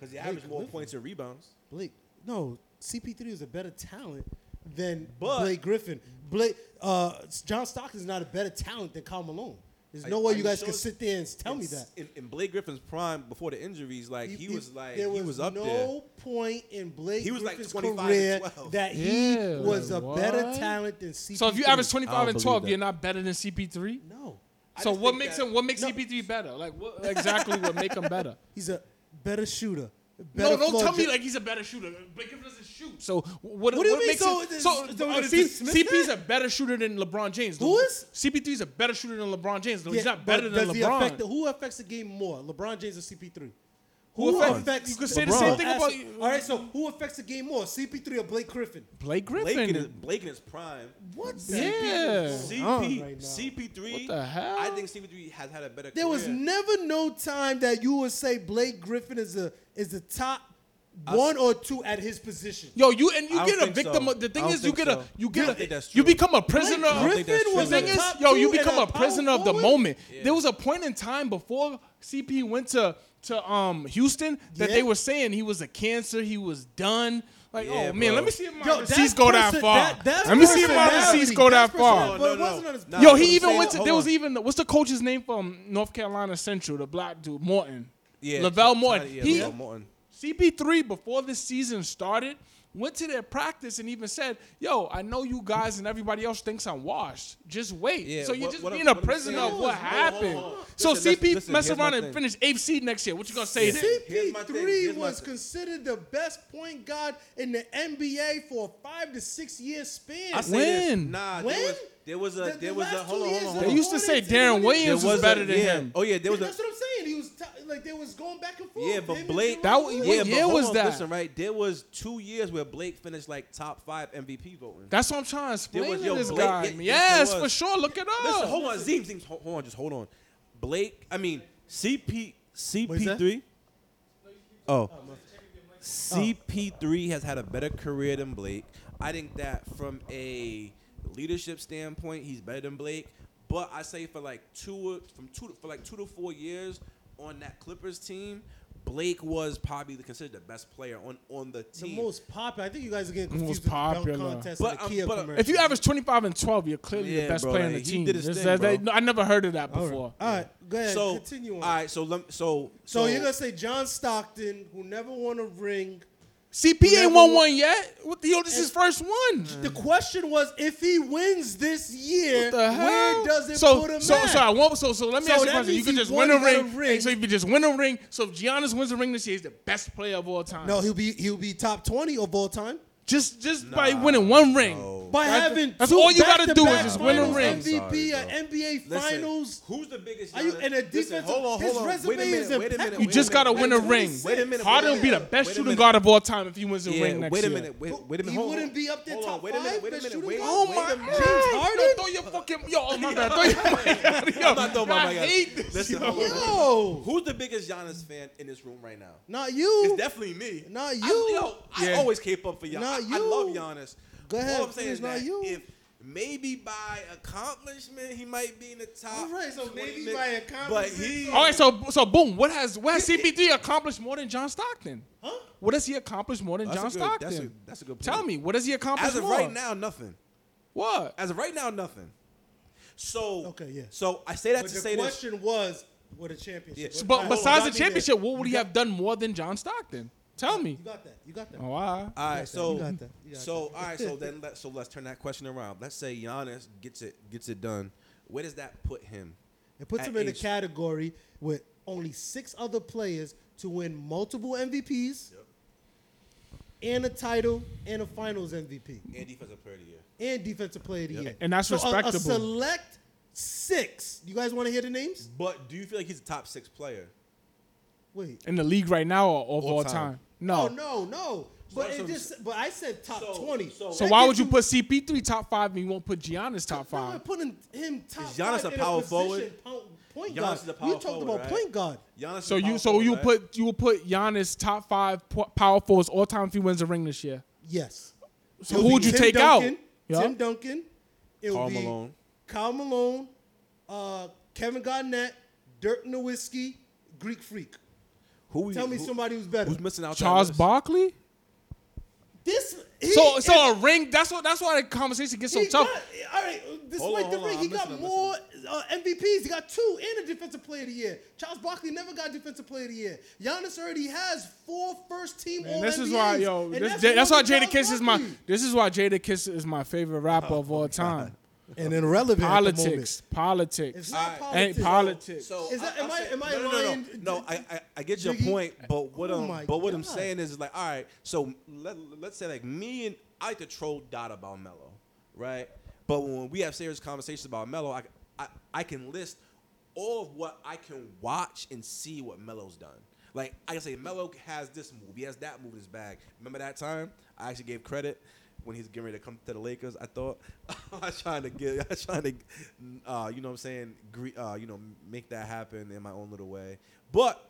Because he averaged more Griffin? points and rebounds. Blake. No, CP3 is a better talent than But- Blake Griffin. Blake uh, John Stockton is not a better talent than Karl Malone. There's Are- no way you you guys sure? can sit there and tell me that. In, in Blake Griffin's prime, before the injuries, like he, was like there he was up no there. No point in Blake He was like Griffin's 25 and career 12. that he Yeah, was a like better talent than CP3. So if you average 25 and 12, that. you're not better than CP3? no, I So what makes that- him what makes No. CP3 better? Like what exactly what make him better? he's a better shooter. No, don't tell me like he's a better shooter. Blake Griffin doesn't shoot. So what, What do you mean? makes So it, is- so so we're uh, gonna C- CP's a better shooter than LeBron James. Who is? CP3 is a better shooter than LeBron James. No, Yeah, he's not better than does he LeBron. affect the- who affects the game more, LeBron James or CP3? Who affects- affects? you could say the same thing about- Ask- All right, so who affects the game more, CP3 or Blake Griffin? Blake Griffin. Blake Griffin. in his, Blake in his prime. What? Yeah. CP right. CP3. What the hell? I think CP3 has had a better. There was never no time that you would say Blake Griffin is a is the top one or two at his position. Yo, you and you get a victim. so. Of, the thing is, you think get a you get a you become a prisoner. Blake of- I don't think that's Griffin was The thing is, top yo, you become a prisoner of the moment. Yeah. There was a point in time before CP went to to um Houston that Yeah. they were saying he was a cancer, he was done. Like, Yeah, oh man, bro. let me see if my Yo, receipts go that far. that- that's let me see if my personality. receipts go that far. personality. But it wasn't on his- Nah, Yo, he even went to. hold There was even what's the coach's name from North Carolina Central, the black dude Moton. Yeah, LeVelle Moton. yeah, he LeVelle Moton. CP3 before this season started went to their practice and even said, "Yo, I know you guys and everybody else thinks I'm washed. Just wait." Yeah, so you're what- just what being a what I'm prisoner of is- what hold on, hold on, happened. hold on. So Listen, CP listen, mess here's around and thing. finish eighth seed next year. What you gonna say? Yeah. then? Here's my thing, CP3 was thing. considered the best point guard in the NBA for a five to six year span. I say this, When? Nah, When? There was a The- the there was a last hold on hold on They used to say Deron Williams There was a- better than yeah. him. Oh yeah, there was That's a what I'm saying. He was t- like they was going back and forth. yeah, but Blake That- Williams. what yeah, but year hold was on, that? Listen, right, there was two years where Blake finished like top five MVP voting. That's what I'm trying to explain there was- to yo, this Blake- guy. yeah, yes, yes, for sure. Look it up. Listen, hold on, Zeem, Zeem, hold hold on, just hold on. Blake, I mean CP CP3. Oh. CP3 has had a better career than Blake. I think that from a leadership standpoint, he's better than Blake. But I say for like two from two for like two to four years on that Clippers team, Blake was probably considered the best player on on the team. The most popular. I think you guys are getting Most confused with the popular. dunk contest But, the um, Kia but, uh. If you average 25 and 12, you're clearly Yeah, the best bro, player on like, the he team. did his thing, that- bro. that- I never heard of that before. all right, go ahead. so continue on. all right, so lem- so So you're gonna say John Stockton, who never won a ring. CP Whoever ain't won won- one yet. What the, yo, this is his first one. The question was, if he wins this year, where does it so, put him so, at? So, I won't, so, so let me So ask you a question. You means could just win a and a ring. ring. So if you just win a ring, so if Giannis wins a ring this year, he's the best player of all time. no, he'll be he'll be top twenty of all time just just by winning one ring. no. By That's- having. that's two all you gotta do is just win a ring. MVP, Sorry, a NBA Listen, Finals. Who's the biggest? Are you- Giannis- and a Listen, hold on, his hold on. resume Wait a is minute. Wait a minute. impeccable. You just gotta win a ring. Wait a minute. Harden wait will be the best shooting guard of all time if he wins a Yeah, ring next year. wait a minute. Wait, wait a minute. He hold wouldn't on. be up there Hold on, top wait a minute. Wait a minute. Wait, guard? Oh wait my a minute. James Yo, Harden? throw your fucking yo. Oh my bad. Throw your, yo, I'm not throwing my I mic out. hate this. Listen, yo. hold on. Yo, Who's the biggest Giannis fan in this room right now? not you. It's definitely me. Not I, you. yo, I Yeah. always cape up for Giannis. Not I, I love. Giannis. Go ahead, All I'm saying is not that you. if maybe by accomplishment he might be in the top. All right, so maybe mid- by But he. All right, so so boom. What has what has CP3 accomplished more than John Stockton? Huh? What has he accomplished more than That's a John good- Stockton? That's a, that's a good point. Tell me, what has he accomplished As of more? right now, nothing. what? As of right now, nothing. So Okay, yeah. So I say that But to the say this. The question was, what a championship. Yeah. But hold on, besides the got me there. championship, what would he have done more than John Stockton? Tell me. You got that. You got that. Oh, wow. All got right, that, so you got that, you got so that. all right, so then let so let's turn that question around. Let's say Giannis gets it gets it done. Where does that put him? It puts him in a category with only six other players to win multiple MVPs and a title and a Finals MVP And defensive player of the year. and Defensive Player of the Year. And that's So a- A, select six. You guys want to hear the names? But do you feel like he's a top six player? Wait. In the league right now or of All all time. time? No, No. no, no. But So- it just. But I said top so- twenty. so- So why would you put CP3 top five and you won't put Giannis top No, I'm five? putting him top Is Giannis five a in power position, forward? Point Giannis guard. is a power we talked forward, about right? point guard. Giannis. So you so forward, you right? put you will put Giannis top five power forwards all time if he wins a ring this year. Yes. So who would you Tim take Duncan, out? Yeah. Tim Duncan. It'll Karl be Malone. Kyle Malone, uh, Kevin Garnett, Dirk Nowitzki, Greek Freak. Who we- Tell me who- somebody who's better. who's missing out. Charles? Barkley. This he, So so if- a ring. That's what that's why the conversation gets so tough. got, all right, this Hold might on, the ring. on, He got listening, more uh, MVPs. He got two and a Defensive Player of the Year. Charles Barkley never got Defensive Player of the Year. Giannis already has four first team All And this is why, yo, this, that's J- that's why Jada Charles Kiss is my. This is why Jadakiss is my favorite rapper of all time. And irrelevant at the. Politics, politics, It's not Alright. ain't politics. politics. So Is that- am I'm I- am no, no, no, lying? No, no, I, I I get your point, but what Oh I'm but what I'm saying is like, all right, so let let's say like me and I like to troll Dot about Melo, right? But when we have serious conversations about Melo, I, I I can list all of what I can watch and see what Melo's done. Like I can say, Melo has this movie, has that movie in his bag. Remember that time? I actually gave credit when he's getting ready to come to the Lakers. I thought I was trying to get, I was trying to, uh, you know, what I'm saying, gre- uh, you know, make that happen in my own little way. But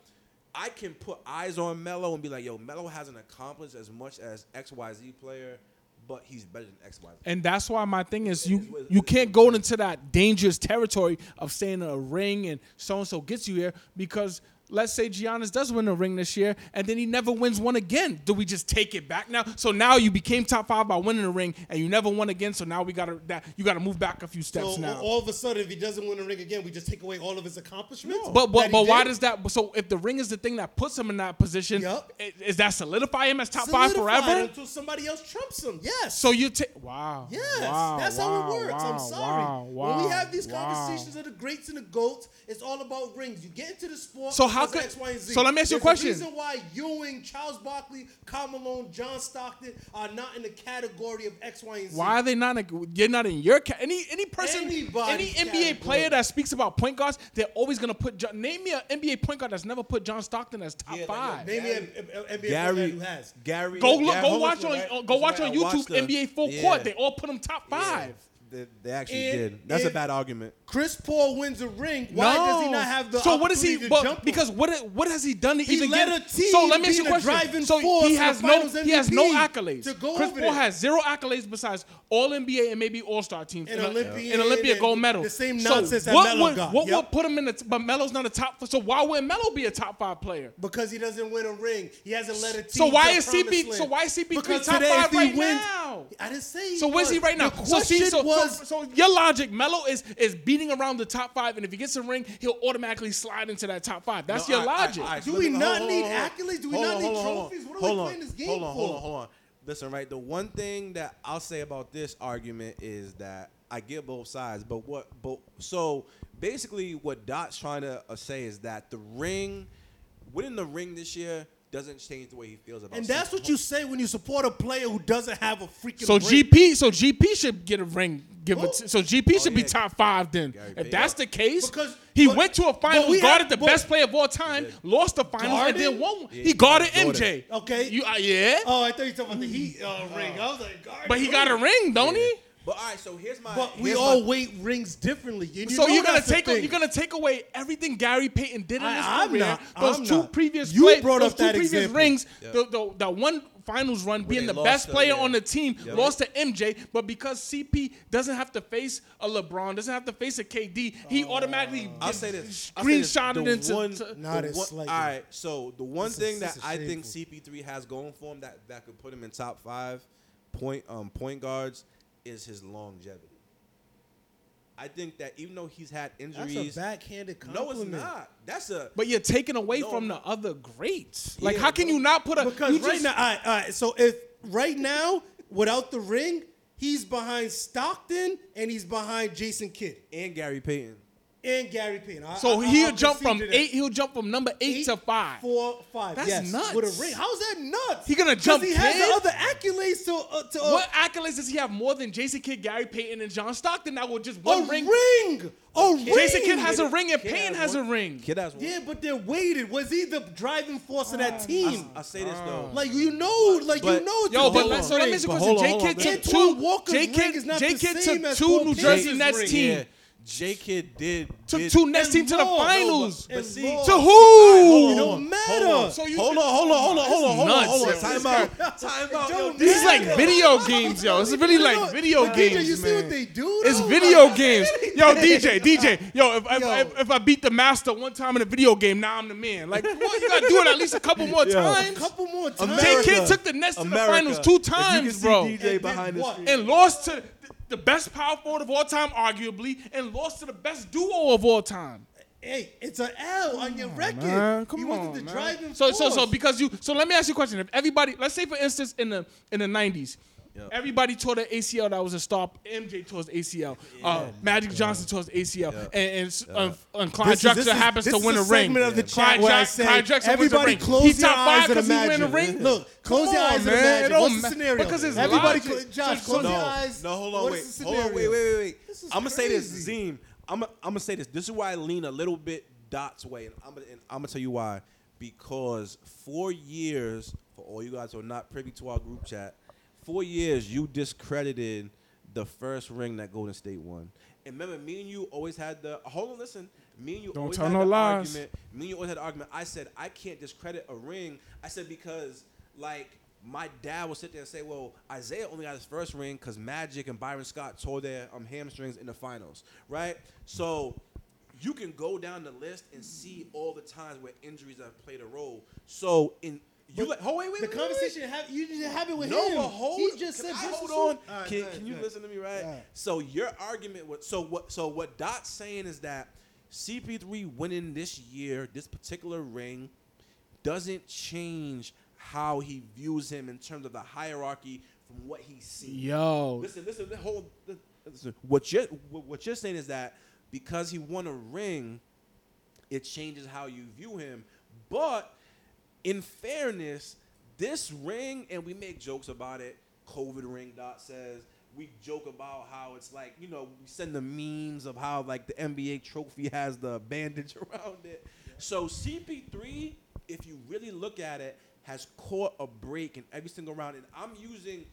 I can put eyes on Melo and be like, yo, Melo hasn't accomplished as much as X Y Z player, but he's better than X Y. And that's why my thing is you you can't go into that dangerous territory of saying a ring and so and so gets you here because let's say Giannis does win a ring this year, and then he never wins one again. Do we just take it back now? So now you became top five by winning a ring, and you never won again. So now we gotta that you gotta move back a few steps So now. all of a sudden, if he doesn't win a ring again, we just take away all of his accomplishments. But but, but why did? does that? So if the ring is the thing that puts him in that position, Yup. i- is that solidify him as top five forever? until somebody else trumps him? Yes. So you take wow. Yes, wow, that's wow, how it works. Wow, I'm sorry. Wow, when we have these wow. conversations of the greats and the goats, it's all about rings. You get into the sport. So how could- X, Y, and Z. so let me ask you a question. question. reason why Ewing, Charles Barkley, Karl Malone, John Stockton are not in the category of X, Y, and Z. Why are they not? In, you're not in your ca- any any person, Anybody's any NBA category. player that speaks about point guards. They're always gonna put. John, name me an NBA point guard that's never put John Stockton as top Yeah, like, five. Name me an NBA player Gary, who has. Gary, Go look, Gary- go watch on, on, right? go watch Right, on I watched YouTube the- NBA full yeah. court. They all put him top Yeah. They, they actually did. That's a bad argument. Chris Paul wins a ring. Why does he not have the so what is he? opportunity to But jump because what what has he done to He even led get? a team so let me ask you being a a question. driving So force he in has the no Finals he has no MVP accolades. to go Chris over Paul there. has zero accolades besides All NBA and maybe All Star teams And a- Olympian and Olympia and gold medal. the same So nonsense that what Melo would, got. What Yep. would put him in the? But Melo's not a top. So why wouldn't Melo be a top five player? because he doesn't win a ring. He hasn't led a team. So why to is promised CP land. So why is CP3 Because top today, five he right wins, now? I didn't say. He So where's he right now? The So see, so, was, so, so your logic, Melo is is beating around the top five, and if he gets a ring, he'll automatically slide into that top five. That's No, your all right, logic. all right, Do we not hold need hold accolades? Do we hold not on, need hold on, hold trophies? What are we on, playing this game hold on, Hold on, hold on. Listen, right. The one thing that I'll say about this argument is that I get both sides, but what? But so basically, what Dot's trying to uh, say is that the ring, winning the ring this year, doesn't change the way he feels about. It. And that's what you say when you support a player who doesn't have a freaking. So ring. GP, so GP should get a ring. Give Who? it. To, so GP should be top five then. Gary if Payton. that's the case, Because- he but- went to a final, finals, we guarded have- the best player of all time, lost the finals, and then Guarded? won. Yeah, he guarded Jordan. MJ. Okay. You uh, yeah, Oh, I thought you were talking about the Heat uh, ring. I was like, God, but he got a ring, don't he? But all right, so here's my. But we here's all my, weight rings differently. And you so know you're gonna take thing. you're gonna take away everything Gary Payton did in I- his I'm career. not. Those I'm two not. previous You play- brought those up two that previous example. rings. Yeah. The, the the one finals run being the lost best to- player yeah. on the team Yeah. lost to MJ, but because CP doesn't have to face a LeBron, doesn't have to face a KD, he automatically I'll say this. I'll say this. screenshotted The into. one- to- Not the one- All right, so the one This thing this that is I think. CP3 has going for him that that could put him in top five point um point guards is his longevity. I think that even though he's had injuries, That's a backhanded compliment. no, it's not. That's a but you're taking away No. from the other greats. Like, Yeah, how can you not put a? Because right just- now, all right, all right, so if right now, without the ring, he's behind Stockton and he's behind Jason Kidd and Gary Payton. And Gary Payne. I- So I- he'll I'll jump from that. eight. He'll jump from number eight, to five. four, five. That's yes, nuts. With a ring, how's that nuts? He gonna jump He has Kidd? the other accolades to uh, to uh, What accolades does he have more than Jason Kidd, Gary Payton, and John Stockton? That will just a ring. ring. A ring. Jason Kidd has a ring and Kid Payton has has a ring. Kidd has one. Yeah, but they're weighted. Was he the driving force of that team? I say this though. like you know, like But- you know. It's Yo, a but different let, so let me ask you a But question. hold J Kidd took two. Walker's J ring Kidd is not J the Kidd same took two New Jersey Nets ring. Team. J Kidd did Took did- two Nets And team to the more. finals. And see- more. To Hold who? It don't hold matter. on. So you hold on, hold on, hold on, hold on, hold on, hold on. Time out. Time out. Yo, This is like video games, yo. It's really like video But games, DJ, you see man. what they do? It's video games. Yo, DJ, DJ. Yo, if, if, Yo. if, if I beat the master one time in a video game, now I'm the man. Like, what? You gotta do it at least a couple more Yo. times. couple more times. J Kidd took the Nets to the finals two If you can times, bro. DJ behind did the what? screen. and lost to the best power forward of all time, arguably, and lost to the best duo of all time. Hey, it's an L on your record. Man, come he on, wasn't the man. driving So, so, so force. because you, so let me ask you a question. If everybody, let's say for instance, in the in the '90s, Yep. everybody tore the ACL that was a star. MJ tore his ACL. Uh, Magic Johnson tore his ACL, and, and, uh, and Clyde This is- this Drexler is- happens this to win a a ring. segment of the Clyde, chat where I Jack- say, Clyde Drexler wins a everybody ring. close He's your top eyes five because he win a ring. Look, close Come your eyes and man. It imagine. don't What's the scenario? because it's Everybody, cl- Josh, close so- your eyes. no, hold on, What wait, is the hold on, wait, wait, wait, wait. I'm gonna say this, crazy. Zeem. I'm gonna I'm gonna say this. This is why I lean a little bit Dot's way, and I'm gonna and I'm gonna tell you why. Because four years, for all you guys who are not privy to our group chat, four years you discredited the first ring that Golden State won. And remember, me and you always had the hold on, listen. Me and you Don't always tell had no the lies. argument. Me and you always had the argument. I said I can't discredit a ring. I said because like my dad would sit there and say, "Well, Isaiah only got his first ring because Magic and Byron Scott tore their um, hamstrings in the finals, right?" So you can go down the list and see all the times where injuries have played a role. So in you But let, hold wait, wait, the wait, wait, wait. conversation have you didn't have it with No, him. but hold. He just said I this hold on. so- All right, can ahead, can you go ahead. listen to me, right? All right. So your argument was so what? So what Dot's saying is that CP3 winning this year, this particular ring, doesn't change how he views him in terms of the hierarchy from what he sees. Yo, Listen, listen, listen, hold. Listen. What you're what you're saying is that because he won a ring, it changes how you view him. But in fairness, this ring, and we make jokes about it. COVID ring. Dot says we joke about how it's like you know we send the memes of how like the NBA trophy has the bandage around it. So CP3, if you really look at it, has caught a break in every single round, and I'm using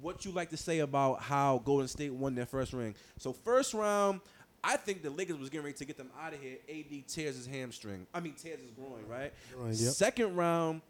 what you like to say about how Golden State won their first ring. So first round, I think the Lakers was getting ready to get them out of here. AD tears his hamstring. I mean tears his groin, right? Groin, yep. Second round,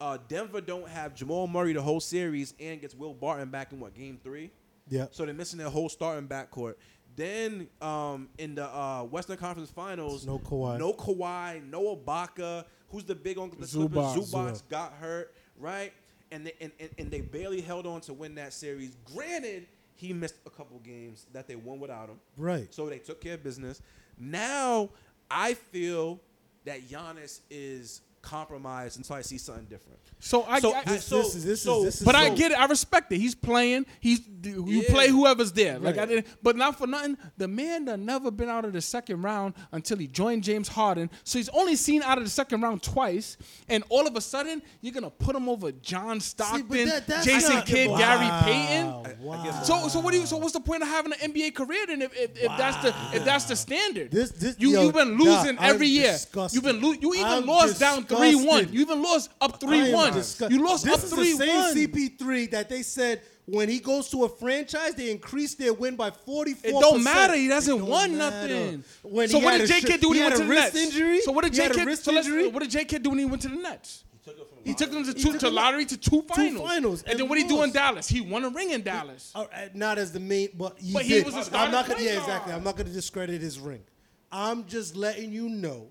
uh, Denver don't have Jamal Murray the whole series and gets Will Barton back in what game three? Yeah. So they're missing their whole starting backcourt. Then um, in the uh, Western Conference Finals, No Kawhi. no Kawhi, no Ibaka. Who's the big uncle? The Zubac. Clippers? Zubac Zubac. got hurt, right? And they and, and, and they barely held on to win that series. Granted, he missed a couple games that they won without him, Right. so they took care of business. Now I feel that Giannis is compromised until I see something different. so I, so I- This- so- this is- this is- this is but I get it. I respect it. He's playing. He's you Yeah. play whoever's there. Like I didn't, but not for nothing. The man that never been out of the second round until he joined James Harden. So he's only seen out of the second round twice, and all of a sudden you're gonna put him over John Stockton, that- Jason not- Kidd, Wow. Gary Payton. I Wow. So, so what do you? So, what's the point of having an NBA career then? If, if, if that's the if that's the standard, This- this- you yo, you've been nah, losing I'm every year. disgusted. You've been lo- you even I'm lost down three one. You even lost up three am one. disgust- You lost this up is three the same. CP3 that they said when he goes to a franchise, they increase their win by 44 It don't matter. He hasn't won nothing. When so what did a J sh- do when he, had went to the wrist Nets? injury? So what did He J had a Kidd? wrist So what did J Kidd do when he went to the Nets? He took it from He took them to, two, to lottery to two finals. Two finals and, and then what did he do in. Dallas? He won a ring in Dallas. Uh, uh, not as the main, but he, But he did. was a I'm not gonna. Yeah, exactly. I'm not gonna discredit his ring. I'm just letting you know,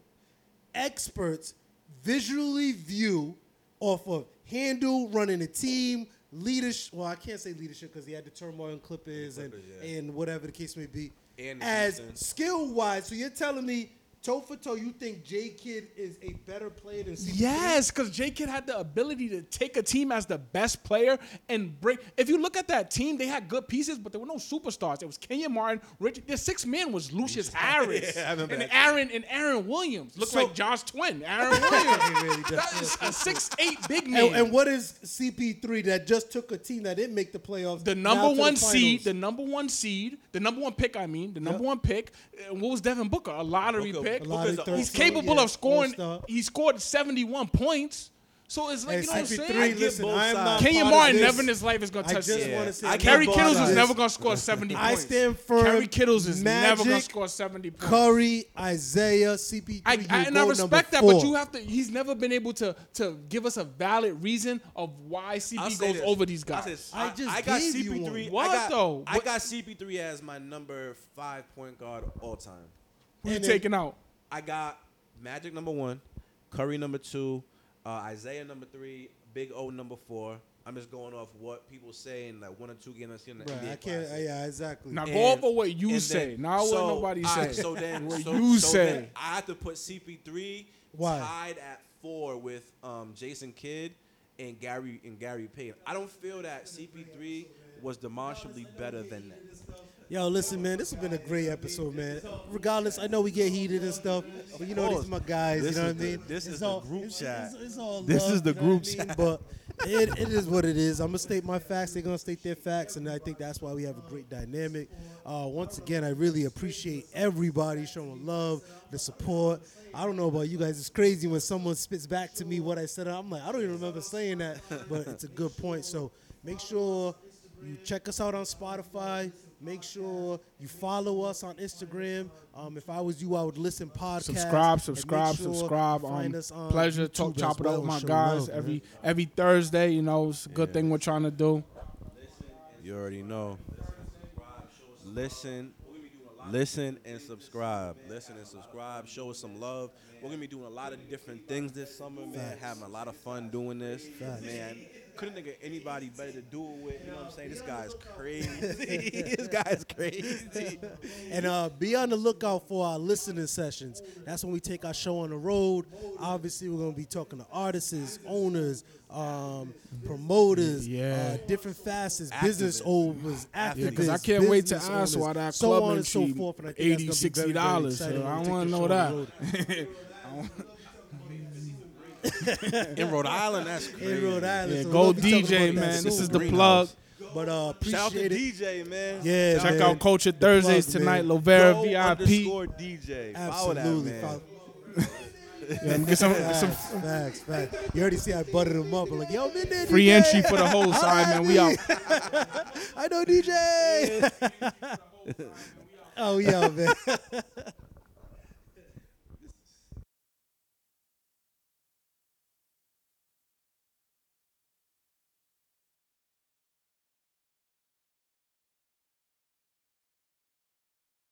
experts visually view off of handle running a team, leadership. Well, I can't say leadership because he had the turmoil in Clippers, and Clippers, yeah. and whatever the case may be. And as skill wise, so you're telling me toe for toe, you think J Kidd is a better player than CP3? Yes, because J Kidd had the ability to take a team as the best player and break. If you look at that team, they had good pieces, but there were no superstars. It was Kenyon Martin, Rich. Their six man was Lucius Harris Yeah, and that. Aaron and Aaron Williams. Looked So- like Josh Twin. Aaron Williams. Really that is a six eight big man. And, and what is CP3 that just took a team that didn't make the playoffs? the number to the one seed, the number one seed, the number one pick. I mean, the number Yep. one pick. Uh, what was Devin Booker? A lottery Booker- pick. A lottery Booker's He's capable yeah, of scoring. all-star. He scored seventy one points. So it's like Hey, you know what I'm CP3, saying. get listen, both I am not sides. Kenyon part Martin never in his life is gonna I touch just this. want to say, I I'm get not Kerry Kittles of is never gonna score seventy I points. stand firm. Kerry Kittles is never gonna score seventy points. Curry, Isaiah, CP3. I, I, and I respect that, four. but you have to. He's never been able to to give us a valid reason of why I'll CP goes this. over these guys. I I, just I got gave you CP3. one. What, I got, though? I got CP3 as my number five point guard all time. Who you taking out? I got Magic number one, Curry number two, uh, Isaiah number three, Big O number four. I'm just going off what people say in like one or two games I've seen in the Right, NBA I can't. Classic. Yeah, exactly. Now go And- over what you say, then- not what nobody right, so then, what so, you so say. I have to put CP3 Why? tied at four with um, Jason Kidd and Gary and Gary Payton. I don't feel that CP3 was demonstrably better than that. Yo, listen, man, this has been a great episode, man. Regardless, I know we get heated and stuff, but you know, these are my guys. You know what I mean? this is the group chat. It's, it's all This is the you know what group mean? But it, it is what it is. I'm gonna state my facts. They're gonna state their facts, and I think that's why we have a great dynamic. Uh, once again, I really appreciate everybody showing love, the support. I don't know about you guys. It's crazy when someone spits back to me what I said. I'm like, I don't even remember saying that, but it's a good point. So make sure you check us out on Spotify. Make sure you follow us on Instagram. Um, if I was you, I would listen podcast. subscribe, subscribe, sure subscribe. Um, us on pleasure, YouTube talk, chop it well up with my guys love, every man. every Thursday. You know, it's a good thing we're trying to do. You already know. Listen, Listen and subscribe. Listen and subscribe. Show us some love. We're gonna be doing a lot of different things this summer, man. Having a lot of fun doing this, man. Couldn't think of anybody better to do it with. You know what I'm saying? This guy's crazy. this guy's crazy. And uh, be on the lookout for our listening sessions. That's when we take our show on the road. Obviously, we're going to be talking to artists, owners, um, promoters, Yeah. uh, different facets, business Activists. owners, activists. Yeah, 'cause I can't wait to business ask owners, why that so club on and so forth. And I think 80 gonna be very, very $60, exciting so when I we take wanna know that. the road. In Rhode Island, that's crazy. In Rhode Island. Yeah, so go we'll be talking DJ, man. This is the plug. But uh, Shout out to it. DJ, man. Yeah, Check man. out Culture Thursdays plug, tonight, man. Lovera Go VIP. underscore DJ. Follow that, Absolutely. man. Follow- Yeah, get some, some Facts, facts, facts. You already see I buttered him up. I'm like, yo, been there, free DJ. entry for the whole side, man. We out. I know DJ. oh, yeah, man.